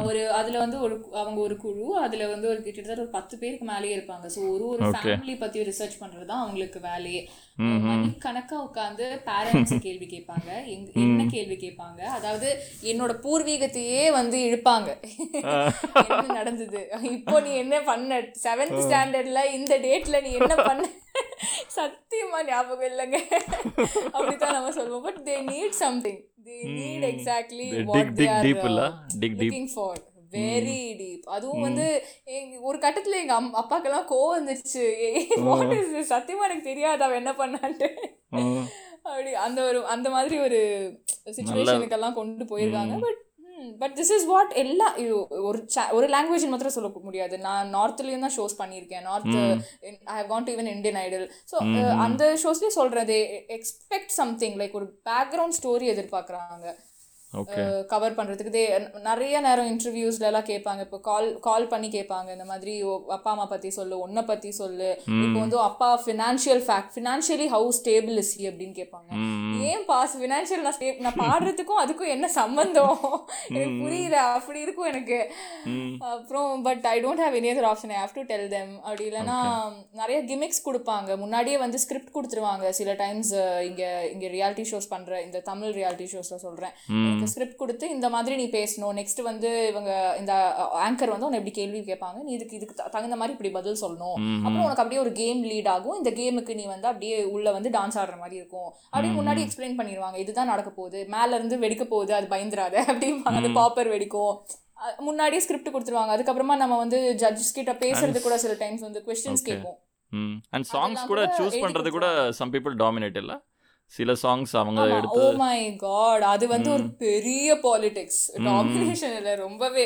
ஒரு அதுல வந்து ஒரு அவங்க ஒரு குழு அதுல வந்து ஒரு கிட்டத்தட்ட ஒரு பத்து பேருக்கு மேலேயே இருப்பாங்க. ஸோ ஒரு ஒரு ஃபேமிலி பத்தி ரிசர்ச் பண்றது தான் அவங்களுக்கு வேலையே. மணிக்கணக்கா உட்காந்து பேரண்ட்ஸ் கேள்வி கேட்பாங்க. என்ன கேள்வி கேட்பாங்க? அதாவது என்னோட பூர்வீகத்தையே வந்து இழுப்பாங்க. என்ன நடந்தது? இப்போ நீ என்ன பண்ண? செவன்த் ஸ்டாண்டர்ட்ல இந்த டேட்ல நீ என்ன பண்ண? சத்தியமா ஞாபகம் இல்லைங்க. அப்படித்தான் நம்ம சொல்லுவோம். But they need something they need exactly They what they are. Looking for very deep அதுவும் வந்து ஒரு கட்டத்துல எங்க அம் அப்பாக்கெல்லாம் கோவம் வந்துருச்சு. சத்தியமா எனக்கு தெரியாது அவன் என்ன பண்ணான்ட்டு. அப்படி அந்த ஒரு அந்த மாதிரி ஒரு சுச்சுவேஷனுக்கெல்லாம் கொண்டு போயிருக்காங்க. But but this is what எல்லா ஒரு ஒரு லாங்குவேஜ் மாத்திரம் சொல்ல முடியாது. நான் நார்த்லயும் தான் ஷோஸ் பண்ணியிருக்கேன். North I have gone to even Indian Idol so அந்த ஷோஸ்லேயே சொல்றது எக்ஸ்பெக்ட் சம்திங் லைக் ஒரு பேக்ரவுண்ட் ஸ்டோரி எதிர்பார்க்குறாங்க. கவர் பண்ணுறதுக்கு தே நிறைய நேரம் இன்டர்வியூஸ்ல எல்லாம் கேட்பாங்க. இப்போ கால் கால் பண்ணி கேட்பாங்க. இந்த மாதிரி அப்பா அம்மா பற்றி சொல்லு. உன்னை பற்றி சொல்லு. இப்போ வந்து அப்பா financial fact financially how stable is he அப்படின்னு கேட்பாங்க. ஏன் பாஸ் ஃபினான்ஷியல் நான் ஸ்டே நான் பாடுறதுக்கும் அதுக்கும் என்ன சம்பந்தம்? எனக்கு புரியல. அப்படி இருக்கும் எனக்கு. அப்புறம் but I don't have any other option I have to tell them அப்படி இல்லைன்னா நிறைய கிமிக்ஸ் கொடுப்பாங்க. முன்னாடியே வந்து ஸ்கிரிப்ட் கொடுத்துருவாங்க. சில டைம்ஸ் இங்கே இங்கே ரியாலிட்டி ஷோஸ் பண்ணுற இந்த தமிழ் ரியாலிட்டி ஷோஸில் சொல்கிறேன் எனக்கு ஸ்கிரிப்ட் கொடுத்து இந்த மாதிரி நீ பேசணும். நெக்ஸ்ட் வந்து இவங்க இந்த ஆங்கர் வந்து உன்னை இப்படி கேள்வி கேட்பாங்க. நீ இதுக்கு இதுக்கு தகுந்த மாதிரி இப்படி பதில் சொல்லணும். அப்புறம் உனக்கு அப்படியே ஒரு கேம் லீட் ஆகும். இந்த கேமுக்கு நீ வந்து அப்படியே உள்ள வந்து டான்ஸ் ஆடுற மாதிரி இருக்கும். அப்படியே முன்னாடி எக்ஸ்பிளைன் பண்ணிடுவாங்க. இதுதான் நடக்க போகுது. மேல இருந்து வெடிக்க போகுது. அது பயந்துராத அப்படிம்பாங்க. அது பாப்பர் வெடிக்கும். முன்னாடியே ஸ்கிரிப்ட் கொடுத்துருவாங்க. அதுக்கப்புறமா நம்ம வந்து ஜட்ஜஸ் கிட்ட பேசுறது கூட சில டைம்ஸ் வந்து கொஸ்டின்ஸ். கேட்போம் அண்ட் சாங்ஸ் கூட சூஸ் எழுதி பண்ணுறது கூட சம் பீப்புள் டாமினேட் இல்லை? சில சாங்ஸ் அவங்க ஓ எடுத்து மை காட் அது வந்து ஒரு பெரிய பாலிடிக்ஸ் டாமினேஷன் இல்லை ரொம்பவே.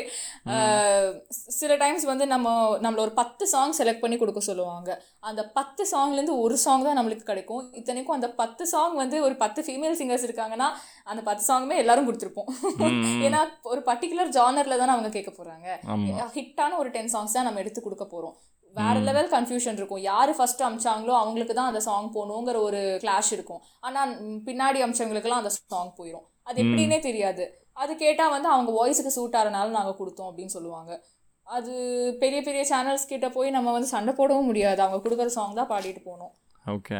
சில டைம்ஸ் வந்து நம்ம நம்மள ஒரு பத்து சாங் செலக்ட் பண்ணி கொடுக்க சொல்லுவாங்க. அந்த பத்து சாங்லேருந்து ஒரு சாங் தான் நம்மளுக்கு கிடைக்கும். இத்தனைக்கும் அந்த பத்து சாங் வந்து ஒரு பத்து ஃபீமேல் சிங்கர்ஸ் இருக்காங்கன்னா அந்த பத்து சாங்குமே எல்லாரும் கொடுத்துருப்போம். ஏன்னா ஒரு பர்டிகுலர் ஜானரில் தானே அவங்க கேட்க போகிறாங்க ஹிட்டான ஒரு டென் சாங்ஸ் தான் நம்ம எடுத்து கொடுக்க போகிறோம் வேற லெவல் கன்ஃபியூஷன் இருக்கும். யார் ஃபர்ஸ்ட் அமிச்சாங்களோ அவங்களுக்கு தான் அந்த சாங் போகணுங்கிற ஒரு கிளாஷ் இருக்கும். ஆனால் பின்னாடி அமிச்சவங்களுக்குலாம் அந்த சாங் போயிடும் அது எப்படின்னே தெரியாது. அது கேட்டால் வந்து அவங்க வாய்ஸுக்கு சூட் ஆகிறனால நாங்கள் கொடுத்தோம் அப்படின்னு சொல்லுவாங்க. அது பெரிய பெரிய சேனல்ஸ் கிட்ட போய் நம்ம வந்து சண்டை போடவும் முடியாது. அவங்க கொடுக்குற சாங் தான் பாடிட்டு போகணும். ஓகே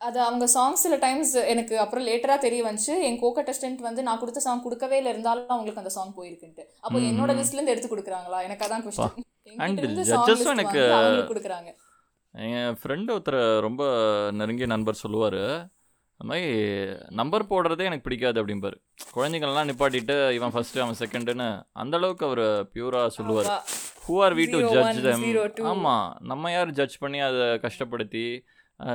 அது அவங்க சாங்ஸ் சில டைம்ஸ் எனக்கு அப்புறம் லேட்டராக தெரிய வந்துச்சு. என் கோ கண்டஸ்டன்ட் வந்து நான் கொடுத்த சாங் கொடுக்கவே இல்லை இருந்தாலும் அவங்களுக்கு அந்த சாங் போயிருக்குன்ட்டு. அப்போ என்னோட லிஸ்ட்லேருந்து எடுத்து கொடுக்குறாங்களா? எனக்கு அதான் கொஸ்டின் சாங் உம் எனக்கு- கொடுக்குறாங்க. என் ஃப்ரெண்டு ஒருத்தர் ரொம்ப நெருங்கிய நண்பர் சொல்லுவார். அந்த மாதிரி நம்பர் போடுறதே எனக்கு பிடிக்காது அப்படிம்பாரு. குழந்தைங்களெல்லாம் நிப்பாட்டிட்டு இவன் ஃபர்ஸ்ட் அவன் செகண்டுன்னு அந்த அளவுக்கு அவர் பியூரா சொல்லுவார். Who are we to judge them. ஆமாம் நம்ம யார் ஜட்ஜ் பண்ணி அதை கஷ்டப்படுத்தி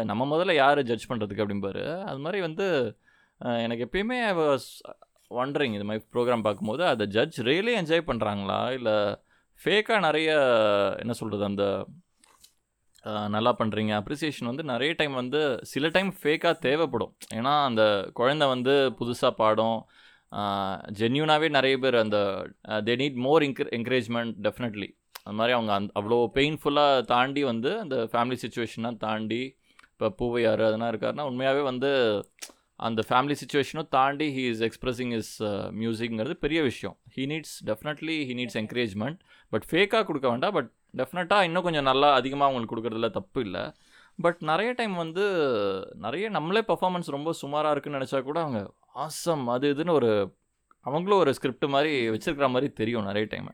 நம்ம முதல்ல யார் ஜட்ஜ் பண்ணுறதுக்கு அப்படிம்பாரு. அது மாதிரி வந்து எனக்கு எப்பயுமே ஒண்டரிங் இது மாதிரி ப்ரோக்ராம் பார்க்கும்போது அதை ஜட்ஜ் ரியலி என்ஜாய் பண்ணுறாங்களா இல்லை ஃபேக்காக நிறைய என்ன சொல்கிறது அந்த நல்லா பண்ணுறீங்க அப்ரிசியேஷன் வந்து நிறைய டைம் வந்து சில டைம் ஃபேக்காக தேவைப்படும். ஏன்னா அந்த குழந்தை வந்து புதுசாக பாடும். ஜென்யூனாகவே நிறைய பேர் அந்த they need more encour encouragement definitely அது மாதிரி அவங்க அந் அவ்வளோ பெயின்ஃபுல்லாக தாண்டி வந்து அந்த ஃபேமிலி சுச்சுவேஷனாக தாண்டி இப்போ பூவையார் அதெல்லாம் இருக்காருன்னா உண்மையாகவே வந்து அந்த ஃபேமிலி சுச்சுவேஷனும் தாண்டி ஹீ இஸ் எக்ஸ்பிரஸிங் இஸ் மியூசிக்ங்கிறது பெரிய விஷயம். He needs definitely he needs encouragement but ஃபேக்காக கொடுக்க வேண்டாம். பட் டெஃபினட்டாக இன்னும் கொஞ்சம் நல்லா அதிகமாக அவங்களுக்கு கொடுக்குறதுல தப்பு இல்லை. பட் நிறைய டைம் வந்து நிறைய நம்மளே பர்ஃபாமன்ஸ் ரொம்ப சுமாராக இருக்குன்னு நினச்சா கூட அவங்க ஆசம் அது இதுன்னு ஒரு அவங்களும் ஒரு ஸ்கிரிப்ட் மாதிரி வச்சுருக்கிற மாதிரி தெரியும் நிறைய time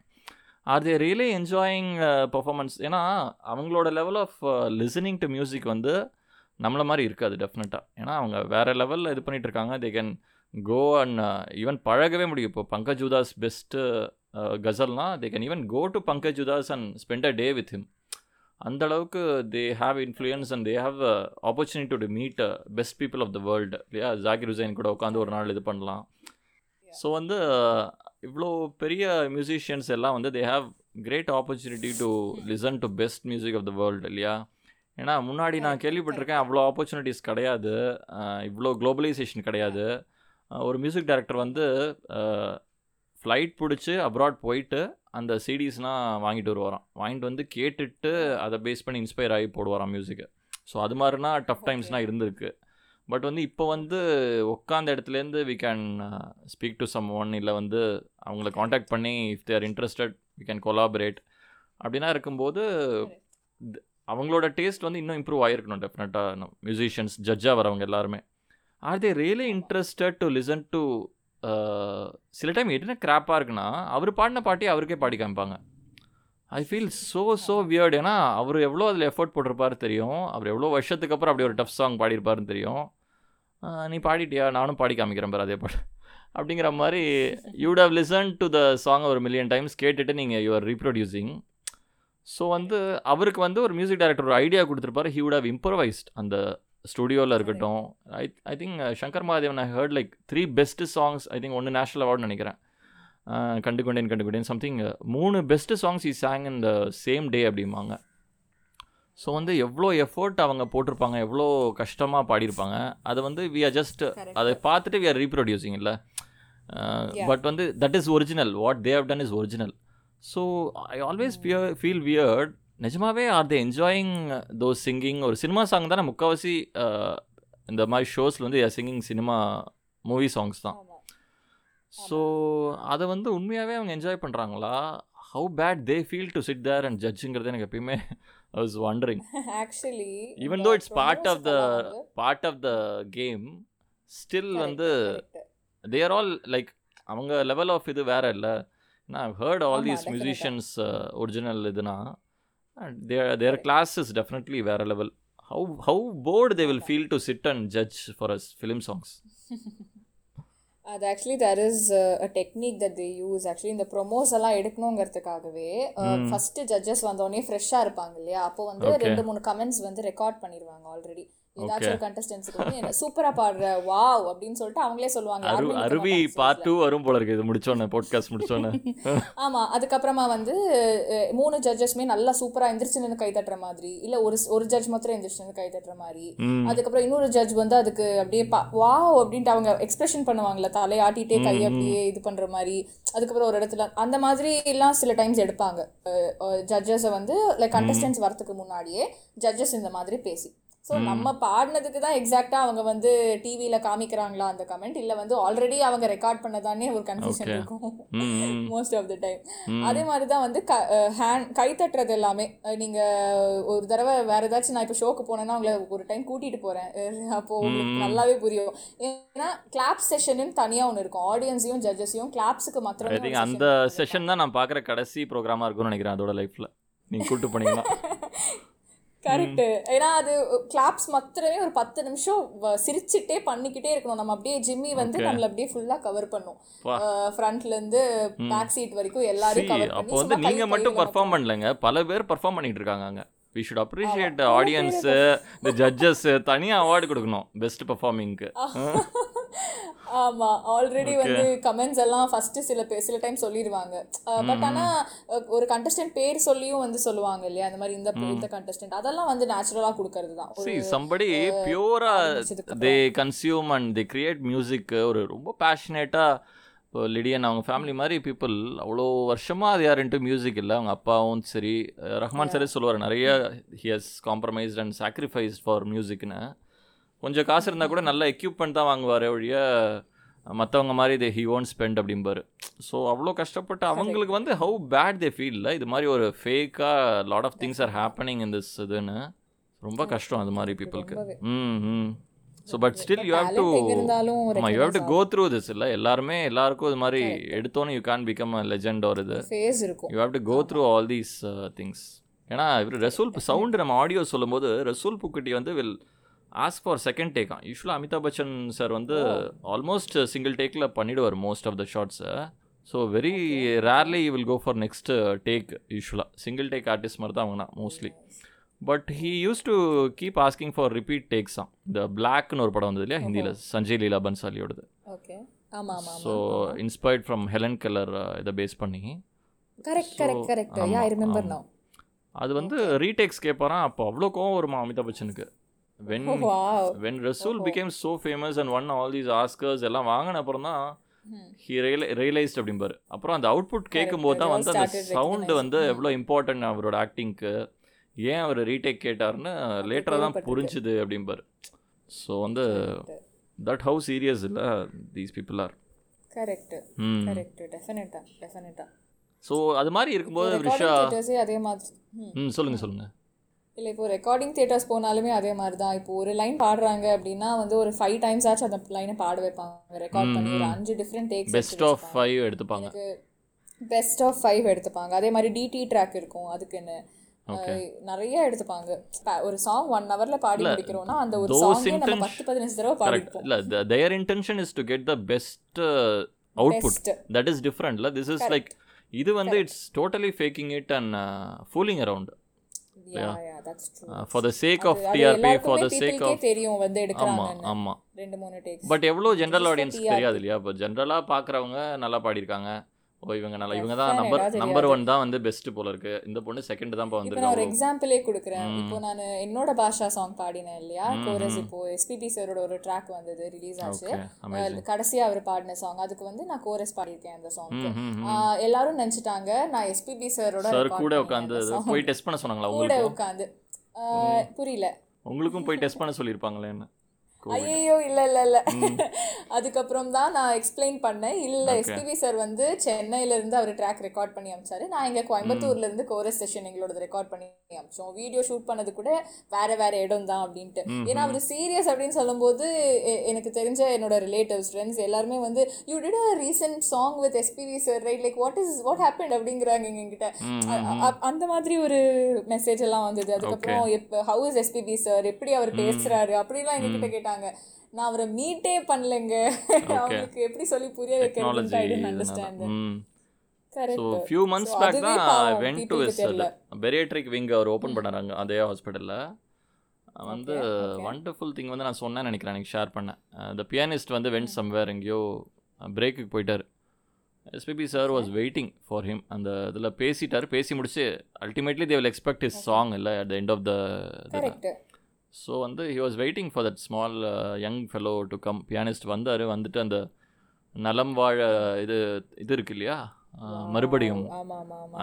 are they really enjoying performance ஏன்னா அவங்களோட level of listening to music வந்து நம்மள மாதிரி இருக்காது டெஃபினட்டாக ஏன்னா அவங்க வேறு லெவலில் இது பண்ணிட்டு இருக்காங்க they can go and even பழகவே முடியும். இப்போ Pankaj Udhas best கசல்னா they can even go to Pankaj Udhas and spend a day with him அந்த அளவுக்கு they have influence and they have opportunity to meet best people of the world இல்லையா? ஜாகிர் ஹுசைன் கூட உட்காந்து ஒரு நாள் இது பண்ணலாம். ஸோ வந்து இவ்வளோ பெரிய மியூசிஷியன்ஸ் எல்லாம் வந்து they have great opportunity to listen to best music of the world இல்லையா? ஏன்னா முன்னாடி நான் கேள்விப்பட்டிருக்கேன் அவ்வளோ ஆப்பர்ச்சுனிட்டிஸ் கிடையாது. இவ்வளோ குளோபலைசேஷன் கிடையாது. ஒரு மியூசிக் டைரக்டர் வந்து ஃப்ளைட் பிடிச்சி அப்ராட் போயிட்டு அந்த சிடிஸ்லாம் வாங்கிட்டு வருவாராம். வாங்கிட்டு வந்து கேட்டுட்டு அதை பேஸ் பண்ணி இன்ஸ்பயர் ஆகி போடுவாராம் மியூசிக்கை ஸோ அது மாதிரினா டஃப் டைம்ஸ்லாம் இருந்திருக்கு. பட் வந்து இப்போ வந்து உட்காந்த இடத்துலேருந்து we can speak to someone இல்லை வந்து அவங்கள காண்டாக்ட் பண்ணி if they're interested we can collaborate அப்படின்னா இருக்கும்போது அவங்களோட டேஸ்ட் வந்து இன்னும் இம்ப்ரூவ் ஆகிருக்கணும் டெஃபினட்டாக மியூசிஷியன்ஸ் ஜட்ஜாக வரவங்க எல்லாருமே. Are they really interested to listen to சில டைம் என்ன கிராப்பாக இருக்குன்னா அவர் பாடின பாட்டி அவருக்கே பாடி காமிப்பாங்க. I feel so so weird ஏன்னா அவர் எவ்வளோ அதில் எஃபோர்ட் போட்டிருப்பாரு தெரியும். அவர் எவ்வளோ வருஷத்துக்கு அப்புறம் அப்படி ஒரு டஃப் சாங் பாடியிருப்பாருன்னு தெரியும். நீ பாடிட்டியா? நானும் பாடி காமிக்கிறேன் பாரு அதே பாட அப்படிங்கிற மாதிரி you'd have listen to the song ஒரு மில்லியன் டைம்ஸ் கேட்டுட்டு நீங்கள் யூஆர் ரீப்ரொடியூசிங் ஸோ வந்து அவருக்கு வந்து ஒரு மியூசிக் டைரக்டர் ஒரு ஐடியா கொடுத்துருப்பாரு. ஹி வுட் ஹவ் இம்ப்ரவைஸ்ட் அந்த ஸ்டுடியோவில் இருக்கட்டும். I I think Shankar Mahadevan I heard like three best songs I think ஒன்று நேஷனல் அவார்டு நினைக்கிறேன். ஆஹ் கண்டு கொண்டேன் கண்டு கொண்டேன் சம்திங் மூணு best songs E song in the same day அப்படிம்பாங்க. ஸோ வந்து எவ்வளோ எஃபோர்ட் அவங்க போட்டிருப்பாங்க எவ்வளோ கஷ்டமாக பாடியிருப்பாங்க. அதை வந்து வி ஆர் ஜஸ்ட் அதை பார்த்துட்டு வி ஆர் ரீப்ரொடியூசிங் இல்லை. பட் வந்து that is original what they have done is original so I always fear feel weird நிஜமாவே are they enjoying those singing ஒரு சினிமா சாங் தானே முக்கால்வாசி uh, இந்த மாதிரி ஷோஸில் வந்து சிங்கிங் சினிமா மூவி சாங்ஸ் தான். ஸோ அதை வந்து உண்மையாகவே அவங்க என்ஜாய் பண்ணுறாங்களா how bad they feel to sit there and ஜட்ஜுங்கிறது எனக்கு எப்பயுமே I was wondering actually even though it's part of the part of the game still வந்து தே ஆர் ஆல் லைக் அவங்க லெவல் ஆஃப் இது வேற இல்லை. நான் ஹர்ட் ஆல் ஆமா, these definitely. Musicians original இதுனா their their class is definitely வேற level how how bored they will feel to sit and judge for us film songs அது actually there is a technique that they use actually இந்த promos எல்லாம் எடுக்கணுங்கிறதுக்காகவே first judges வந்தோடனே ஃப்ரெஷ்ஷாக இருப்பாங்க இல்லையா? அப்போ வந்து Okay. ரெண்டு மூணு கமெண்ட்ஸ் வந்து ரெக்கார்ட் பண்ணிடுவாங்க ஆல்ரெடி ஏதாச்சும் கண்டஸ்டன்ஸுக்கு வந்து என்ன சூப்பரா பாடுற வாவ் அப்படின்னு சொல்லிட்டு அவங்களே சொல்லுவாங்க. அருவி பார்ட் வரும் போல இருக்கு. இது முடிச்சோன்னே பாட்காஸ்ட் முடிச்சோன்னே. ஆமா அதுக்கப்புறமா வந்து மூணு ஜட்ஜஸ்மே நல்லா சூப்பரா எந்திரிச்சு நின்று கை தட்டுற மாதிரி இல்ல ஒரு ஒரு ஜட்ஜ் மாத்திரம் எந்திரிச்சு நின்று கை தட்டுற மாதிரி. அதுக்கப்புறம் இன்னொரு ஜட்ஜ் வந்து அதுக்கு அப்படியே வாவ் அப்படின்ட்டு அவங்க எக்ஸ்பிரஷன் பண்ணுவாங்கல்ல தலையாட்டிட்டே கை அப்படியே இது பண்ற மாதிரி. அதுக்கப்புறம் ஒரு இடத்துல அந்த மாதிரி எல்லாம் சில டைம்ஸ் எடுப்பாங்க. ஜட்ஜஸை வந்து லைக் கண்டஸ்டன்ஸ் வரதுக்கு முன்னாடியே ஜட்ஜஸ் இந்த மாதிரி பேசி ஸோ நம்ம பாடினதுக்கு தான் எக்ஸாக்டா அவங்க வந்து டிவியில காமிக்கிறாங்களா அந்த கமெண்ட் இல்ல வந்து ஆல்ரெடி அவங்க ரெக்கார்ட் பண்ணதானே ஒரு கன்ஃபியூஷன். இருக்கும். மோஸ்ட் ஆஃப் த டைம் அதே மாதிரி தான் வந்து க ஹேண்ட் கை தட்டுறது எல்லாமே. அஹ் நீங்க ஒரு தடவை வேற ஏதாச்சும் நான் இப்போ ஷோக்கு போனேன்னா உங்களை ஒரு டைம் கூட்டிட்டு போறேன். அஹ் அப்போ உங்களுக்கு நல்லாவே புரியும். ஏன்னா கிளாப் செஷன் தனியா ஒன்று இருக்கும். ஆடியன்ஸையும் ஜட்ஜஸையும் கிளாப்ஸுக்கு மாத்திரம் அந்த செஷன் தான் நான் பார்க்குற கடைசி ப்ரோக்ராமாக இருக்கும்னு நினைக்கிறேன் அதோட லைஃப்பில் நீங்கள் கூப்பிட்டு போனீங்கன்னா. கரெக்ட். ஏன்னா அது கிளாப்ஸ் மாத்திரமே ஒரு பத்து நிமிஷம் சிரிச்சுட்டே பண்ணிக்கிட்டே இருக்கணும். நம்ம அப்படியே ஜிம்மி வந்து. நம்மள அப்படியே ஃபுல்லா கவர் பண்ணும். ஃப்ரண்ட்ல இருந்து பேக் சீட் வரைக்கும் எல்லாரும் கவர் அப்போ வந்து நீங்கள் மட்டும் பர்ஃபார்ம் பண்ணலங்க. பல பேர் பர்ஃபார்ம் பண்ணிட்டு இருக்காங்க அங்க. வி ஷுட் அப்ரிஷியேட் ஆடியன்ஸு இந்த ஜட்ஜஸ் தனியாக அவார்டு கொடுக்கணும். பெஸ்ட் பர்ஃபார்மிங்க்கு ஆமா ஆல்ரெடி வந்து கமெண்ட்ஸ் எல்லாம் ஃபர்ஸ்ட் சில பேர் சில டைம் சொல்லிடுவாங்க. பட் ஆனா அஹ், ஒரு கண்டஸ்டன்ட் பேர் சொல்லியும் வந்து சொல்லுவாங்க இல்லையா? அந்த மாதிரி இந்த இந்த கண்டஸ்டன்ட் அதெல்லாம் வந்து நேச்சுரலா கொடுக்கறது தான். See somebody பியூரா they consume and they create music ஒரு ரொம்ப பேஷனேட்டாக இப்போ லிடியன் அவங்க ஃபேமிலி மாதிரி பீப்புள் அவ்வளோ வருஷமாக அது யார் இன்ட்டு மியூசிக் இல்லை. அவங்க அப்பாவும் சரி ரஹ்மான் சரி சொல்லுவார். நிறைய he has compromised and sacrificed for மியூசிக்னு கொஞ்சம் காசு இருந்தால் கூட நல்ல எக்யூப்மெண்ட் தான் வாங்குவார் ஒழிய மற்றவங்க மாதிரி தே ஹி ஓன் ஸ்பெண்ட் அப்படிம்பாரு. ஸோ அவ்வளோ கஷ்டப்பட்டு அவங்களுக்கு வந்து ஹவு பேட் தே ஃபீல் இது மாதிரி ஒரு ஃபேக்காக lot of things are happening in this இதுன்னு ரொம்ப கஷ்டம் அது மாதிரி பீப்புளுக்கு. ம் ம். So but still you have to ஆமாம் you have to go through this இல்லை எல்லாருமே எல்லாருக்கும் இது மாதிரி எடுத்தோன்னே you can become a legend ஒரு இது. You have to go through all these things ஏன்னா இவர் ரசூல் சவுண்டு நம்ம ஆடியோ சொல்லும்போது ரசூல் புக்குட்டி வந்து வில் ஆஸ்க் ஃபார் செகண்ட் டேக்கா யூஸ்வலாக அமிதாப் பச்சன் சார் வந்து ஆல்மோஸ்ட் சிங்கிள் டேக்கில் பண்ணிடுவார் most of the ஷார்ட்ஸை so very rarely will go for next take யூஸ்வலாக சிங்கிள் டேக் ஆர்டிஸ்ட் மாதிரி தான் வாங்கினா mostly but he used to keep asking for repeat takes தான் இந்த பிளாக்னு ஒரு படம் வந்தது இல்லையா ஹிந்தியில்? Sanjay Leela பன்சாலியோடது so inspired from Helen Keller இதை பேஸ் பண்ணி. Correct correct correct yeah I remember now அது வந்து ரீடேக்ஸ் கேட்பாரான் அப்போ அவ்வளோ கோவம் வருமா Amitabh பச்சனுக்கு when when Resul became so famous and won all these Oscars எல்லாம் வாங்கின அப்புறம் தான் ஹி ரியலை ரியலைஸ்ட் அப்படிம்பாரு. அப்புறம் அந்த அவுட்புட் கேட்கும்போது தான் they all வந்து அந்த சவுண்டு. வந்து எவ்வளோ இம்பார்ட்டன்ட் அவரோட ஆக்டிங்க்கு ஏன் அவர் ரீடேக் கேட்டார்னு லேட்டராக தான். புரிஞ்சுது அப்படிம்பாரு. ஸோ வந்து தட் ஹவு சீரியஸ் இல்லை தீஸ் பீப்புள் ஆர் கரெக்ட் ம் கரெக்ட் டெஃபினட்டா டெஃபினட்டா ஸோ அது மாதிரி இருக்கும்போது ரிஷா அதே மாதிரி ம். ம் சொல்லுங்க சொல்லுங்க. இல்லை இப்போ ரெக்கார்டிங் தியேட்டர்ஸ் போனாலுமே அதே மாதிரி தான் இப்போ ஒரு லைன் பாடுறாங்க அப்படின்னா வந்து ஒரு ஃபைவ் டைம்ஸ் ஆச்சும் அந்த லைனை பாட வைப்பாங்க. ரெக்கார்ட் பண்ணி ஒரு அஞ்சு different takes best of five எடுத்துப்பாங்க. பெஸ்ட் ஆஃப் ஃபைவ் எடுத்துப்பாங்க. அதே மாதிரி டிடி ட்ராக் இருக்கும் அதுக்குன்னு. நிறைய எடுத்துப்பாங்க. ஒரு சாங் ஒன் ஹவர்ல பாடி முடிக்கிறோம்னா அந்த ஒரு சாங்கே நம்ம பத்து பதினஞ்சு தடவை கரெக்ட் பாடிருப்போம் இல்லை their intention is to get the best output. That is டிஃப்ரெண்ட்ல this is like இது வந்து it's totally faking it and fooling around for the sake of TRP for the sake of தெரியும் வந்து ரெண்டு மூணு டேக்ஸ் பட் எவ்வளோ general TRP. தெரியாது இல்லையா? இப்போ ஜென்ரலாக பார்க்குறவங்க நல்லா பாடியிருக்காங்க. ஓ இவங்க நல்லா இவங்க தான் நம்பர். நம்பர் ஒன் தான் வந்து பெஸ்ட் போல இருக்கு. இந்த பொண்ணு செகண்ட் தான் இப்போ நான் ஒரு எக்ஸாம்பிளே கொடுக்குறேன். இப்போ நான் என்னோட பாஷா சாங் பாடினேன் இல்லையா? கோரஸ். இப்போ எஸ்பிபி சாரோட ஒரு ட்ராக் வந்தது ரிலீஸ் ஆச்சு. கடைசியா அவர் பாடின சாங் அதுக்கு வந்து நான் கோரஸ் பாடியிருக்கேன் அந்த ம் எல்லாரும் நினைச்சிட்டாங்க நான் எஸ்பிபி சாரோட கூட உட்காந்து. போய் டெஸ்ட் பண்ண சொன்னாங்களா கூட உட்காந்து. புரியல. உங்களுக்கும் போய் டெஸ்ட் பண்ண சொல்லியிருப்பாங்களே என்ன. ஐயோ இல்ல இல்ல இல்ல. அதுக்கப்புறம் தான் நான் எக்ஸ்பிளைன் பண்ணேன். இல்ல. எஸ்பிபி சார் வந்து சென்னையில இருந்து அவர் ட்ராக் ரெக்கார்ட் பண்ணி அமிச்சாரு. நான் இங்க கோயம்புத்தூர்ல இருந்து கோரஸ் செஷன் எங்களோட ரெக்கார்ட் பண்ணி அமிச்சோம். வீடியோ ஷூட் பண்ணது கூட வேற வேற இடம் தான் அப்படின்ட்டு. ஏன்னா அவர் சீரியஸ் அப்படின்னு சொல்லும்போது எனக்கு தெரிஞ்ச என்னோட ரிலேட்டிவ்ஸ் ஃப்ரெண்ட்ஸ் எல்லாருமே வந்து you did a recent song with SPB sir right like what is what happen அப்படிங்கிறாங்க எங்ககிட்ட அந்த மாதிரி ஒரு மெசேஜ் எல்லாம் வந்தது. அதுக்கப்புறம் ஹவு இஸ் எஸ்பிபி சார் எப்படி அவர் பேசுறாரு? அப்படிலாம் எங்ககிட்ட கேட்டாங்க. நான் அவரை மீட்டே பண்ணலைங்க. அவங்களுக்கு எப்படி சொல்லி புரிய வைக்கிறது அண்டர்ஸ்டாண்ட் ம். ஸோ ஃபியூ மந்த்ஸ் பேக் தான் went to his. Paediatric wing our open பண்ணாங்க அதே ஹாஸ்பிட்டலில் வந்து. வண்டர்ஃபுல் திங் வந்து நான் சொன்னேன்னு நினைக்கிறேன் எனக்கு ஷேர் பண்ணேன் த பியானிஸ்ட் வந்து வென்ட் சம்வேர் எங்கேயோ பிரேக்குக்கு போயிட்டார். SPB sir was waiting for him அந்த இதில் பேசிட்டார். பேசி முடிச்சு ultimately they will expect is song இல்லை at the end of the so வந்து he was waiting for that small young fellow to come pianist வந்தார் வந்துட்டு அந்த நலம் வாழ இது இது இருக்கு இல்லையா? மறுபடியும்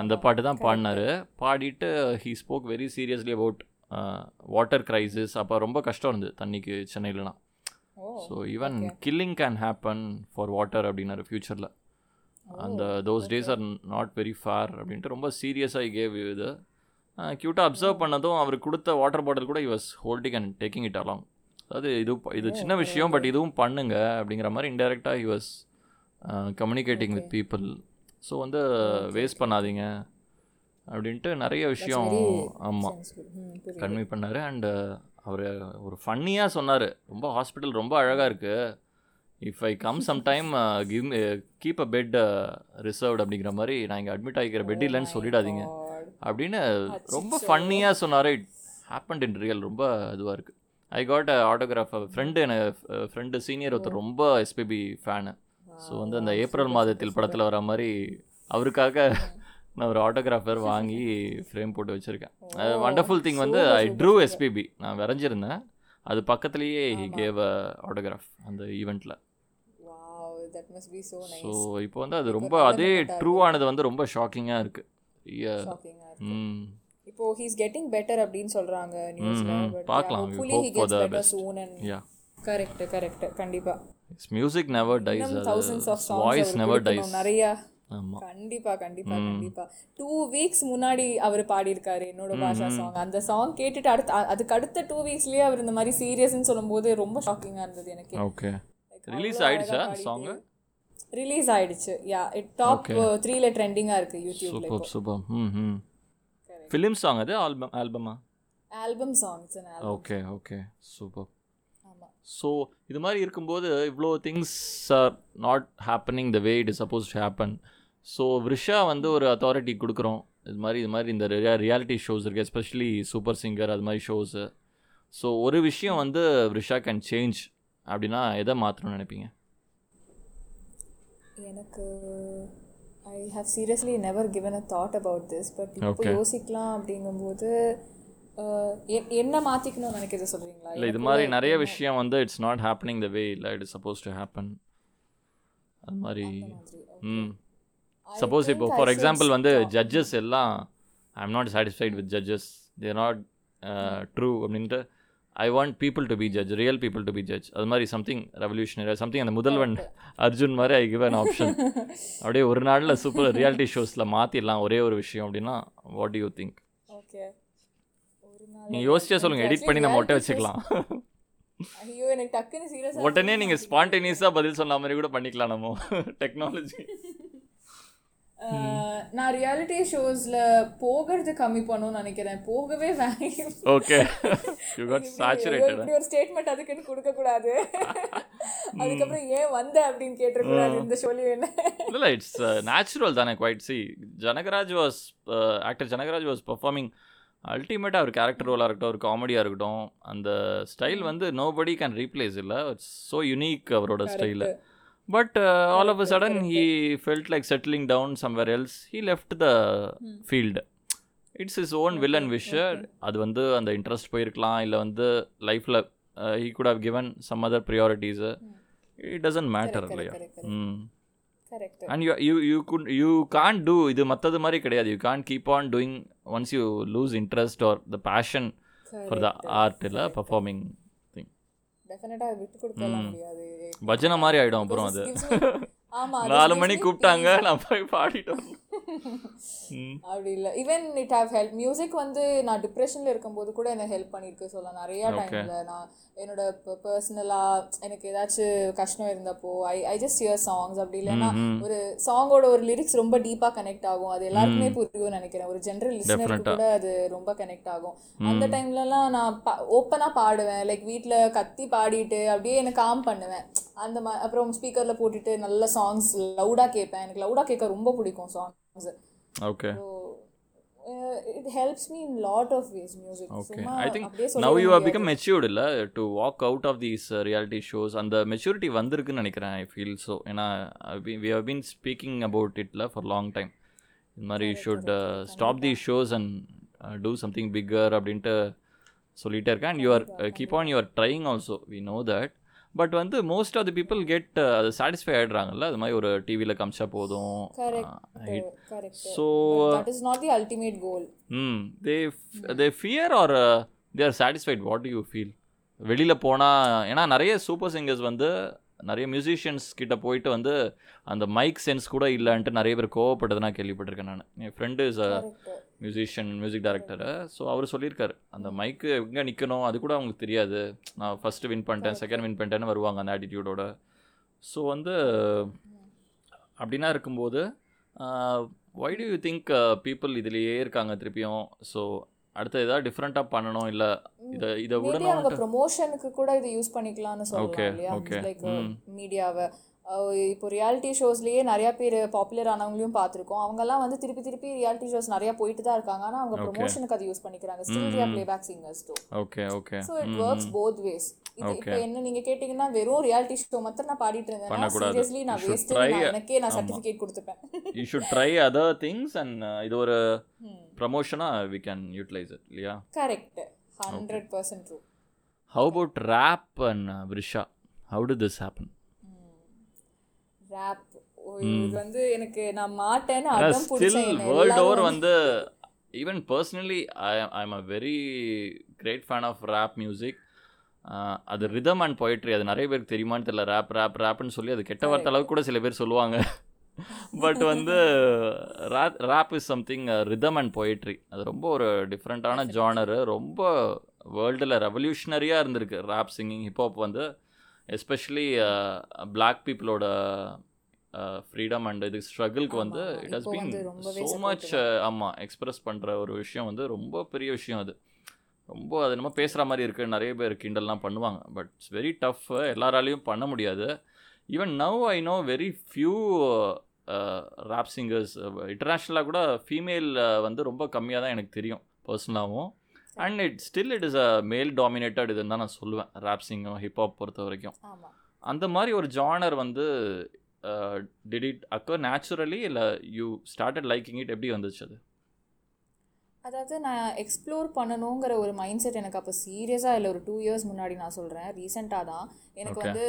அந்த பாட்டு தான் பாடினாரு. பாடிட்டு he spoke very seriously about water crisis அப்போ ரொம்ப கஷ்டம் இருந்தது தண்ணிக்கு சென்னையிலலாம். So even killing can happen for water அப்படின்னாரு ஃப்யூச்சரில் அந்த those days are not very fair அப்படின்ட்டு ரொம்ப சீரியஸாக கேவ் இது. க்யூட்டாக அப்சர்வ் பண்ணதும் அவர் கொடுத்த வாட்டர் பாட்டில் கூட was holding and taking it along அதாவது இது இது சின்ன விஷயம் பட் இதுவும் பண்ணுங்க அப்படிங்கிற மாதிரி இன்டெரக்டாக was communicating with people so வந்து வேஸ்ட் பண்ணாதீங்க அப்படின்ட்டு நிறைய விஷயம் ஆமாம் கன்வே பண்ணார். அண்டு அவர் ஒரு ஃபன்னியாக சொன்னார். ரொம்ப ஹாஸ்பிட்டல் ரொம்ப அழகாக இருக்குது if I come some time give keep a bed reserved அப்படிங்கிற மாதிரி நான் இங்கே அட்மிட் ஆகிக்கிற பெட் இல்லைன்னு சொல்லிடாதீங்க. அப்படின்னு ரொம்ப ஃபன்னியாக சொன்னார். இட் ஹேப்பன் இன் ரியல் ரொம்ப இதுவாக இருக்குது I got a autograph friend எனக்கு ஃப்ரெண்டு சீனியர் ஒருத்தர் ரொம்ப எஸ்பிபி ஃபேனு ஸோ வந்து அந்த ஏப்ரல் மாதத்தில் படத்தில் வர மாதிரி அவருக்காக நான் ஒரு ஆட்டோகிராஃபர் வாங்கி ஃப்ரேம் போட்டு வச்சுருக்கேன். வண்டர்ஃபுல் திங் வந்து ஐ ட்ரூ எஸ்பிபி நான் வரைஞ்சிருந்தேன். அது பக்கத்துலேயே ஹி கேவ் அ ஆட்டோகிராஃப் அந்த ஈவெண்ட்டில் ஸோ இப்போ வந்து அது ரொம்ப அதே moment-ஆ ட்ரூ ஆனது வந்து ரொம்ப ஷாக்கிங்காக இருக்குது ஷாக்கிங்கா இருக்கு. ம் இப்போ ஹீஸ் கெட்டிங் பெட்டர் அப்படின்னு சொல்றாங்க நியூஸ்ல பட் பார்க்கலாம். We hopefully hope he gets better. Soon and yeah correct correct கண்டிப்பா. Music never dies thousands of songs voice never dies. நிறைய. கண்டிப்பா கண்டிப்பா கண்டிப்பா. டூ வீக்ஸ் முன்னாடி அவர் பாடியிருக்காரு என்னோட பாஷா சாங் அந்த சாங் கேட்டுட்டு அடுத்து அதுக்கு அடுத்த டூ வீக்ஸ்லயே அவர் இந்த மாதிரி சீரியஸ்னு சொல்லும்போது ரொம்ப ஷாக்கிங்கா இருந்தது எனக்கு. ஓகே ரிலீஸ் ஆயிடுச்சா சாங்கு ரிலீஸ் ஆயிடுச்சு. யா இட் டாப் த்ரீல ட்ரெண்டிங்கா இருக்கு யூடியூப்ல சூப்பர் சூப்பர் ம் ம் ஃபிலிம் சாங் அது? Album ஆல்பமா album songs okay okay super so இது மாதிரி இருக்கும்போது இவ்வளோ things are not happening the way it is suppose to happen so விஷா வந்து ஒரு அத்தாரிட்டி கொடுக்குறோம். இது மாதிரி இது மாதிரி இந்த ரியாலிட்டி ஷோஸ் இருக்குது எஸ்பெஷலி சூப்பர் சிங்கர் அது மாதிரி ஷோஸு ஸோ ஒரு விஷயம் வந்து விஷா கேன் சேஞ்ச் அப்படின்னா எதை மாற்றணும்னு நினைப்பீங்க? எனக்கு I have seriously never given a thought about this but இப்போ. யோசிக்கலாம் அப்படிங்கும்போது என்ன மாத்திக்கணும்னு நினைக்கிறது சொல்றீங்களா? இல்லை இது மாதிரி நிறைய விஷயம் வந்து it's not happening the way இல்லை it is supposed to happen அது மாதிரி ம். சப்போஸ் இப்போ ஃபார் எக்ஸாம்பிள் வந்து ஜட்ஜஸ் எல்லாம் I am not satisfied with judges they're not true அப்படின்ட்டு I want people to be judge real people to be judge அது மாதிரி சம்திங் ரெவல்யூஷனரி சம்திங் அந்த முதல்வன் அர்ஜுன் மாதிரி ஐ கிவ் அன் ஆப்ஷன் அப்படியே ஒரு நாளில் சூப்பர் ரியாலிட்டி ஷோஸில் மாற்றிடலாம் ஒரே ஒரு விஷயம் அப்படின்னா வாட் யூ திங்க் நீங்கள் யோசிச்சே சொல்லுங்கள் எடிட் பண்ணி நம்ம ஒட்ட வச்சுக்கலாம். ஐயோ எனக்கு டக்குன்னு சீரியஸா உடனே நீங்கள் ஸ்பான்டேனியஸாக பதில் சொன்ன மாதிரி கூட பண்ணிக்கலாம் நம்ம. டெக்னாலஜி நான் ரியாலிட்டி ஷோஸ்ல போகிறது கம்மி பண்ணணும்னு நினைக்கிறேன். போகவே வேணும். ஓகே யூ காட் சாச்சுரேட்டட் ஒரு ஸ்டேட்மெண்ட் அதுக்குன்னு கொடுக்க கூடாது அதுக்கப்புறம் ஏன் வந்த அப்படின்னு கேட்டக்கூடாது இந்த ஷோலையும் என்ன? இல்லை இட்ஸ் நேச்சுரல் தானே quite see Janagaraj was actor Janagaraj was performing அல்டிமேட்டாக ஒரு கேரக்டர் ரோலாக இருக்கட்டும் ஒரு காமெடியாக இருக்கட்டும். அந்த ஸ்டைல் வந்து நோபடி கேன் ரீப்ளேஸ் இல்லை. இட்ஸ் ஸோ யூனிக் அவரோட style but all of a sudden he felt like settling down somewhere else he left the field it's is own will and wisher அது வந்து அந்த இன்ட்ரெஸ்ட் போயிருக்கலாம் இல்லை வந்து லைஃப்பில் he could have given some other priorities it doesn't matter இல்லையா ம் and you you you could you can do இது மற்றது மாதிரி கிடையாது. You can keep on doing once you lose interest or the passion for the art இல்லை performing டெஃபினட்டா விட்டு கொடுக்கலாம் முடியாது பஜனை மாதிரி ஆகிடும் அப்புறம் அது. நாலு மணி கூப்பிட்டாங்க நான் போய் பாடிட்டோம். அப்படி இல்லை. Even it have help music வந்து நான் டிப்ரெஷனில் இருக்கும்போது கூட என்ன ஹெல்ப் பண்ணியிருக்கு சொல்லலாம். நிறைய டைமில் நான் என்னோட பர்சனலாக எனக்கு ஏதாச்சும் கஷ்டம் இருந்தப்போ I I just hear songs அப்படி இல்லைன்னா ஒரு சாங்கோட ஒரு லிரிக்ஸ் ரொம்ப டீப்பாக கனெக்ட் ஆகும். அது எல்லாருக்குமே புரியும்னு நினைக்கிறேன். ஒரு ஜென்ரல் லிஸ்னருக்கு கூட அது ரொம்ப கனெக்ட் ஆகும். அந்த டைம்லலாம் நான் ஓப்பனாக பாடுவேன். லைக் வீட்டில் கத்தி பாடிட்டு அப்படியே எனக்கு காம் பண்ணுவேன். அந்த மா அப்புறம் ஸ்பீக்கரில் போட்டுட்டு நல்ல சாங்ஸ் லவுடாக கேட்பேன். எனக்கு லவுடாக கேட்க ரொம்ப பிடிக்கும் songs okay So, it helps me in lot of ways music. Okay I think now you முடியாது. பிகம் மெச்சூர்டு இல்லை? To walk out of these reality shows அந்த மெச்சூரிட்டி வந்திருக்குன்னு நினைக்கிறேன் ஐ ஃபீல் ஸோ ஏன்னா we have been speaking about இட்ல for long time இந்த மாதிரி should stop the shows and do something bigger அப்படின்ட்டு சொல்லிட்டே இருக்கேன். And you are keep on you're trying also we no that but வந்து most of the people get அது satisfy ஆகிடுறாங்கல்ல அது மாதிரி ஒரு டிவியில் காமிச்சா போதும். So is not the ultimate goal. Hmm they they fear or they are satisfied what you feel வெளியில் போனால் ஏன்னா நிறைய சூப்பர் சிங்கர்ஸ் வந்து நிறைய மியூசிஷியன்ஸ் கிட்ட போயிட்டு வந்து அந்த மைக் சென்ஸ் கூட இல்லைன்ட்டு நிறைய பேர் கோவப்பட்டது நான் கேள்விப்பட்டிருக்கேன் நான். என் friend is a musician music director so அவர் சொல்லியிருக்காரு அந்த மைக்கு எங்கே நிற்கணும் அது கூட அவங்களுக்கு தெரியாது. நான் ஃபஸ்ட்டு வின் பண்ணிட்டேன் செகண்ட் வின் பண்ணிட்டேன்னு வருவாங்க அந்த ஆட்டிடியூடோட ஸோ வந்து அப்படின்னா இருக்கும்போது why do you think people இதுலேயே இருக்காங்க திருப்பியும்? ஸோ அடுத்து ஏதாவது டிஃப்ரெண்ட்டாக பண்ணணும் இல்லை இதை இதை மேபி அவங்க ப்ரொமோஷனுக்கு கூட இது யூஸ் பண்ணிக்கலாம்னு சொல்லலாம் இல்லையா. லைக். மீடியாவை இப்போ ரியாலிட்டி ஷோஸ்லயே நிறைய பேர் பாப்புலர் ஆனவங்களையும் பார்த்துருக்கோம். அவங்கெல்லாம் வந்து திருப்பி திருப்பி ரியாலிட்டி ஷோஸ் நிறைய போயிட்டு தான் இருக்காங்க. ஆனால் அவங்க ப்ரொமோஷனுக்கு அதை யூஸ் பண்ணிக்கிறாங்க. Still playback singers too okay okay so it works both ways இது இப்போ. என்ன நீங்க கேட்டிங்கன்னா வெறும் ரியாலிட்டி ஷோ மாத்திரம் நான் பாடிட்டு இருந்தேன். சீரியஸ்லி நான் வேஸ்ட் எனக்கே நான் ஆமா. Certificate கொடுத்துப்பேன். You should try other things and இது ஒரு ப்ரமோஷனாக வி கேன் யூட்டிலைஸ் இட் இல்லையா? Correct hundred percent true how about rap and Vrisha how do this happen rap இது வந்து எனக்கு நான் மாட்டேன்னு அடம் பிடிச்சேன் வேர்ல்ட் ஓவர் வந்து even personally I I am a very great fan of rap music அது ரிதம் அண்ட் poetry அது நிறைய பேருக்கு தெரியுமான்னு தெரியல. ரேப் ரேப் ரேப்னு சொல்லி அது கெட்ட வார்த்தை அளவுக்கு கூட சில பேர் சொல்லுவாங்க. பட் வந்து rap is something rhythm and poetry. அது ரொம்ப ஒரு டிஃப்ரெண்ட்டான ஜானரு ரொம்ப வேர்ல்டில் ரெவல்யூஷனரியாக இருந்திருக்கு ரேப் சிங்கிங் ஹிப்ஹாப் வந்து. எஸ்பெஷலி பிளாக் பீப்புளோட ஃப்ரீடம் அண்ட் இது ஸ்ட்ரகிள்க்கு வந்து it has been so much ஆமாம் எக்ஸ்பிரஸ் பண்ணுற ஒரு விஷயம் வந்து ரொம்ப பெரிய விஷயம் அது. ரொம்ப அது நம்ம பேசுகிற மாதிரி இருக்குது நிறைய பேர் கிண்டல்லாம் பண்ணுவாங்க. பட் இட்ஸ் வெரி டஃப் எல்லாராலையும் பண்ண முடியாது. Even now I know very few rap singers இன்டர்நேஷ்னலாக கூட ஃபீமேல் வந்து ரொம்ப கம்மியாக தான் எனக்கு தெரியும் பர்சனலாகவும் and it still it is a male dominated இதுன்னு தான் நான் சொல்லுவேன் ரேப் சிங்கும் ஹிப்ஹாப் பொறுத்த வரைக்கும். அந்த மாதிரி ஒரு ஜானர் வந்து டிட் இட் அக்கர் நேச்சுரலி இல்லை யூ ஸ்டார்டட் லைக்கிங் இட் எப்படி வந்துச்சு அது? அதாவது நான் எக்ஸ்ப்ளோர் பண்ணணுங்கிற ஒரு மைண்ட் செட் எனக்கு அப்போ சீரியஸாக இல்லை. ஒரு டூ இயர்ஸ் முன்னாடி நான் சொல்கிறேன் ரீசெண்டாக தான். எனக்கு. வந்து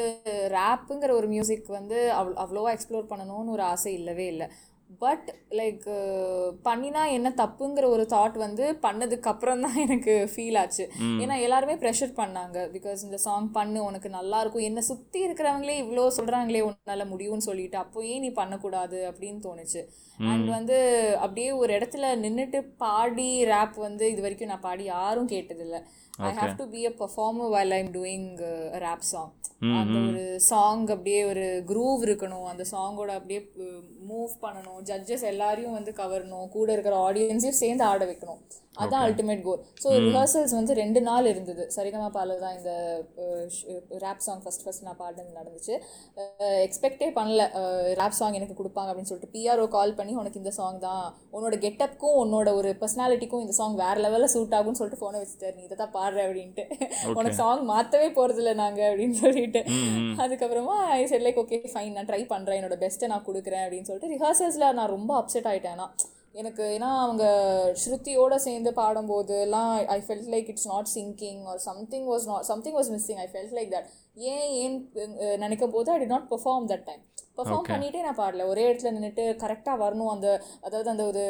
ரேப்புங்கிற ஒரு மியூசிக் வந்து அவ் அவ்வளோவா எக்ஸ்ப்ளோர் பண்ணணும்னு ஒரு ஆசை இல்லவே இல்லை. பட் லைக் பண்ணினா என்ன தப்புங்கிற ஒரு தாட் வந்து பண்ணதுக்கு அப்புறம் தான் எனக்கு ஃபீல் ஆச்சு. ஏன்னா எல்லாருமே ப்ரெஷர் பண்ணாங்க. பிகாஸ் இந்த சாங் பண்ணு உனக்கு நல்லா இருக்கும். என்னை சுற்றி இருக்கிறவங்களே இவ்வளோ சொல்கிறாங்களே உன்னால முடியும்னு சொல்லிட்டு அப்போ ஏன் நீ பண்ணக்கூடாது அப்படின்னு தோணுச்சு. அண்ட் வந்து அப்படியே ஒரு இடத்துல நின்றுட்டு பாடி ரேப் வந்து இது வரைக்கும் நான் பாடி யாரும் கேட்டதில்ல. I have to be a performer while I'm doing rap song அந்த ஒரு சாங் அப்படியே ஒரு க்ரூவ் இருக்கணும். அந்த சாங்கோட அப்படியே மூவ் பண்ணணும். ஜட்ஜஸ் எல்லாரையும் வந்து கவரணும். கூட இருக்கிற ஆடியன்ஸையும் சேர்ந்து ஆட வைக்கணும். அதான் அல்டிமேட் கோல் ஸோ ரிஹர்சல்ஸ் வந்து ரெண்டு நாள் இருந்தது. சரிகமா பால தான் இந்த ரேப் சாங் ஃபஸ்ட் ஃபஸ்ட் நான் பாடினது நடந்துச்சு. எக்ஸ்பெக்டே பண்ணல. ரேப் சாங் எனக்கு கொடுப்பாங்க அப்படின்னு சொல்லிட்டு பிஆர்ஓ கால் பண்ணி உனக்கு இந்த சாங் தான். உன்னோட கெட்டப்க்கும் உன்னோட ஒரு பர்சனாலிட்டிக்கும் இந்த சாங் வேற லெவலில் சூட் ஆகும்னு சொல்லிட்டு ஃபோனை வச்சுட்டாரு. நீ இதை தான் பாடுற அப்படின்ட்டு. உனக்கு சாங் மாற்றவே போகிறதில்ல நாங்கள் அப்படின்னு சொல்லிட்டு. அதுக்கப்புறமா I said like okay fine நான் ட்ரை பண்ணுறேன் என்னோட பெஸ்ட்டை நான் கொடுக்குறேன் அப்படின்னு சொல்லிட்டு ரிஹர்சல்ஸில் நான் ரொம்ப அப்செட் ஆகிட்டேன் எனக்கு ஏன்னா அவங்க ஸ்ருதியோடு சேர்ந்து பாடும்போது எல்லாம் I felt like it's not singing or something was not something was missing I felt like that ஏன் ஏன் நினைக்கும் போது I did not perform that time perform பண்ணிட்டே நான் பாடல. ஒரே இடத்துல நின்றுட்டு கரெக்டாக வரணும். அந்த அதாவது அந்த ஒரு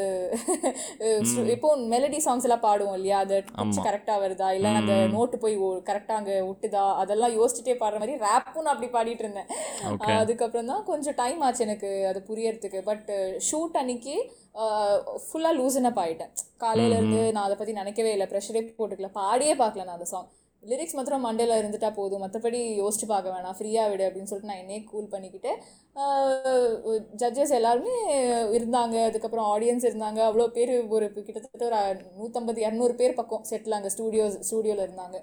இப்போ மெலடி சாங்ஸ் எல்லாம் பாடுவோம் இல்லையா? அது கரெக்டாக வருதா? இல்லை அந்த நோட்டு போய் கரெக்டாக அங்கே விட்டுதா அதெல்லாம் யோசிச்சுட்டே பாடுற மாதிரி ரேப்பும் நான் அப்படி பாடிட்டு இருந்தேன். அதுக்கப்புறம் தான் கொஞ்சம் டைம் ஆச்சு எனக்கு அது புரியறதுக்கு. பட் ஷூட் அன்னைக்கு ஃபுல்லாக லூசன் அப் ஆகிட்டேன் காலையில இருந்து நான் அதை பற்றி நினைக்கவே இல்லை. ப்ரெஷரே போட்டுக்கல. பாடியே பார்க்கல நான் அந்த சாங் லிரிக்ஸ் மாத்திரம் மண்டேல இருந்துட்டா போதும். மற்றபடி யோசிச்சு பார்க்க வேணாம். ஃப்ரீயாக விடு அப்படின்னு சொல்லிட்டு நான் என்னையே கூல் பண்ணிக்கிட்டு ஜட்ஜஸ் எல்லாருமே இருந்தாங்க. அதுக்கப்புறம் ஆடியன்ஸ் இருந்தாங்க. அவ்வளோ பேர் ஒரு கிட்டத்தட்ட ஒரு நூற்றம்பது இரநூறு பேர் பக்கம் செட்டில் அங்கே ஸ்டூடியோ ஸ்டூடியோவில் இருந்தாங்க.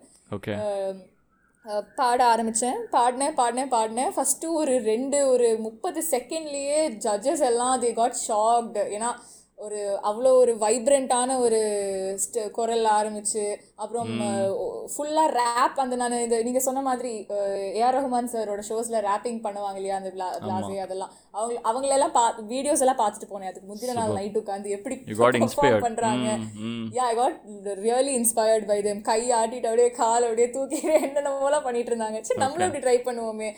பாட ஆரம்பித்தேன் பாடினேன் பாடினேன் பாடினேன். ஃபஸ்ட்டு ஒரு ரெண்டு ஒரு முப்பது செகண்ட்லேயே ஜட்ஜஸ் எல்லாம் தே காட் ஷாக்டு ஏன்னா ஒரு அவ்வளோ ஒரு வைப்ரண்ட்டான ஒரு ஸ்ட குரல் ஆரம்பிச்சு அப்புறம் ஃபுல்லாக ரேப் அந்த நான் இந்த நீங்கள் சொன்ன மாதிரி ஏஆர் ரஹ்மான் சாரோட ஷோஸில் ரேப்பிங் பண்ணுவாங்க இல்லையா அந்த பிளாஸே அதெல்லாம். அவங்க அவங்களெல்லாம் பா வீடியோஸ் எல்லாம் பார்த்துட்டு போனேன். அதுக்கு முந்தின நாள் நைட் உட்காந்து எப்படி Mm, mm. Yeah I got really inspired by them கை ஆட்டிட்டு அப்படியே கால் அப்படியே தூக்கி என்னென்னமோலாம் பண்ணிட்டு இருந்தாங்க. சரி நம்மளும் இப்படி ட்ரை பண்ணுவோமே.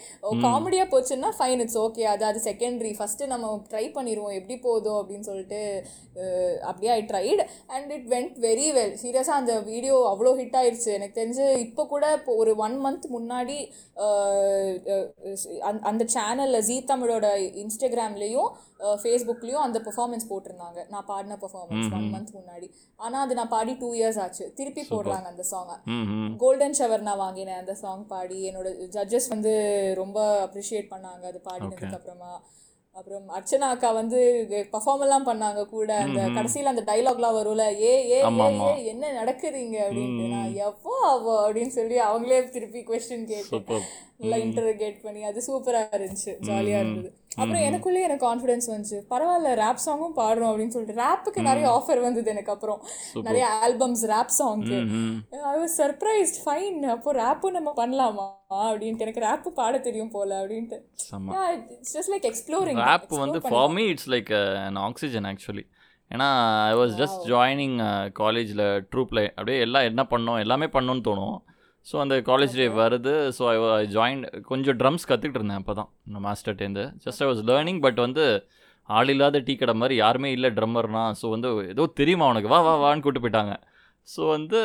காமெடியாக போச்சுன்னா ஃபைன் இட்ஸ் ஓகே அது அது செகண்டரி ஃபஸ்ட்டு நம்ம ட்ரை பண்ணிடுவோம் எப்படி போதும் அப்படின்னு சொல்லிட்டு அப்படியே I tried and it went very well சீரியஸாக அந்த வீடியோ அவ்வளோ ஹிட் ஆயிடுச்சு எனக்கு தெரிஞ்சு இப்போ கூட இப்போ ஒரு ஒன் மந்த் முன்னாடி அந்த- சேனலில் ஜீ தமிழோட இன்ஸ்டாகிராம்லேயும் ஃபேஸ்புக்லேயும் அந்த பெர்ஃபார்மன்ஸ் போட்டிருந்தாங்க. நான் பாடின பெர்ஃபார்மன்ஸ் ஒன் மந்த் முன்னாடி. ஆனால் அது நான் பாடி டூ இயர்ஸ் ஆச்சு. திருப்பி போடுறாங்க அந்த சாங்கை கோல்டன் ஷவர் நான் வாங்கினேன் அந்த சாங் பாடி என்னோட ஜட்ஜஸ் வந்து ரொம்ப அப்ரிஷியேட் பண்ணாங்க. அது பாடினதுக்கு அப்புறமா. அப்புறம் அர்ச்சனா அக்கா வந்து பர்ஃபார்ம் எல்லாம் பண்ணாங்க கூட அந்த கடைசியில அந்த டைலாக்லாம் வரும்ல ஏ ஏ என்ன நடக்குதுங்க அப்படின்ட்டு. நான் எப்போ அவ அப்படின்னு சொல்லி அவங்களே திருப்பி கொஸ்டின் கேட்டு. நல்லா இன்டர்கேட் பண்ணி அது சூப்பரா இருந்துச்சு. ஜாலியா இருந்தது. அப்புறம் எனக்குள்ளே எனக்கு கான்ஃபிடன்ஸ் வந்துச்சு. பரவாயில்ல ரேப் சாங்கும் பாடுறோம் அப்படின்னு சொல்லிட்டு ரேப்புக்கு நிறைய ஆஃபர் வந்தது எனக்கு அப்புறம். நிறைய ஆல்பம்ஸ் ரேப் சாங்க்கு ம் ஐ வாஸ் சர்ப்ரைஸ்ட் ஃபைன் அப்போ ரேப்பும் நம்ம பண்ணலாமா அப்படின்ட்டு. எனக்கு ரேப்பு பாட தெரியும் போல அப்படின்ட்டு. ஜஸ்ட் லைக் எக்ஸ்ப்ளோரிங் ரேப் வந்து for me it's like an oxygen actually ஏன்னா ஐ வாஸ் ஜஸ்ட் ஜாயினிங் காலேஜில் ட்ரூப்பில் அப்படியே எல்லாம் என்ன பண்ணோம் எல்லாமே பண்ணோன்னு தோணும். ஸோ அந்த காலேஜ் டே வருது. ஸோ ஐ ஐ ஜாயின் கொஞ்சம் ட்ரம்ஸ் கற்றுக்கிட்டு இருந்தேன் அப்போ தான் இந்த மாஸ்டர்ட்டேருந்து just I was learning but வந்து ஆள் இல்லாத டீ கடை மாதிரி யாருமே இல்லை ட்ரம்மர்னா ஸோ வந்து ஏதோ தெரியுமா உனக்கு? வா வா வான்னு கூப்பிட்டு போயிட்டாங்க. ஸோ வந்து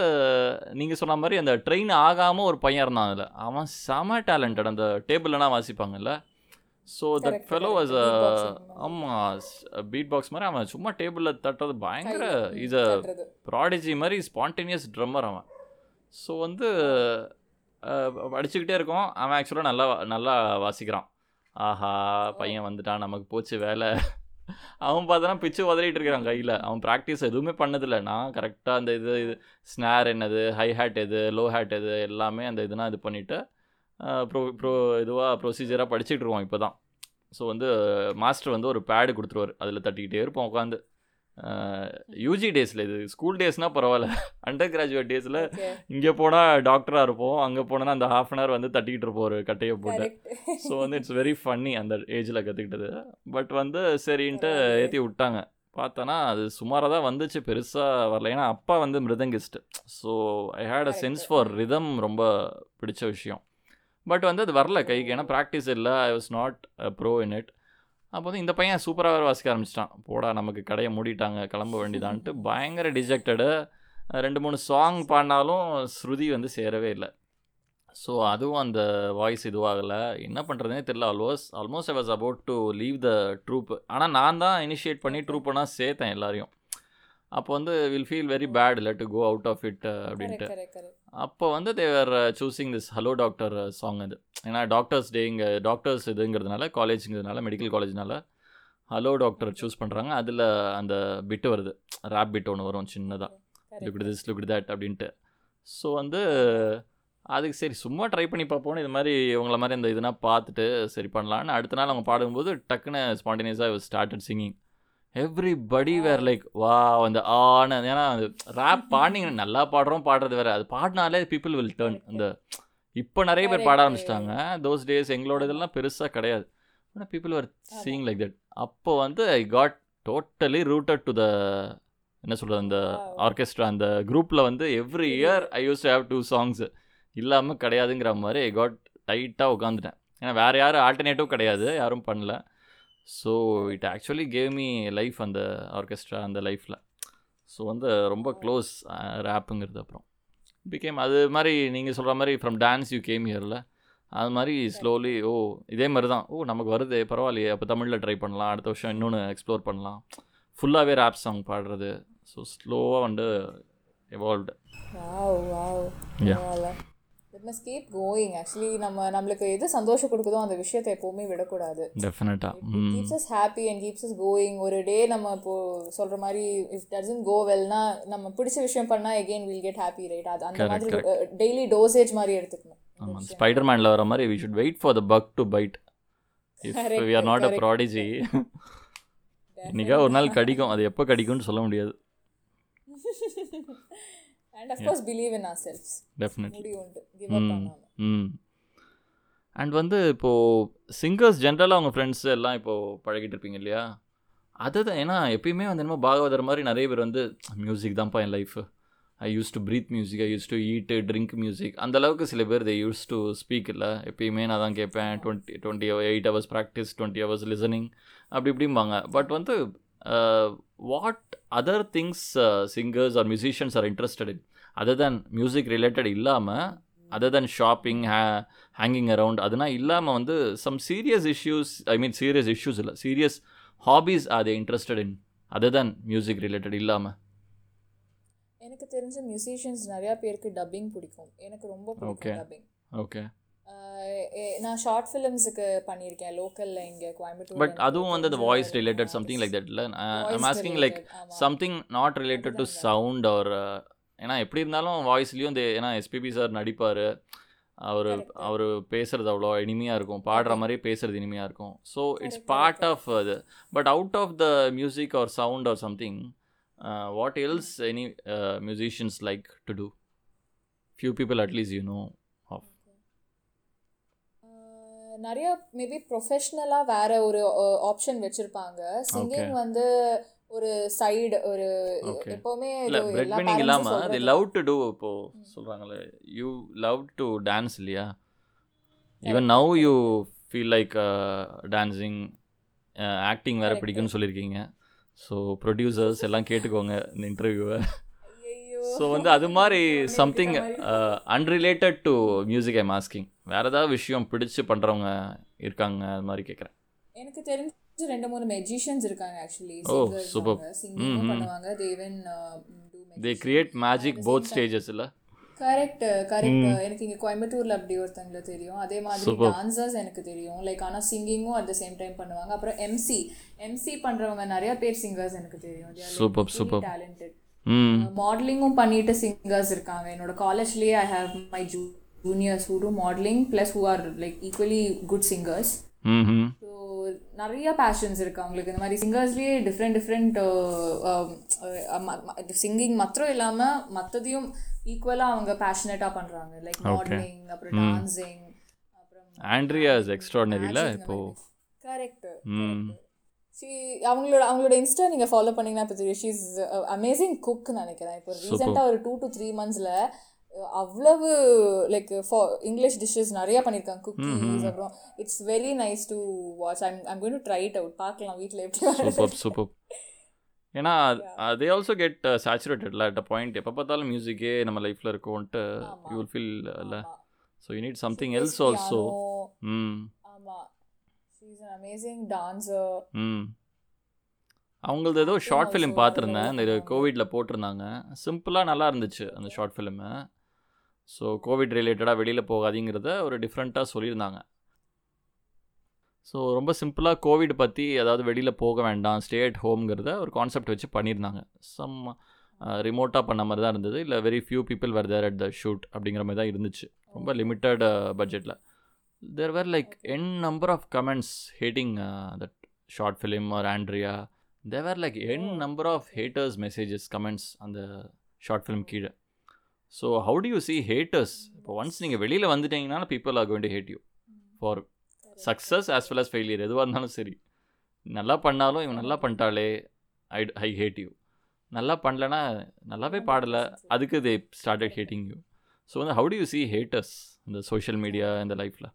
நீங்கள் சொன்ன மாதிரி அந்த ட்ரெயின் ஆகாமல் ஒரு பையன் இருந்தான் அதில். அவன் செம டேலண்டட் அந்த டேபிள்லாம் வாசிப்பாங்கல்ல. So that fellow. வாஸ். ஆமாம் பீட் பாக்ஸ் மாதிரி. அவன் சும்மா டேபிளில் தட்டுறது பயங்கர இஸ் அ. ப்ராடஜி மாதிரி ஸ்பான்டேனியஸ் ட்ரம்மர் அவன். ஸோ வந்து படிச்சுக்கிட்டே அடிச்சுக்கிட்டே இருக்கோம். அவன் ஆக்சுவலாக நல்லா நல்லா வாசிக்கிறான். ஆஹா பையன் வந்துட்டான் நமக்கு போச்சு வேலை. அவன் பார்த்தனா பிச்சு உதறிட்டு இருக்கிறான் கையில். அவன் ப்ராக்டிஸ் எதுவுமே பண்ணதில்லை. நான் கரெக்டாக அந்த இது இது ஸ்னார் என்னது ஹை ஹேட் எது லோ ஹேட் எது எல்லாமே அந்த இதுனா இது பண்ணிவிட்டு ப்ரோ ப்ரோ இதுவாக ப்ரொசீஜராக படிச்சுட்டு இருக்கோம் இப்போ தான் ஸோ வந்து மாஸ்டர் வந்து ஒரு பேடு கொடுத்துருவார். அதில் தட்டிக்கிட்டே இருப்போம் உட்காந்து யூஜி டேஸில் இது ஸ்கூல் டேஸ்னால் பரவாயில்ல. அண்டர் கிராஜுவேட் டேஸில். இங்கே போனால் டாக்டராக இருப்போம். அங்கே போனால் அந்த ஹாஃப் அன் ஹவர் வந்து தட்டிக்கிட்டு இருப்போம் ஒரு கட்டையை போட்டு. ஸோ வந்து இட்ஸ் வெரி ஃபன்னி அந்த ஏஜில் கற்றுக்கிட்டது பட் வந்து சரின்ட்டு ஏற்றி விட்டாங்க. பார்த்தோன்னா அது சுமாராக தான் வந்துச்சு பெருசாக வரல. ஏன்னா அப்பா வந்து mridangist so I had a sense for rhythm ரொம்ப பிடிச்ச விஷயம். பட் வந்து அது வரல கைக்கு. ஏன்னா ப்ராக்டிஸ் இல்லை. I was not pro in it அப்போ வந்து இந்த பையன் சூப்பராக வேறு வாசிக்க ஆரம்பிச்சிட்டான். போடா நமக்கு கடையை மூடிட்டாங்க கிளம்ப வேண்டியதான்ட்டு பயங்கர டிஜெக்டடு ரெண்டு மூணு சாங் பாடினாலும் ஸ்ருதி வந்து சேரவே இல்லை. ஸோ அதுவும் அந்த வாய்ஸ் இதுவாகலை. என்ன பண்ணுறதுனே தெரில almost almost I was about to leave the troupe ஆனால் நான் தான் இனிஷியேட் பண்ணி ட்ரூப்பெல்லாம் சேர்த்தேன் எல்லாரையும். அப்போ வந்து வில் ஃபீல் வெரி பேட் இல்லை to go out of it அப்படின்ட்டு. அப்போ வந்து they were choosing this hello doctor song அது. ஏன்னா டாக்டர்ஸ் டே இங்கே டாக்டர்ஸ் இதுங்கிறதுனால காலேஜுங்கிறதுனால மெடிக்கல் காலேஜ்னால ஹலோ டாக்டர் சூஸ் பண்ணுறாங்க அதில் அந்த பிட்டு வருது. ரேப் பிட் ஒன்று வரும் சின்னதாக லுக் திஸ் லுக் தட் அப்படின்ட்டு. ஸோ வந்து அதுக்கு சரி சும்மா ட்ரை பண்ணி பார்ப்போம் இது மாதிரி இவங்கள மாதிரி இந்த இதுனா பார்த்துட்டு சரி பண்ணலான்னு அடுத்த நாள் அவங்க பாடும்போது டக்குன்னு ஸ்பான்டேனியஸாக started singing everybody were like வா அந்த ஆன ஏன்னா ரேப் பாடினீங்க நல்லா பாடுறோம் பாடுறது வேற. அது பாடினாலே பீப்புள் வில் டேர்ன் அந்த இப்போ நிறைய பேர் பாட. ஆரம்பிச்சிட்டாங்க. தோஸ் டேஸ் எங்களோட இதெல்லாம் பெருசாக கிடையாது. ஆனால் people are seeing like that அப்போ வந்து I got totally rooted to the என்ன சொல்கிறது அந்த. ஆர்கெஸ்ட்ரா அந்த குரூப்பில் வந்து every year I use have two songs இல்லாமல் கிடையாதுங்கிற மாதிரி ஐ காட் டைட்டாக உட்காந்துட்டேன் ஏன்னா வேறு யாரும் ஆல்டர்னேட்டிவ் கிடையாது யாரும் பண்ணல. So it actually gave me life அந்த ஆர்கெஸ்ட்ரா அந்த லைஃப்பில் ஸோ வந்து ரொம்ப க்ளோஸ் ரேப்புங்கிறது அப்புறம். பிகேம் அது மாதிரி நீங்கள் சொல்கிற மாதிரி ஃப்ரம் டான்ஸ் யூ கேம் இயரில் அது மாதிரி ஸ்லோலி ஓ இதே மாதிரி தான். ஓ நமக்கு வருது பரவாயில்லையே அப்போ தமிழில் ட்ரை பண்ணலாம் அடுத்த வருஷம் இன்னொன்று எக்ஸ்ப்ளோர் பண்ணலாம். ஃபுல்லாகவே ரேப் சாங் பாடுறது. ஸோ ஸ்லோவாக வந்து evolved it must keep going actually நம்ம நம்மளுக்கு எது சந்தோஷம் கொடுக்குதோ அந்த விஷயத்தை எப்போவுமே விடக்கூடாது. டெஃபினட்டாக keeps us happy and keeps us going ஒரு டே நம்ம இப்போ சொல்ற மாதிரி இஃப் டசன் கோ வெல்னா நம்ம பிடிச்ச விஷயம் பண்ணா again will get happy right அது அந்த மாதிரி டெய்லி டோசேஜ் மாதிரி எடுத்துக்கணும். ஆமாம். ஸ்பைடர் மேனில் வர மாதிரி we should wait for the bug to bite we are not a. Prodigy இன்னைக்கா ஒரு நாள் கடிக்கும். அது எப்போ கடிக்கும்னு சொல்ல முடியாது. And of course believe in ourselves definitely உண்டு. கிவ் அப் பண்ணாம. ம் அண்ட் வந்து இப்போது சிங்கர்ஸ் ஜென்ரலாக அவங்க ஃப்ரெண்ட்ஸ் எல்லாம் இப்போது பழகிட்டு இருப்பீங்க இல்லையா? அதுதான் ஏன்னா எப்பயுமே வந்து என்னமோ பாகவதர் மாதிரி நிறைய பேர் வந்து மியூசிக் தான்ப்பா என் life I use to breathe music I use to eat drink music அந்த அளவுக்கு சில பேர் தே யூஸ் டு ஸ்பீக் இல்லை. எப்பயுமே நான் தான் கேட்பேன் twenty twenty eight hours practice twenty hours listening அப்படி இப்படிம்பாங்க. பட் வந்து what other things singers or musicians are interested in other than music related இல்லாமல் other than shopping hey hanging around அதெல்லாம் இல்லாமல் வந்து some serious issues I mean serious issues இல்லை serious hobbies are they interested in other than music related இல்லாமல் எனக்கு தெரிஞ்ச musicians நிறைய பேருக்கு டப்பிங் பிடிக்கும். எனக்கு ரொம்ப. பிடிக்கும் டப்பிங் ஓகே நான் ஷார்ட் ஃபிலிம்ஸுக்கு பண்ணியிருக்கேன். லோக்கல்ல இங்க கோயம்புத்தூர் பட் அதுவும் வந்து அந்த voice related something like that இல்லை? I'm asking like something not related to sound அவர் ஏன்னா எப்படி இருந்தாலும் வாய்ஸ்லேயும் ஏன்னா எஸ்பிபி சார் நடிப்பார். அவர். அவர் பேசுறது அவ்வளோ இனிமையாக இருக்கும். பாடுற மாதிரி பேசுறது இனிமையாக இருக்கும். So it's part. ஆஃப் அது. But out of the music or sound or something what else any musicians like to do few people at least you know நிறைய மேபி ப்ரொஃபஷ்னலாக வேற ஒரு ஆப்ஷன் வச்சிருப்பாங்க சிங்கிங். வந்து ஒரு சைடு ஒரு. எப்பவுமே இல்லை இது பிரெட் எல்லா வினிங் parents இல்லாமல் they லவ் டு டூ இப்போ சொல்கிறாங்களே யூ லவ் டு டான்ஸ் இல்லையா even now you feel like dancing acting வேறு. பிடிக்கும்னு சொல்லியிருக்கீங்க ஸோ ப்ரொடியூசர்ஸ் எல்லாம் கேட்டுக்கோங்க இந்த இன்டர்வியூவை. ஸோ வந்து அது மாதிரி something. Unrelated to music I'm asking வேறு ஏதாவது விஷயம் பிடிச்சு பண்ணுறவங்க இருக்காங்க அது மாதிரி கேட்குறேன் எனக்கு தெரிஞ்சு ரெண்டு மூணு மெஜிஷியன்ஸ் இருக்காங்க ஆக்சுவலி Oh, superb. சிங்கிங். பண்ணுவாங்க. They even they create magic both stages இல்லை? கரெக்ட் கரெக்ட் எனக்கு இங்க கோயம்புத்தூர்ல அப்படி ஒருத்தங்கள தெரியும். அதே மாதிரி. டான்சர்ஸ் எனக்கு தெரியும். லைக் ஆனா சிங்கிங்கும் அட் த சேம் டைம் பண்ணுவாங்க. அப்புறம் எம்சி எம்சி பண்றவங்க நிறைய பேர் சிங்கர்ஸ் எனக்கு தெரியும். Superb, superb. டேலண்டட் மாடலிங்கும் பண்ணிட்டு சிங்கர்ஸ் இருக்காங்க. என்னோட காலேஜ்லயே I have my juniors who do modeling plus who are like equally good singers so நிறைய பேஷன்ஸ் இருக்கு அவங்களுக்கு. இந்த மாதிரி சிங்கர்ஸ்லேயே டிஃப்ரெண்ட் டிஃப்ரெண்ட் சிங்கிங் மாத்திரம் இல்லாமல் மற்றதையும் ஈக்குவலாக அவங்க பேஷனேட்டாக பண்ணுறாங்க லைக் மாடலிங் அப்புறம் டான்சிங் அப்புறம் ஆண்ட்ரியா இஸ் எக்ஸ்ட்ராடனரியில் இப்போ. கரெக்ட் ஷீ அவங்களோட அவங்களோட இன்ஸ்டா நீங்கள் ஃபாலோ பண்ணீங்கன்னா இப்போ தெரியும் ஷீஸ் அமேசிங் குக் நினைக்கிறேன். இப்போ ரீசெண்டாக ஒரு டூ டு த்ரீ மந்த்ஸில் அவ்வளவு லைக் இங்கிலீஷ் டிஷ்ஷஸ் நிறைய பண்ணியிருக்காங்க குக்கீஸ் அப்புறம் it's very nice to watch I'm I'm going to try it out பார்க்கலாம் வீட்டில் எப்படி. சூப்பர் சூப்பர் ஏன்னா தே ஆல்சோ கெட் சேச்சுரேட்டட்ல அட் அ பாயிண்ட் எப்போ பார்த்தாலும் மியூசிக்கே நம்ம லைஃப்பில் இருக்கும்ன்ட்டு ஆமா. யூ வில் ஃபீல் இல்லை. So you need something else also. ம். ஆமா. She's an amazing dancer. ம். அவங்களது ஏதோ ஷார்ட் ஃபிலிம் பார்த்துருந்தேன். இந்த. கோவிடில் போட்டிருந்தாங்க. சிம்பிளாக நல்லா இருந்துச்சு அந்த ஷார்ட் ஃபிலிமு ஸோ கோவிட் ரிலேட்டடாக வெளியில் போகாதீங்கிறத ஒரு டிஃப்ரெண்ட்டாக சொல்லியிருந்தாங்க. ஸோ ரொம்ப சிம்பிளாக கோவிட் பற்றி அதாவது வெளியில் போக வேண்டாம் ஸ்டே அட் ஹோம்ங்கிறத ஒரு கான்செப்ட் வச்சு பண்ணியிருந்தாங்க. சம் ரிமோட்டாக பண்ண மாதிரி தான் இருந்தது. இல்லை very few people were there at the shoot அப்படிங்கிற மாதிரி தான் இருந்துச்சு. ரொம்ப லிமிட்டட் பட்ஜெட்டில் there were like an number of comments hating that short film or Andrea there were like an number of haters messages comments அந்த short film கீழே. So how do you see haters இப்போ once நீங்கள் வெளியில் வந்துட்டீங்கன்னா people are going to hate you for success as well as failure எதுவாக இருந்தாலும் சரி. நல்லா பண்ணாலும் இவன் நல்லா பண்ணிட்டாலே ஐ ஐ ஹேட் யூ நல்லா பண்ணலனா நல்லாவே பாடலை அதுக்கு they started hating you so வந்து how do you see haters இந்த சோஷியல் மீடியா இந்த லைஃப்பில்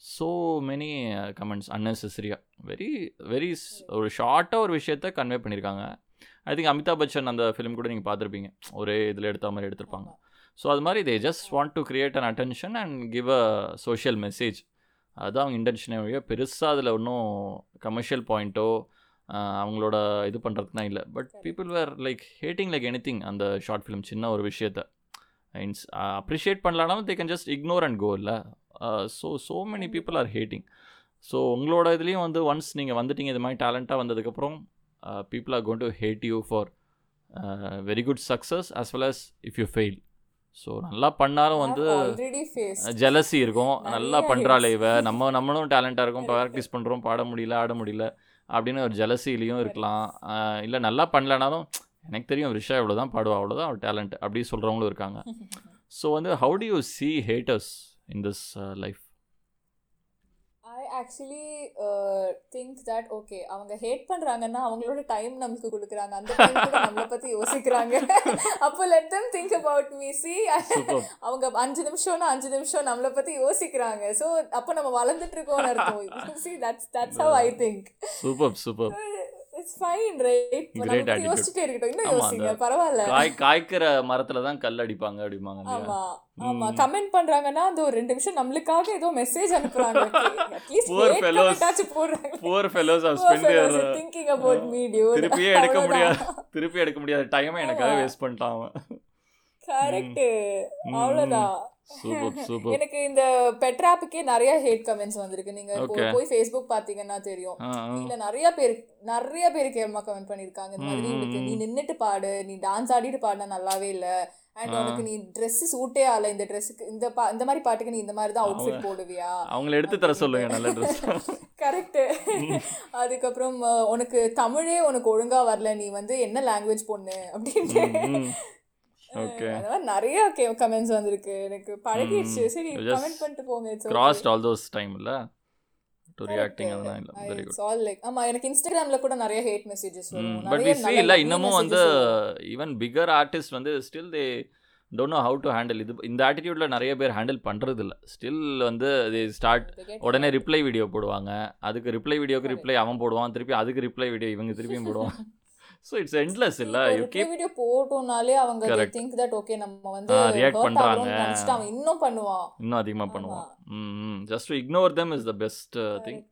ஸோ மெனி கமெண்ட்ஸ் unnecessary-ஆ. வெரி வெரி ஒரு ஷார்ட்டாக ஒரு விஷயத்த கன்வே பண்ணியிருக்காங்க ஐ திங்க் அமிதாப் பச்சன் அந்த ஃபிலிம் கூட நீங்கள் பார்த்துருப்பீங்க. ஒரே இதில் எடுத்த மாதிரி எடுத்திருப்பாங்க. ஸோ அது மாதிரி they just want to create an attention and give a social message அதுதான் அவங்க இன்டென்ஷனே வழியாக பெருசாக அதில் ஒன்றும் கமர்ஷியல் பாயிண்ட்டோ அவங்களோட இது பண்ணுறதுனா இல்லை. But people were like hating like any அந்த ஷார்ட் ஃபிலிம் சின்ன ஒரு விஷயத்த. Means appreciate பண்ணலானாலும் they can just ignore and go இல்லை? So so many people are hating so உங்களோட இதுலேயும் வந்து ஒன்ஸ் நீங்கள் வந்துட்டீங்க இது மாதிரி டேலண்ட்டாக வந்ததுக்கப்புறம் people are going to hate you for very good success as well as if you fail so நல்லா பண்ணாலும் வந்து ஜெலசி இருக்கும். நல்லா பண்ணுறாளே இவ. நம்ம நம்மளும் டேலண்டாக இருக்கும். ப்ராக்டிஸ் பண்ணுறோம் பாட முடியல ஆட முடியல அப்படின்னு ஒரு ஜெலசிலையும் இருக்கலாம். இல்லை நல்லா பண்ணலனாலும் எனக்கு தெரியும் ரிஷா இவ்வளோ தான் பாடுவா அவ்வளோதான் அவள் டேலண்ட் அப்படி சொல்கிறவங்களும் இருக்காங்க. ஸோ வந்து how do you see haters in this life actually think that okay அவங்க ஹேட் பண்றாங்கன்னா அவங்களோட டைம் நமக்கு கொடுக்குறாங்க. அந்த டைம் கூட நம்மளை பத்தி யோசிக்கிறாங்க. அப்போ let them think about me see. அவங்க அஞ்சு நிமிஷம்னா அஞ்சு நிமிஷம் நம்மளை பத்தி யோசிக்கிறாங்க. ஸோ அப்போ நம்ம வளர்ந்துட்டு இருக்கோம்னு அர்த்தம். See that's that's how I think super super. It's fine right attitude. யோசிச்சுட்டே இருக்கட்டும். இன்னும் யோசிங்க பரவாயில்ல. காய் காய்க்கிற மரத்தில் தான் கல் அடிப்பாங்க அப்படிம்பாங்க இல்லையா? ஆமா ஆமா. கமெண்ட் பண்றாங்கன்னா அந்த ஒரு ரெண்டு நிமிஷம் நம்மளுக்காக ஏதோ மெசேஜ் அனுப்புறாங்க. At least had fellows. கமெண்டாச்சும் போடுறாங்க. Poor fellows of spend thinking about me dude திருப்பியே எடுக்க முடியாது திருப்பி எடுக்க முடியாத. டைமை எனக்காக வேஸ்ட் பண்ணிட்டான் கரெக்ட் அவ்வளவுதான். Super super. எனக்கு இந்த பெட்ராப்புக்கே நிறைய ஹேட் கமெண்ட்ஸ் வந்திருக்கு. நீங்க. போய் ஃபேஸ்புக் பாத்தீங்கன்னா தெரியும். இல்ல நிறைய பேர் நிறைய பேர் கேமா கமெண்ட் பண்ணிருக்காங்க இந்த மாதிரி நீ நின்னுட்டு பாடு. நீ டான்ஸ் ஆடிட்டு பாடினா நல்லாவே இல்ல. அண்ட் உனக்கு நீ Dress சூட்டே ஆகல இந்த ட்ரெஸ்ஸுக்கு இந்த பா இந்த மாதிரி பாட்டுக்கு நீ இந்த மாதிரி தான் அவுட்ஃபிட் போடுவியா? அவங்கள எடுத்து தர சொல்லுங்க நல்ல ட்ரெஸ் கரெக்ட் அதுக்கப்புறம் உனக்கு தமிழே உனக்கு ஒழுங்கா வரல. நீ வந்து என்ன லாங்குவேஜ் பொண்ணு? அப்படின்னு. ஓகே அந்த மாதிரி நிறைய கமெண்ட்ஸ் வந்திருக்கு. எனக்கு பழகிடுச்சு. சரி கமெண்ட் பண்ணிட்டு போங்க. It's crossed all those time இல்ல? டு ரியாக்டிங் அதெல்லாம் இல்லை. வெரி குட் ஆல் லைக் ஆமா எனக்கு இன்ஸ்டாகிராம்ல கூட நிறைய ஹேட் மெசேஜஸ் வரும். பட் வி see இல்ல இன்னமும் வந்து. ஈவன் பிகர் ஆர்டிஸ்ட் வந்து still they don't know how to handle இது. இந்த ஆட்டிடியூட்ல நிறைய பேர் ஹேண்டில் பண்றது இல்ல ஸ்டில் வந்து தே ஸ்டார்ட் உடனே ரிப்ளை வீடியோ போடுவாங்க. அதுக்கு ரிப்ளை வீடியோக்கு ரிப்ளை அவன் போடுவான். திருப்பி அதுக்கு ரிப்ளை வீடியோ இவங்க திருப்பியும் போடுவான் ஸோ இட்ஸ் எண்ட்லெஸ் இல்ல? யூ கீப் வீடியோ போட்டோம்னாலே அவங்க think that okay நம்ம வந்து. ஆகுறோம்னு நினைச்சிட்டு அவன் இன்னும் பண்ணுவான். இன்னும் அதிகமாக பண்ணுவான். ம் just ignore them is the best thing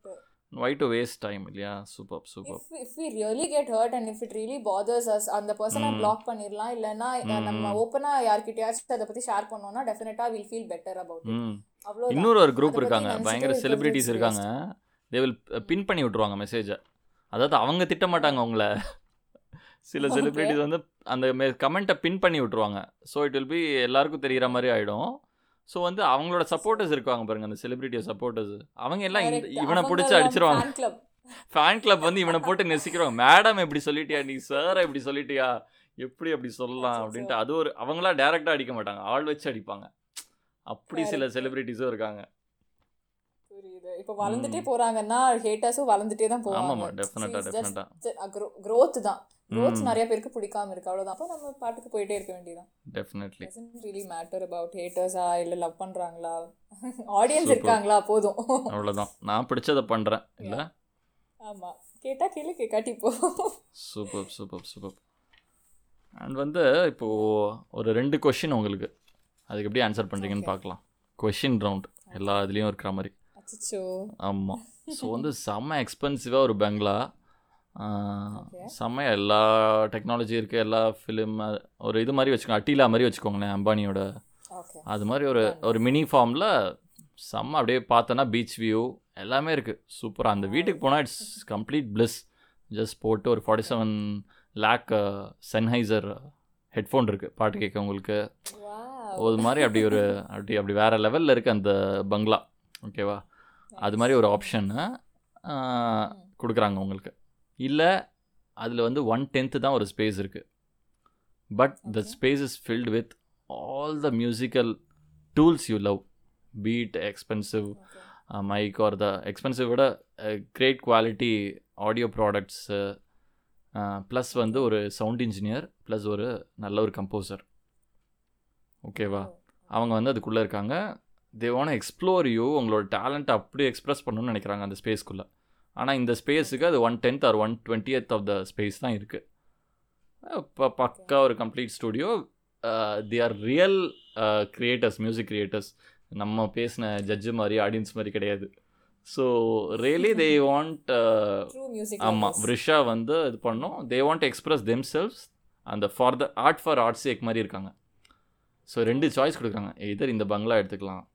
why to waste time இல்லையா? Super super if if we really get hurt and if it really bothers us அந்த பர்சனை பிளாக் பண்ணிடலாம். இல்லைன்னா நம்ம ஓப்பனா யார்கிட்டயாச்சும் அதை பத்தி ஷேர் பண்ணோம்னா definitely will feel better about it இன்னொரு ஒரு குரூப் இருக்காங்க. பயங்கர செலிபிரிட்டிஸ் இருக்காங்க. தே வில் பின் பண்ணி விட்ருவாங்க மெசேஜை அதாவது அவங்க திட்ட மாட்டாங்க அவங்கள சில. செலிபிரிட்டிஸ் வந்து அந்த கமெண்ட்டை பின் பண்ணி விட்ருவாங்க ஸோ இட் வில் பி எல்லாருக்கும் தெரிகிற மாதிரி ஆகிடும் ஸோ வந்து அவங்களோட சப்போர்ட்டர்ஸ் இருக்காங்க பாருங்க அந்த செலிபிரிட்டியோ சப்போர்ட்டர்ஸ் அவங்க எல்லாம் இவனை பிடிச்சி அடிச்சிருவாங்க. ஃபேன் கிளப் வந்து இவனை போட்டு நெசிக்கிறோம் மேடம் எப்படி சொல்லிட்டியா? நீ சார் எப்படி சொல்லிட்டியா? எப்படி அப்படி சொல்லலாம் அப்படின்ட்டு அது ஒரு அவங்களா டேரெக்டாக அடிக்க மாட்டாங்க. ஆள் வச்சு அடிப்பாங்க. அப்படி சில. செலிபிரிட்டிஸும் இருக்காங்க. புரியுது. இப்போ வளர்ந்துட்டே போறாங்கன்னா ஹேட்டர்ஸும் வளர்ந்துட்டே தான் போவாங்க. டெஃபினட்டாக டெஃபினட்டாக growth தான். ம். நிறைய பேருக்கு பிடிக்காம இருக்கு. அவ்வளவுதான். அப்போ நம்ம பாட்டுக்கு போயிட்டே இருக்க வேண்டியதான் definitely doesn't really matter about haters-ஆ இல்ல லவ் பண்றாங்களா? ஆடியன்ஸ். இருக்காங்களா? போதும். அவ்வளோதான் நான் பிடிச்சதை பண்ணுறேன் இல்லை? ஆமா. கேட்டா கேளு கேட்காட்டி போ. சூப்பர் சூப்பர் சூப்பர் அண்ட் வந்து இப்போது ஒரு ரெண்டு கொஷின் உங்களுக்கு. அதுக்கு எப்படி ஆன்சர் பண்ணுறீங்கன்னு பார்க்கலாம். கொஷின் ரவுண்ட் எல்லா இதுலேயும் இருக்கிற மாதிரி. ஆமாம் ஸோ வந்து செம்ம எக்ஸ்பென்சிவாக ஒரு பெங்களா Okay. செம்ம எல்லா டெக்னாலஜி இருக்குது எல்லா ஃபிலிம் ஒரு இது மாதிரி வச்சுக்கோங்க அட்டிலா மாதிரி வச்சுக்கோங்களேன் அம்பானியோட. அது மாதிரி ஒரு ஒரு மினி ஃபார்மில் செம்ம அப்படியே பார்த்தோன்னா பீச் வியூ எல்லாமே இருக்குது சூப்பராக அந்த வீட்டுக்கு போனால் இட்ஸ் கம்ப்ளீட் பிளிஸ் ஜஸ்ட் போட்டு ஒரு forty seven lakh Sennheiser headphone இருக்குது பாட்டு கேட்க உங்களுக்கு. ஒரு மாதிரி அப்படி ஒரு அப்படி அப்படி வேறு லெவலில் இருக்குது அந்த பங்களா ஓகேவா அது மாதிரி ஒரு ஆப்ஷன்னு கொடுக்குறாங்க உங்களுக்கு. இல்லை அதில் வந்து ஒன் டென்த்து தான் ஒரு ஸ்பேஸ் இருக்குது but the space is filled with all the musical tools you love beat expensive mic or the expensive விட great quality audio products plus வந்து ஒரு சவுண்ட் இன்ஜினியர் ப்ளஸ் ஒரு நல்ல ஒரு கம்போசர் ஓகேவா அவங்க வந்து அதுக்குள்ளே இருக்காங்க. தே வாண்ட் எக்ஸ்ப்ளோர் யூ உங்களோட டேலண்ட்டை அப்படி எக்ஸ்ப்ரெஸ் பண்ணணும்னு நினைக்கிறாங்க அந்த ஸ்பேஸ்க்குள்ளே ஆனால் இந்த ஸ்பேஸுக்கு அது one tenth or one twentieth of the space தான் இருக்குது இப்போ பக்கா ஒரு complete studio the are real creators music creators நம்ம பேசின ஜட்ஜு மாதிரி ஆடியன்ஸ் மாதிரி கிடையாது. ஸோ ரியலி தே வாண்ட் ஆமாம் வ்ரிஷா வந்து இது பண்ணோம். They want express them selves அந்த for the art for art sake மாதிரி இருக்காங்க. ஸோ ரெண்டு சாய்ஸ் கொடுக்குறாங்க. இதர் இந்த பங்களா எடுத்துக்கலாம்.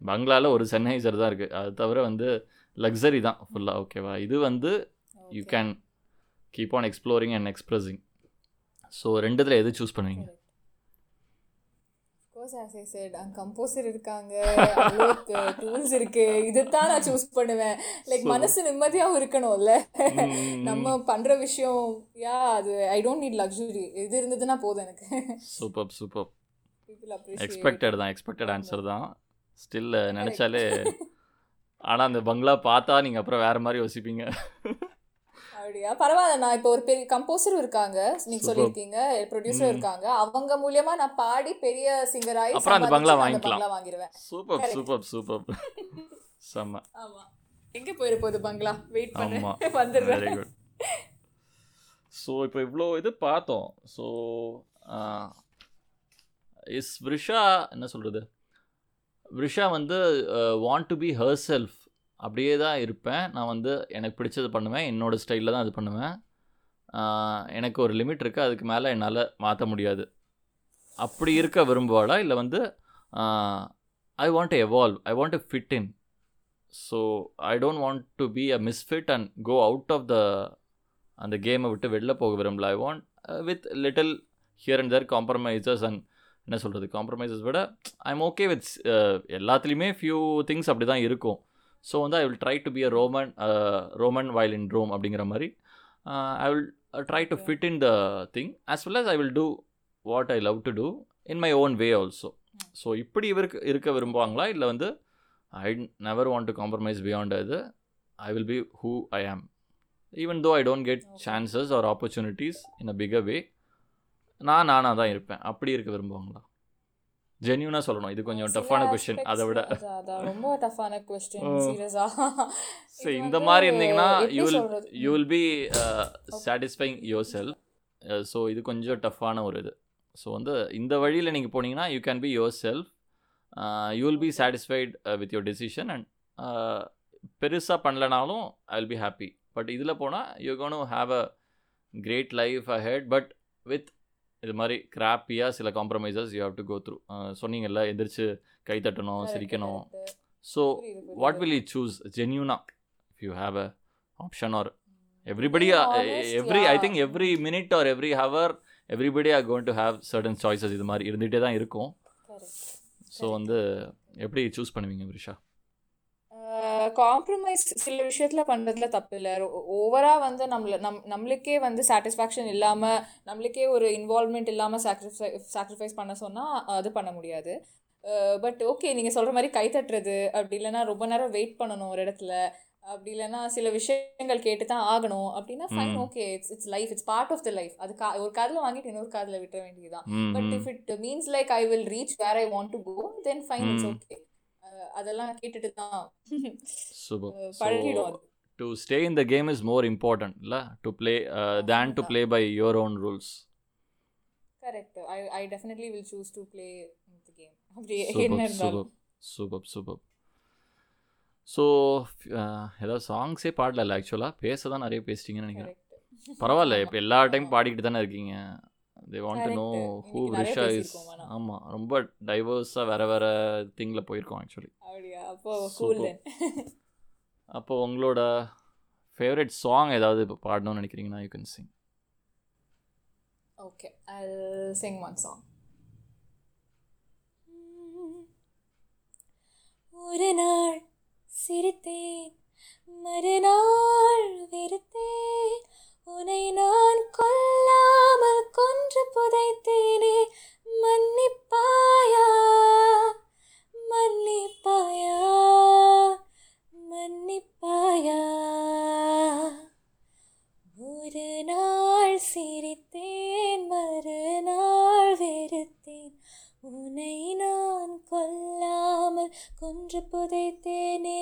பங்களாவில் ஒரு சென்னைசர் தான் இருக்குது அது தவிர வந்து லக்ஸரி தான் ஃபுல்லாக ஓகேவா இது வந்து you can keep on exploring and expressing so ரெண்டுத்தில் எது சூஸ் பண்ணுவீங்க? கம்போசர் இருக்காங்க டூல்ஸ் இருக்கு. இதுதான் நான் சூஸ் பண்ணுவேன். லைக் மனசு நிம்மதியாகவும் இருக்கணும்ல. நம்ம பண்ற விஷயம் யா அது ஐ டோன்ட் நீட் லக்ஸுரி இது இருந்ததுன்னா போதும் எனக்கு. சூப்பர் சூப்பர் எக்ஸ்பெக்டட் தான் எக்ஸ்பெக்டட் ஆன்சர் தான். ஸ்டில் நினச்சாலே ஆனால் அந்த பங்களா பார்த்தா நீங்கள் அப்புறம் வேறு மாதிரி யோசிப்பீங்க. அப்படியா? பரவாயில்ல. நான் இப்போ ஒரு பெரிய கம்போசரும் இருக்காங்க. நீங்க. சொல்லியிருக்கீங்க. ப்ரொடியூசரும் இருக்காங்க. அவங்க மூலியமா நான் பாடி பெரிய சிங்கர் ஆகி அப்புறம் அந்த பங்களா வாங்கிக்கலாம். பங்களா வாங்கிடுவேன் சூப்பர். Super super. செம்ம. ஆமா. எங்க போயிரு போகுது பங்களா? வெயிட் பண்ணு. வந்துடுறேன். வெரி குட் ஸோ இப்போ இவ்வளோ இது பார்த்தோம். ஸோ இஸ் வ்ரிஷா என்ன சொல்கிறது வ்ரிஷா வந்து want to be her self அப்படியே தான் இருப்பேன். நான் வந்து எனக்கு பிடிச்சது பண்ணுவேன். என்னோடய ஸ்டைலில் தான் அது பண்ணுவேன். எனக்கு ஒரு லிமிட் இருக்குது அதுக்கு மேலே என்னால் மாற்ற முடியாது. அப்படி இருக்க விரும்புவாளா? இல்லை வந்து I want to evolve I want to fit in so I don't want to be a misfit and go out of the அந்த கேமை விட்டு வெளில போக விரும்பல. I want with little here and there compromises and என்ன சொல்கிறது compromises விட I'm okay with எல்லாத்துலேயுமே ஃபியூ திங்ஸ் அப்படி தான் இருக்கும். ஸோ வந்து I will try to be a Roman Roman while in Rome அப்படிங்கிற மாதிரி I will try to fit in the thing as well as I will do what I love to do in my own way also so இப்படி இவருக்கு இருக்க விரும்புவாங்களா? இல்லை வந்து I never want to compromise beyond இது I will be who I am even though I don't get chances or opportunities in a bigger way நான் நானாக தான் இருப்பேன். அப்படி இருக்க விரும்புவாங்களா? ஜென்யூனாக சொல்லணும். இது கொஞ்சம் டஃப்பான கொஷின் அதை விட ரொம்ப டஃப்பான கொஸ்டின் ஸோ இந்த மாதிரி இருந்தீங்கன்னா you will you will be satisfying your self so இது கொஞ்சம் டஃப்பான ஒரு இது. ஸோ வந்து இந்த வழியில் நீங்கள் போனீங்கன்னா you can be your self you will be satisfied with your decision and பெருசாக பண்ணலனாலும் I will be happy but இதில் போனால் you gonna have a great life ahead but with இது மாதிரி கிராப்பியாக சில compromises you have to go through சொன்னீங்கல்ல எந்திரிச்சு கை தட்டணும் சிரிக்கணும். So what will you choose ஜென்யூனா if you have a option or everybody every I. Think every minute or every hour everybody are going to have certain choices இது மாதிரி இருந்துகிட்டே தான் இருக்கும். ஸோ வந்து எப்படி சூஸ் பண்ணுவீங்க விரிஷா? காம்ப்ரமைஸ் சில விஷயத்துல பண்றதுல தப்பு இல்லை. ஓவரா வந்து நம்மள நம் நம்மளுக்கே வந்து சாட்டிஸ்ஃபேக்ஷன் இல்லாம நம்மளுக்கே ஒரு இன்வால்மெண்ட் இல்லாம சாக்ரிஃபை சாக்ரிஃபைஸ் பண்ண சொன்னா அது பண்ண முடியாது. பட் ஓகே நீங்க சொல்ற மாதிரி கை தட்டுறது அப்படி இல்லைன்னா ரொம்ப நேரம் வெயிட் பண்ணணும் ஒரு இடத்துல. அப்படி இல்லைன்னா சில விஷயங்கள் கேட்டு தான் ஆகணும். அப்படின்னா fine. Okay it's it's life it's part of the life அது கா ஒரு காதில் வாங்கிட்டு இன்னொரு காதில் விட்டுற வேண்டியதுதான். But if it means like I will reach where I want to go then fine it's. Okay அதெல்லாம் கேட்டுட்டு தான் super பழகிடும் to stay in the game is more important இல்லை? To play then. To play by your own rules correct I I definitely will choose to play the game அப்படி என்ன இருந்தாலும். Super super super so ஏதாவது சாங்ஸே பாடல ஆக்சுவலாக பேச தான் நிறைய பேசிட்டீங்கன்னு நினைக்கிறேன். பரவாயில்ல இப்போ எல்லா டைம் பாடிக்கிட்டு தானே இருக்கீங்க. They want to know. Who Risha is. ஆமாம் ரொம்ப டைவர்ஸாக வேற வேற திங்கில் போயிருக்கோம் ஆக்சுவலி அப்படியா? அப்போ Super. கூல் தென் அப்போ உங்களோட ஃபேவரட் சாங் ஏதாவது இப்போ பாடணும்னு நினைக்கிறீங்கன்னா you can sing okay I'll sing one song. ஒரு நாள் சிரித்தேன் மறுநாள் வெறுத்தேன். உனை நான் கொல்லாமல் கொன்று புதைத்தேனே. மன்னிப்பாயா? மன்னிப்பாயா? மன்னிப்பாயா? ஒரு நாள் சிரித்தேன் மறுநாள் வெறுத்தேன். உனை நான் கொல்லாமல் கொன்று புதைத்தேனே.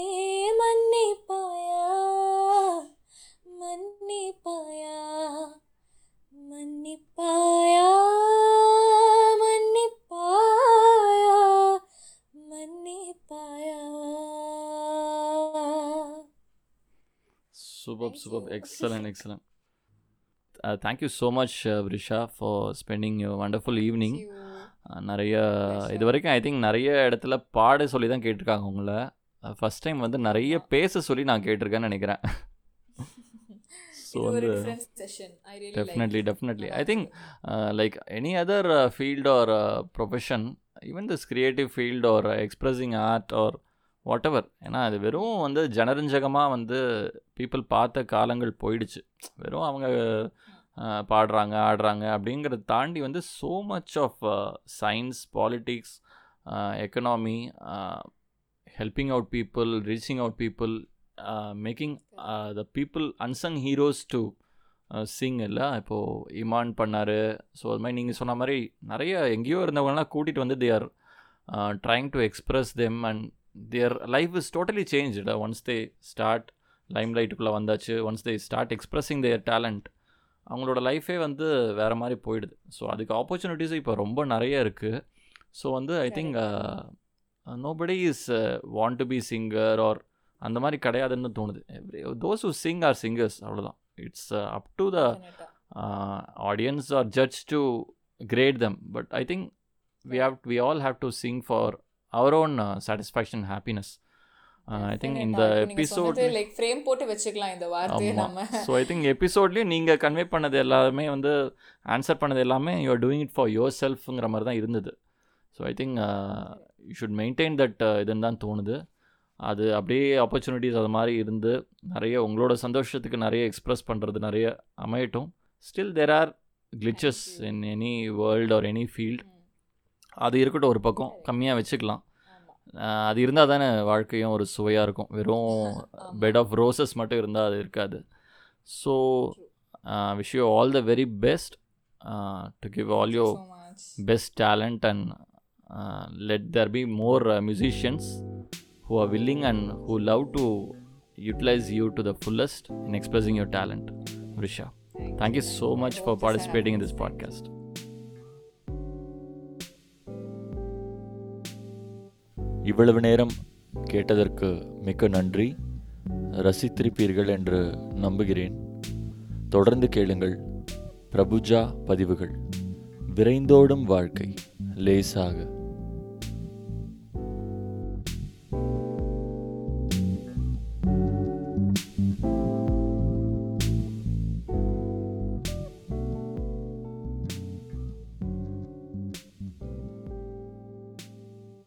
Super super excellent excellent thank you so much Risha for spending you wonderful evening you. நிறைய இது வரைக்கும் ஐ திங்க் நிறைய இடத்துல பாட சொல்லி தான் கேட்டிருக்காங்க உங்களை. ஃபஸ்ட் டைம் வந்து நிறைய பேச சொல்லி நான் கேட்டிருக்கேன்னு நினைக்கிறேன். ஸோ வந்து definitely. Definitely I think like any other field or profession even this creative field or expressing art or whatever ஏன்னா அது வெறும் வந்து ஜனரஞ்சகமாக வந்து பீப்புள் பார்த்த காலங்கள் போயிடுச்சு. வெறும் அவங்க பாடுறாங்க ஆடுறாங்க அப்படிங்கிறத தாண்டி வந்து so much of science politics economy helping out people reaching out people making the people unsung heroes to sing இல்லை. இப்போது இமான் பண்ணார். ஸோ அது மாதிரி நீங்கள் சொன்ன மாதிரி நிறைய எங்கேயோ இருந்தவங்கலாம் கூட்டிகிட்டு வந்து they are trying to express them and their life is totally change once they start lime லைட்டுக்குள்ளே வந்தாச்சு once they start expressing their talent அவங்களோட லைஃபே வந்து வேறு மாதிரி போயிடுது. ஸோ அதுக்கு ஆப்பர்ச்சுனிட்டிஸ் இப்போ ரொம்ப நிறைய இருக்குது ஸோ வந்து I think nobody is want to be singer or அந்த மாதிரி கிடையாதுன்னு தோணுது. Those who sing or singers அவ்வளோதான் it's up to the Definitely. audience or judge to grade them. But i think we have we all have to sing for our own satisfaction happiness. I think in the Definitely. நீங்க episode சொன்னது like frame போட்டு வச்சுக்கலாம் இந்த வார்த்தையை நம்ம. So I think எபிசோட்லேயும் நீங்கள் convey பண்ணது எல்லாமே வந்து ஆன்சர் பண்ணது எல்லாமே you are doing it for your செல்ஃப்ங்கிற மாதிரி தான் இருந்தது. So I think you should maintain that இதுன்னு தான் தோணுது. அது அப்படியே ஆப்பர்ச்சுனிட்டிஸ் அது மாதிரி இருந்து நிறைய உங்களோட சந்தோஷத்துக்கு நிறைய எக்ஸ்ப்ரெஸ் பண்ணுறது நிறைய அமையட்டும். Still there are cliches in any world or any field அது இருக்கட்டும் ஒரு பக்கம் கம்மியாக வச்சுக்கலாம் அது இருந்தால் தானே வாழ்க்கையும் ஒரு சுவையாக இருக்கும் வெறும் பெட் ஆஃப் ரோசஸ் மட்டும் இருந்தால் அது இருக்காது so wish you all the very best to give all you and uh, let there be more uh, musicians who are willing and who love to utilize you to the fullest in expressing your talent Risha thank you so much for participating in this podcast இவ்வளவு நேரம் கேட்டதற்கு மிக்க நன்றி. ரசித்திருப்பீர்கள் என்று நம்புகிறேன். தொடர்ந்து கேளுங்கள். பிரபுஜா பதிவுகள். விரைந்தோடும் வாழ்க்கை. லேசாக.